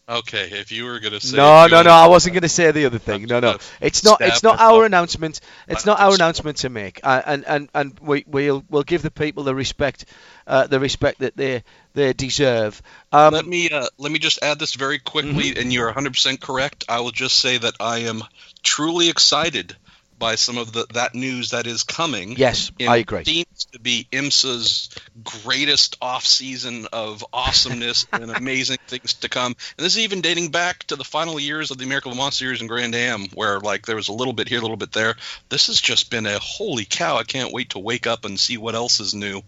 Okay, if you were gonna say No, no, no. I wasn't going to say the other thing. No, no. It's not. It's not our announcement. It's not our announcement to make. Uh, and and and we we'll we'll give the people the respect, uh, the respect that they they deserve. Um, let me uh, let me just add this very quickly, Mm-hmm. and you're 100% correct. I will just say that I am truly excited by some of the that news that is coming. Yes, It I agree. Seems to be IMSA's greatest off season of awesomeness and amazing things to come. And this is even dating back to the final years of the American Le Mans Series in Grand Am, where like there was a little bit here, a little bit there. This has just been a holy cow! I can't wait to wake up and see what else is new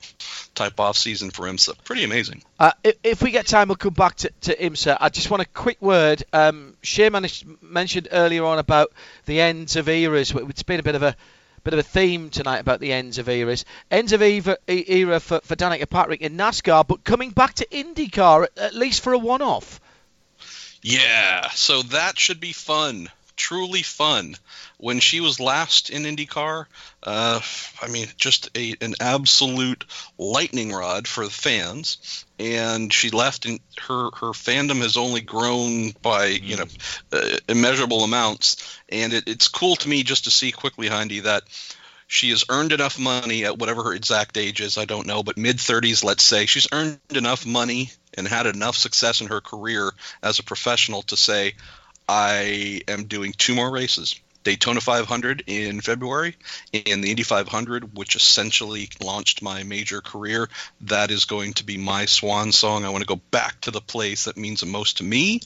type off season for IMSA. Pretty amazing. Uh, i- if we get time, we'll come back to, to IMSA. I just want a quick word. Um, Shea managed, mentioned earlier on about the ends of eras. It's been a bit of a bit of a theme tonight about the ends of eras. Ends of era, era for, for Danica Patrick in NASCAR, but coming back to IndyCar, at, at least for a one-off. Yeah, so that should be fun. Truly fun. When she was last in IndyCar, uh, I mean, just a, an absolute lightning rod for the fans. And she left, and her her fandom has only grown by you know uh, immeasurable amounts. And it, it's cool to me just to see quickly, Hindy, that she has earned enough money at whatever her exact age is, I don't know, but mid 30s, let's say. She's earned enough money and had enough success in her career as a professional to say, I am doing two more races. Daytona 500 in February and the Indy 500, which essentially launched my major career. That is going to be my swan song. I want to go back to the place that means the most to me.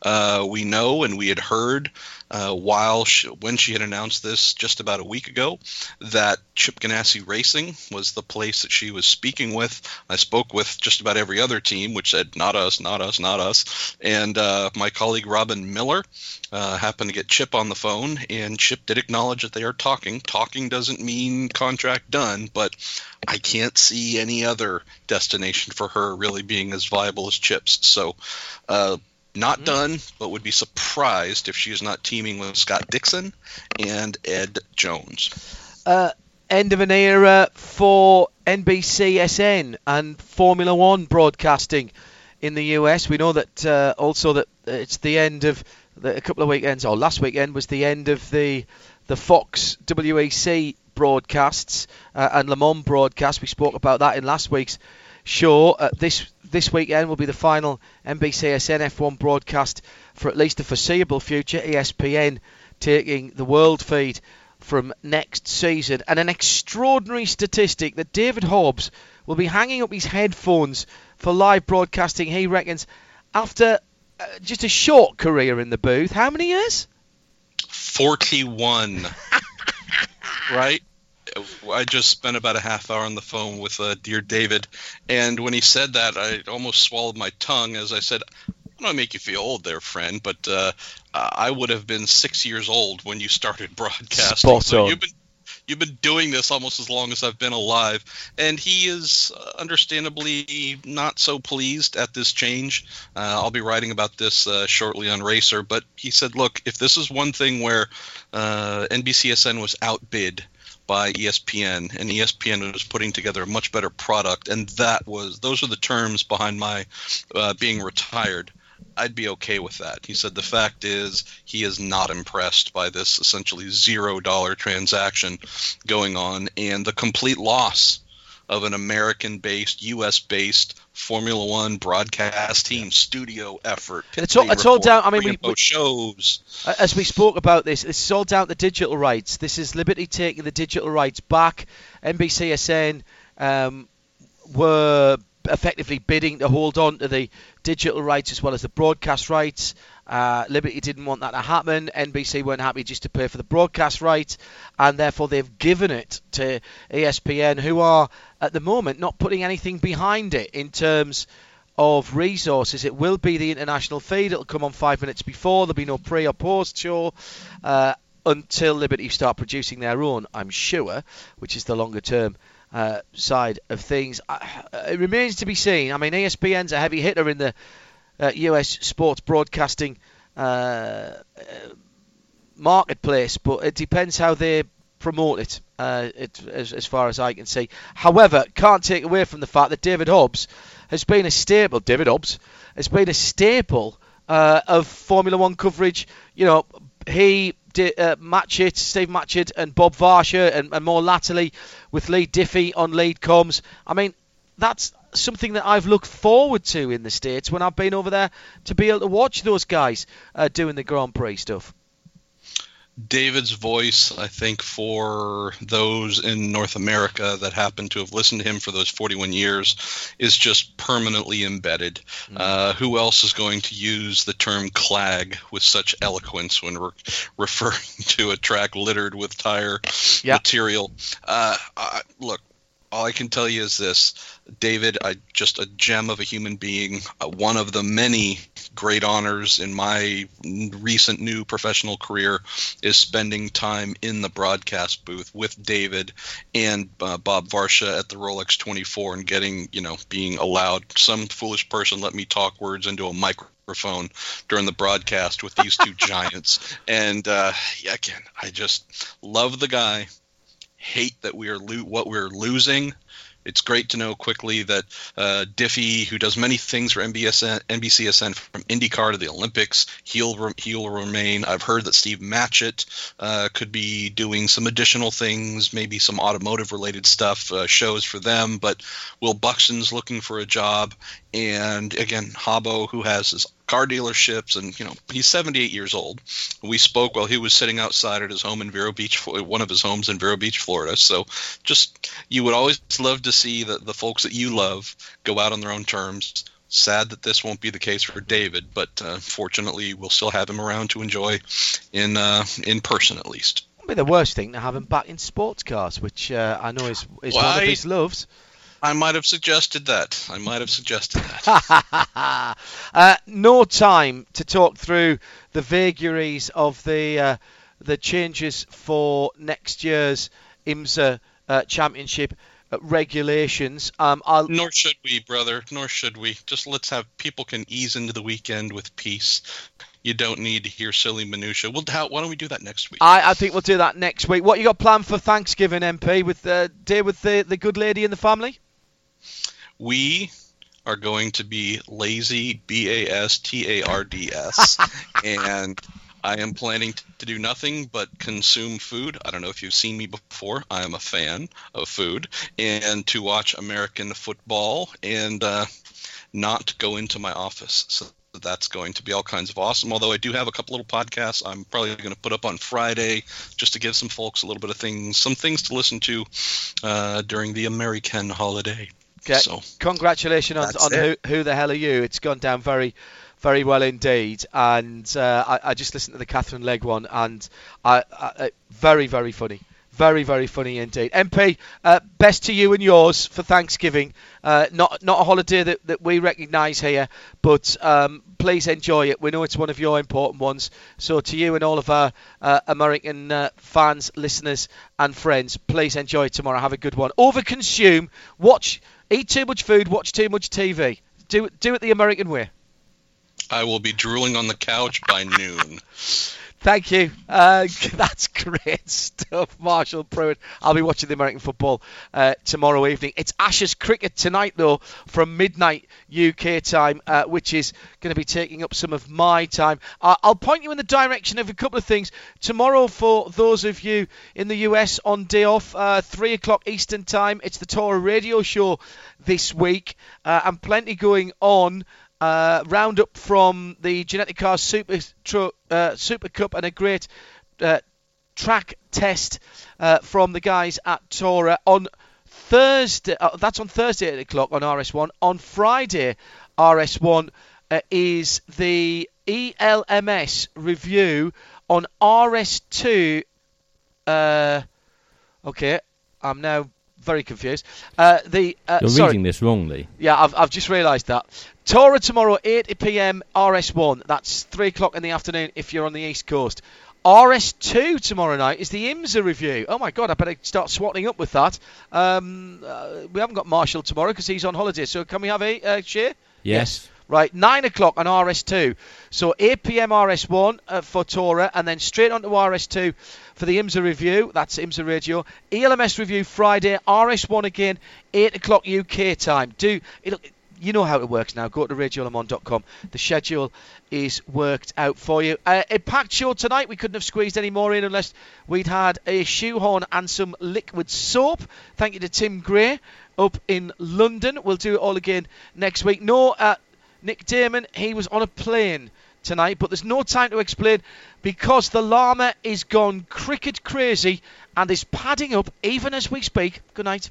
Uh, we know and we had heard uh, while she, when she had announced this just about a week ago that Chip Ganassi Racing was the place that she was speaking with. I spoke with just about every other team, which said not us, not us, not us. And uh, my colleague Robin Miller uh, happened to get Chip on the phone, and Chip did acknowledge that they are talking. Talking doesn't mean contract done, but I can't see any other destination for her really being as viable as Chip's. So. Not done, but would be surprised if she is not teaming with Scott Dixon and Ed Jones. Uh, end of an era for NBCSN and Formula One broadcasting in the US. We know that uh, also that it's the end of the, a couple of weekends, or last weekend was the end of the the Fox WEC broadcasts uh, and Le Mans broadcast. We spoke about that in last week's show. Uh, this this weekend will be the final NBCSN F1 broadcast for at least the foreseeable future. ESPN taking the world feed from next season. And an extraordinary statistic that David Hobbs will be hanging up his headphones for live broadcasting, he reckons, after uh, just a short career in the booth. How many years? 41. right? I just spent about a half hour on the phone with uh, dear David, and when he said that, I almost swallowed my tongue as I said, I don't make you feel old there, friend, but uh, I would have been six years old when you started broadcasting. Spot so on. you've been you've been doing this almost as long as I've been alive, and he is uh, understandably not so pleased at this change. Uh, I'll be writing about this uh, shortly on Racer, but he said, "Look, if this is one thing where uh, NBCSN was outbid." By ESPN and ESPN was putting together a much better product and that was those are the terms behind my uh, being retired I'd be okay with that. He said the fact is he is not impressed by this essentially zero dollar transaction going on and the complete loss of an American based, US based Formula One broadcast team studio effort. It's all, it's all down. I mean, we, and shows. As we spoke about this, this is all down to digital rights. This is Liberty taking the digital rights back. NBCSN um, were effectively bidding to hold on to the digital rights as well as the broadcast rights. Uh, Liberty didn't want that to happen. NBC weren't happy just to pay for the broadcast rights, and therefore they've given it to ESPN, who are at the moment not putting anything behind it in terms of resources. It will be the international feed. It'll come on five minutes before. There'll be no pre or post show uh, until Liberty start producing their own, I'm sure, which is the longer term uh, side of things. Uh, it remains to be seen. I mean, ESPN's a heavy hitter in the uh, US sports broadcasting uh, uh, marketplace, but it depends how they promote it, uh, it as, as far as I can see. However, can't take away from the fact that David Hobbs has been a staple. David Hobbs has been a staple of Formula One coverage. You know, he did uh, Matchett, Steve Matchett, and Bob Varsha, and, and more latterly with Leigh Diffey on lead comms. I mean, that's something that I've looked forward to in the States when I've been over there to be able to watch those guys uh, doing the Grand Prix stuff. David's voice, I think, for those in North America that happen to have listened to him for those 41 years, is just permanently embedded. Uh, who else is going to use the term clag with such eloquence when re- referring to a track littered with tire material? Uh, I, look, all I can tell you is this David, I just a gem of a human being, uh, one of the many great honors in my recent new professional career is spending time in the broadcast booth with David and uh, Bob Varsha at the Rolex 24 and getting, you know, being allowed some foolish person let me talk words into a microphone during the broadcast with these two giants. And uh, yeah, again, I just love the guy hate that we are lo- what we're losing. It's great to know quickly that uh, Diffey, who does many things for NBSN, NBCSN from IndyCar to the Olympics, he'll he'll remain. I've heard that Steve Matchett uh, could be doing some additional things, maybe some automotive related stuff, uh, shows for them. But Will Buxton's looking for a job, and again, Habo, who has his car dealerships, and you know he's 78 years old. We spoke while he was sitting outside at his home in Vero Beach, one of his homes in Vero Beach, Florida. So just you would always love to see the, the folks that you love go out on their own terms. Sad that this won't be the case for David, but uh, fortunately we'll still have him around to enjoy in uh, in person at least. Be the worst thing to have him back in sports cars, which uh, I know is, is one of Why? his loves. I might have suggested that. I might have suggested that. uh, no time to talk through the vagaries of the uh, the changes for next year's IMSA uh, championship uh, regulations. Um, I'll, Nor should we, brother. Nor should we. Just let's have people can ease into the weekend with peace. You don't need to hear silly minutia. Well, how, why don't we do that next week? I, I think we'll do that next week. What you got planned for Thanksgiving, MP? With uh, day with the the good lady and the family? We are going to be lazy, B A S T A R D S, and I am planning to do nothing but consume food. I don't know if you've seen me before. I am a fan of food, and to watch American football and uh, not go into my office. So that's going to be all kinds of awesome. Although I do have a couple little podcasts I'm probably going to put up on Friday just to give some folks a little bit of things, some things to listen to uh, during the American holiday. Okay. So Congratulations on, on who, who the hell are you? It's gone down very, very well indeed. And uh, I, I just listened to the Catherine Legge one, and I, I, I- very, very funny. Very, very funny indeed. MP, uh, best to you and yours for Thanksgiving. Uh, not not a holiday that, that we recognise here, but um, please enjoy it. We know it's one of your important ones. So to you and all of our uh, American uh, fans, listeners, and friends, please enjoy tomorrow. Have a good one. Overconsume. Watch. Eat too much food. Watch too much TV. Do do it the American way. I will be drooling on the couch by noon. Thank you. Uh, that's great stuff, Marshall Pruett. I'll be watching the American football uh, tomorrow evening. It's Ashes cricket tonight, though, from midnight UK time, uh, which is going to be taking up some of my time. Uh, I'll point you in the direction of a couple of things. Tomorrow, for those of you in the US on day off, uh, 3 o'clock Eastern time, it's the Torah radio show this week, uh, and plenty going on uh, roundup from the Ginetta Cars Super uh, Super Cup and a great uh, track test uh, from the guys at Tora on Thursday. Uh, that's on Thursday at 8 o'clock on RS1. On Friday, RS1 uh, is the ELMS review on RS2. Uh, okay, I'm now very confused. Uh, the uh, You're sorry. reading this wrongly. Yeah, I've, I've just realised that. Torah tomorrow, 8 pm RS1. That's 3 o'clock in the afternoon if you're on the East Coast. RS2 tomorrow night is the IMSA review. Oh my god, I better start swatting up with that. Um, uh, we haven't got Marshall tomorrow because he's on holiday, so can we have a uh, share? Yes. Right, 9 o'clock on RS2. So 8 pm RS1 uh, for Torah, and then straight on to RS2 for the IMSA review. That's IMSA Radio. ELMS review Friday, RS1 again, 8 o'clock UK time. Do it'll, You know how it works now. Go to radiolemans.com. The schedule is worked out for you. Uh, a packed show tonight. We couldn't have squeezed any more in unless we'd had a shoehorn and some liquid soap. Thank you to Tim Gray up in London. We'll do it all again next week. No, uh, Nick Damon, he was on a plane tonight, but there's no time to explain because the llama is gone cricket crazy and is padding up even as we speak. Good night.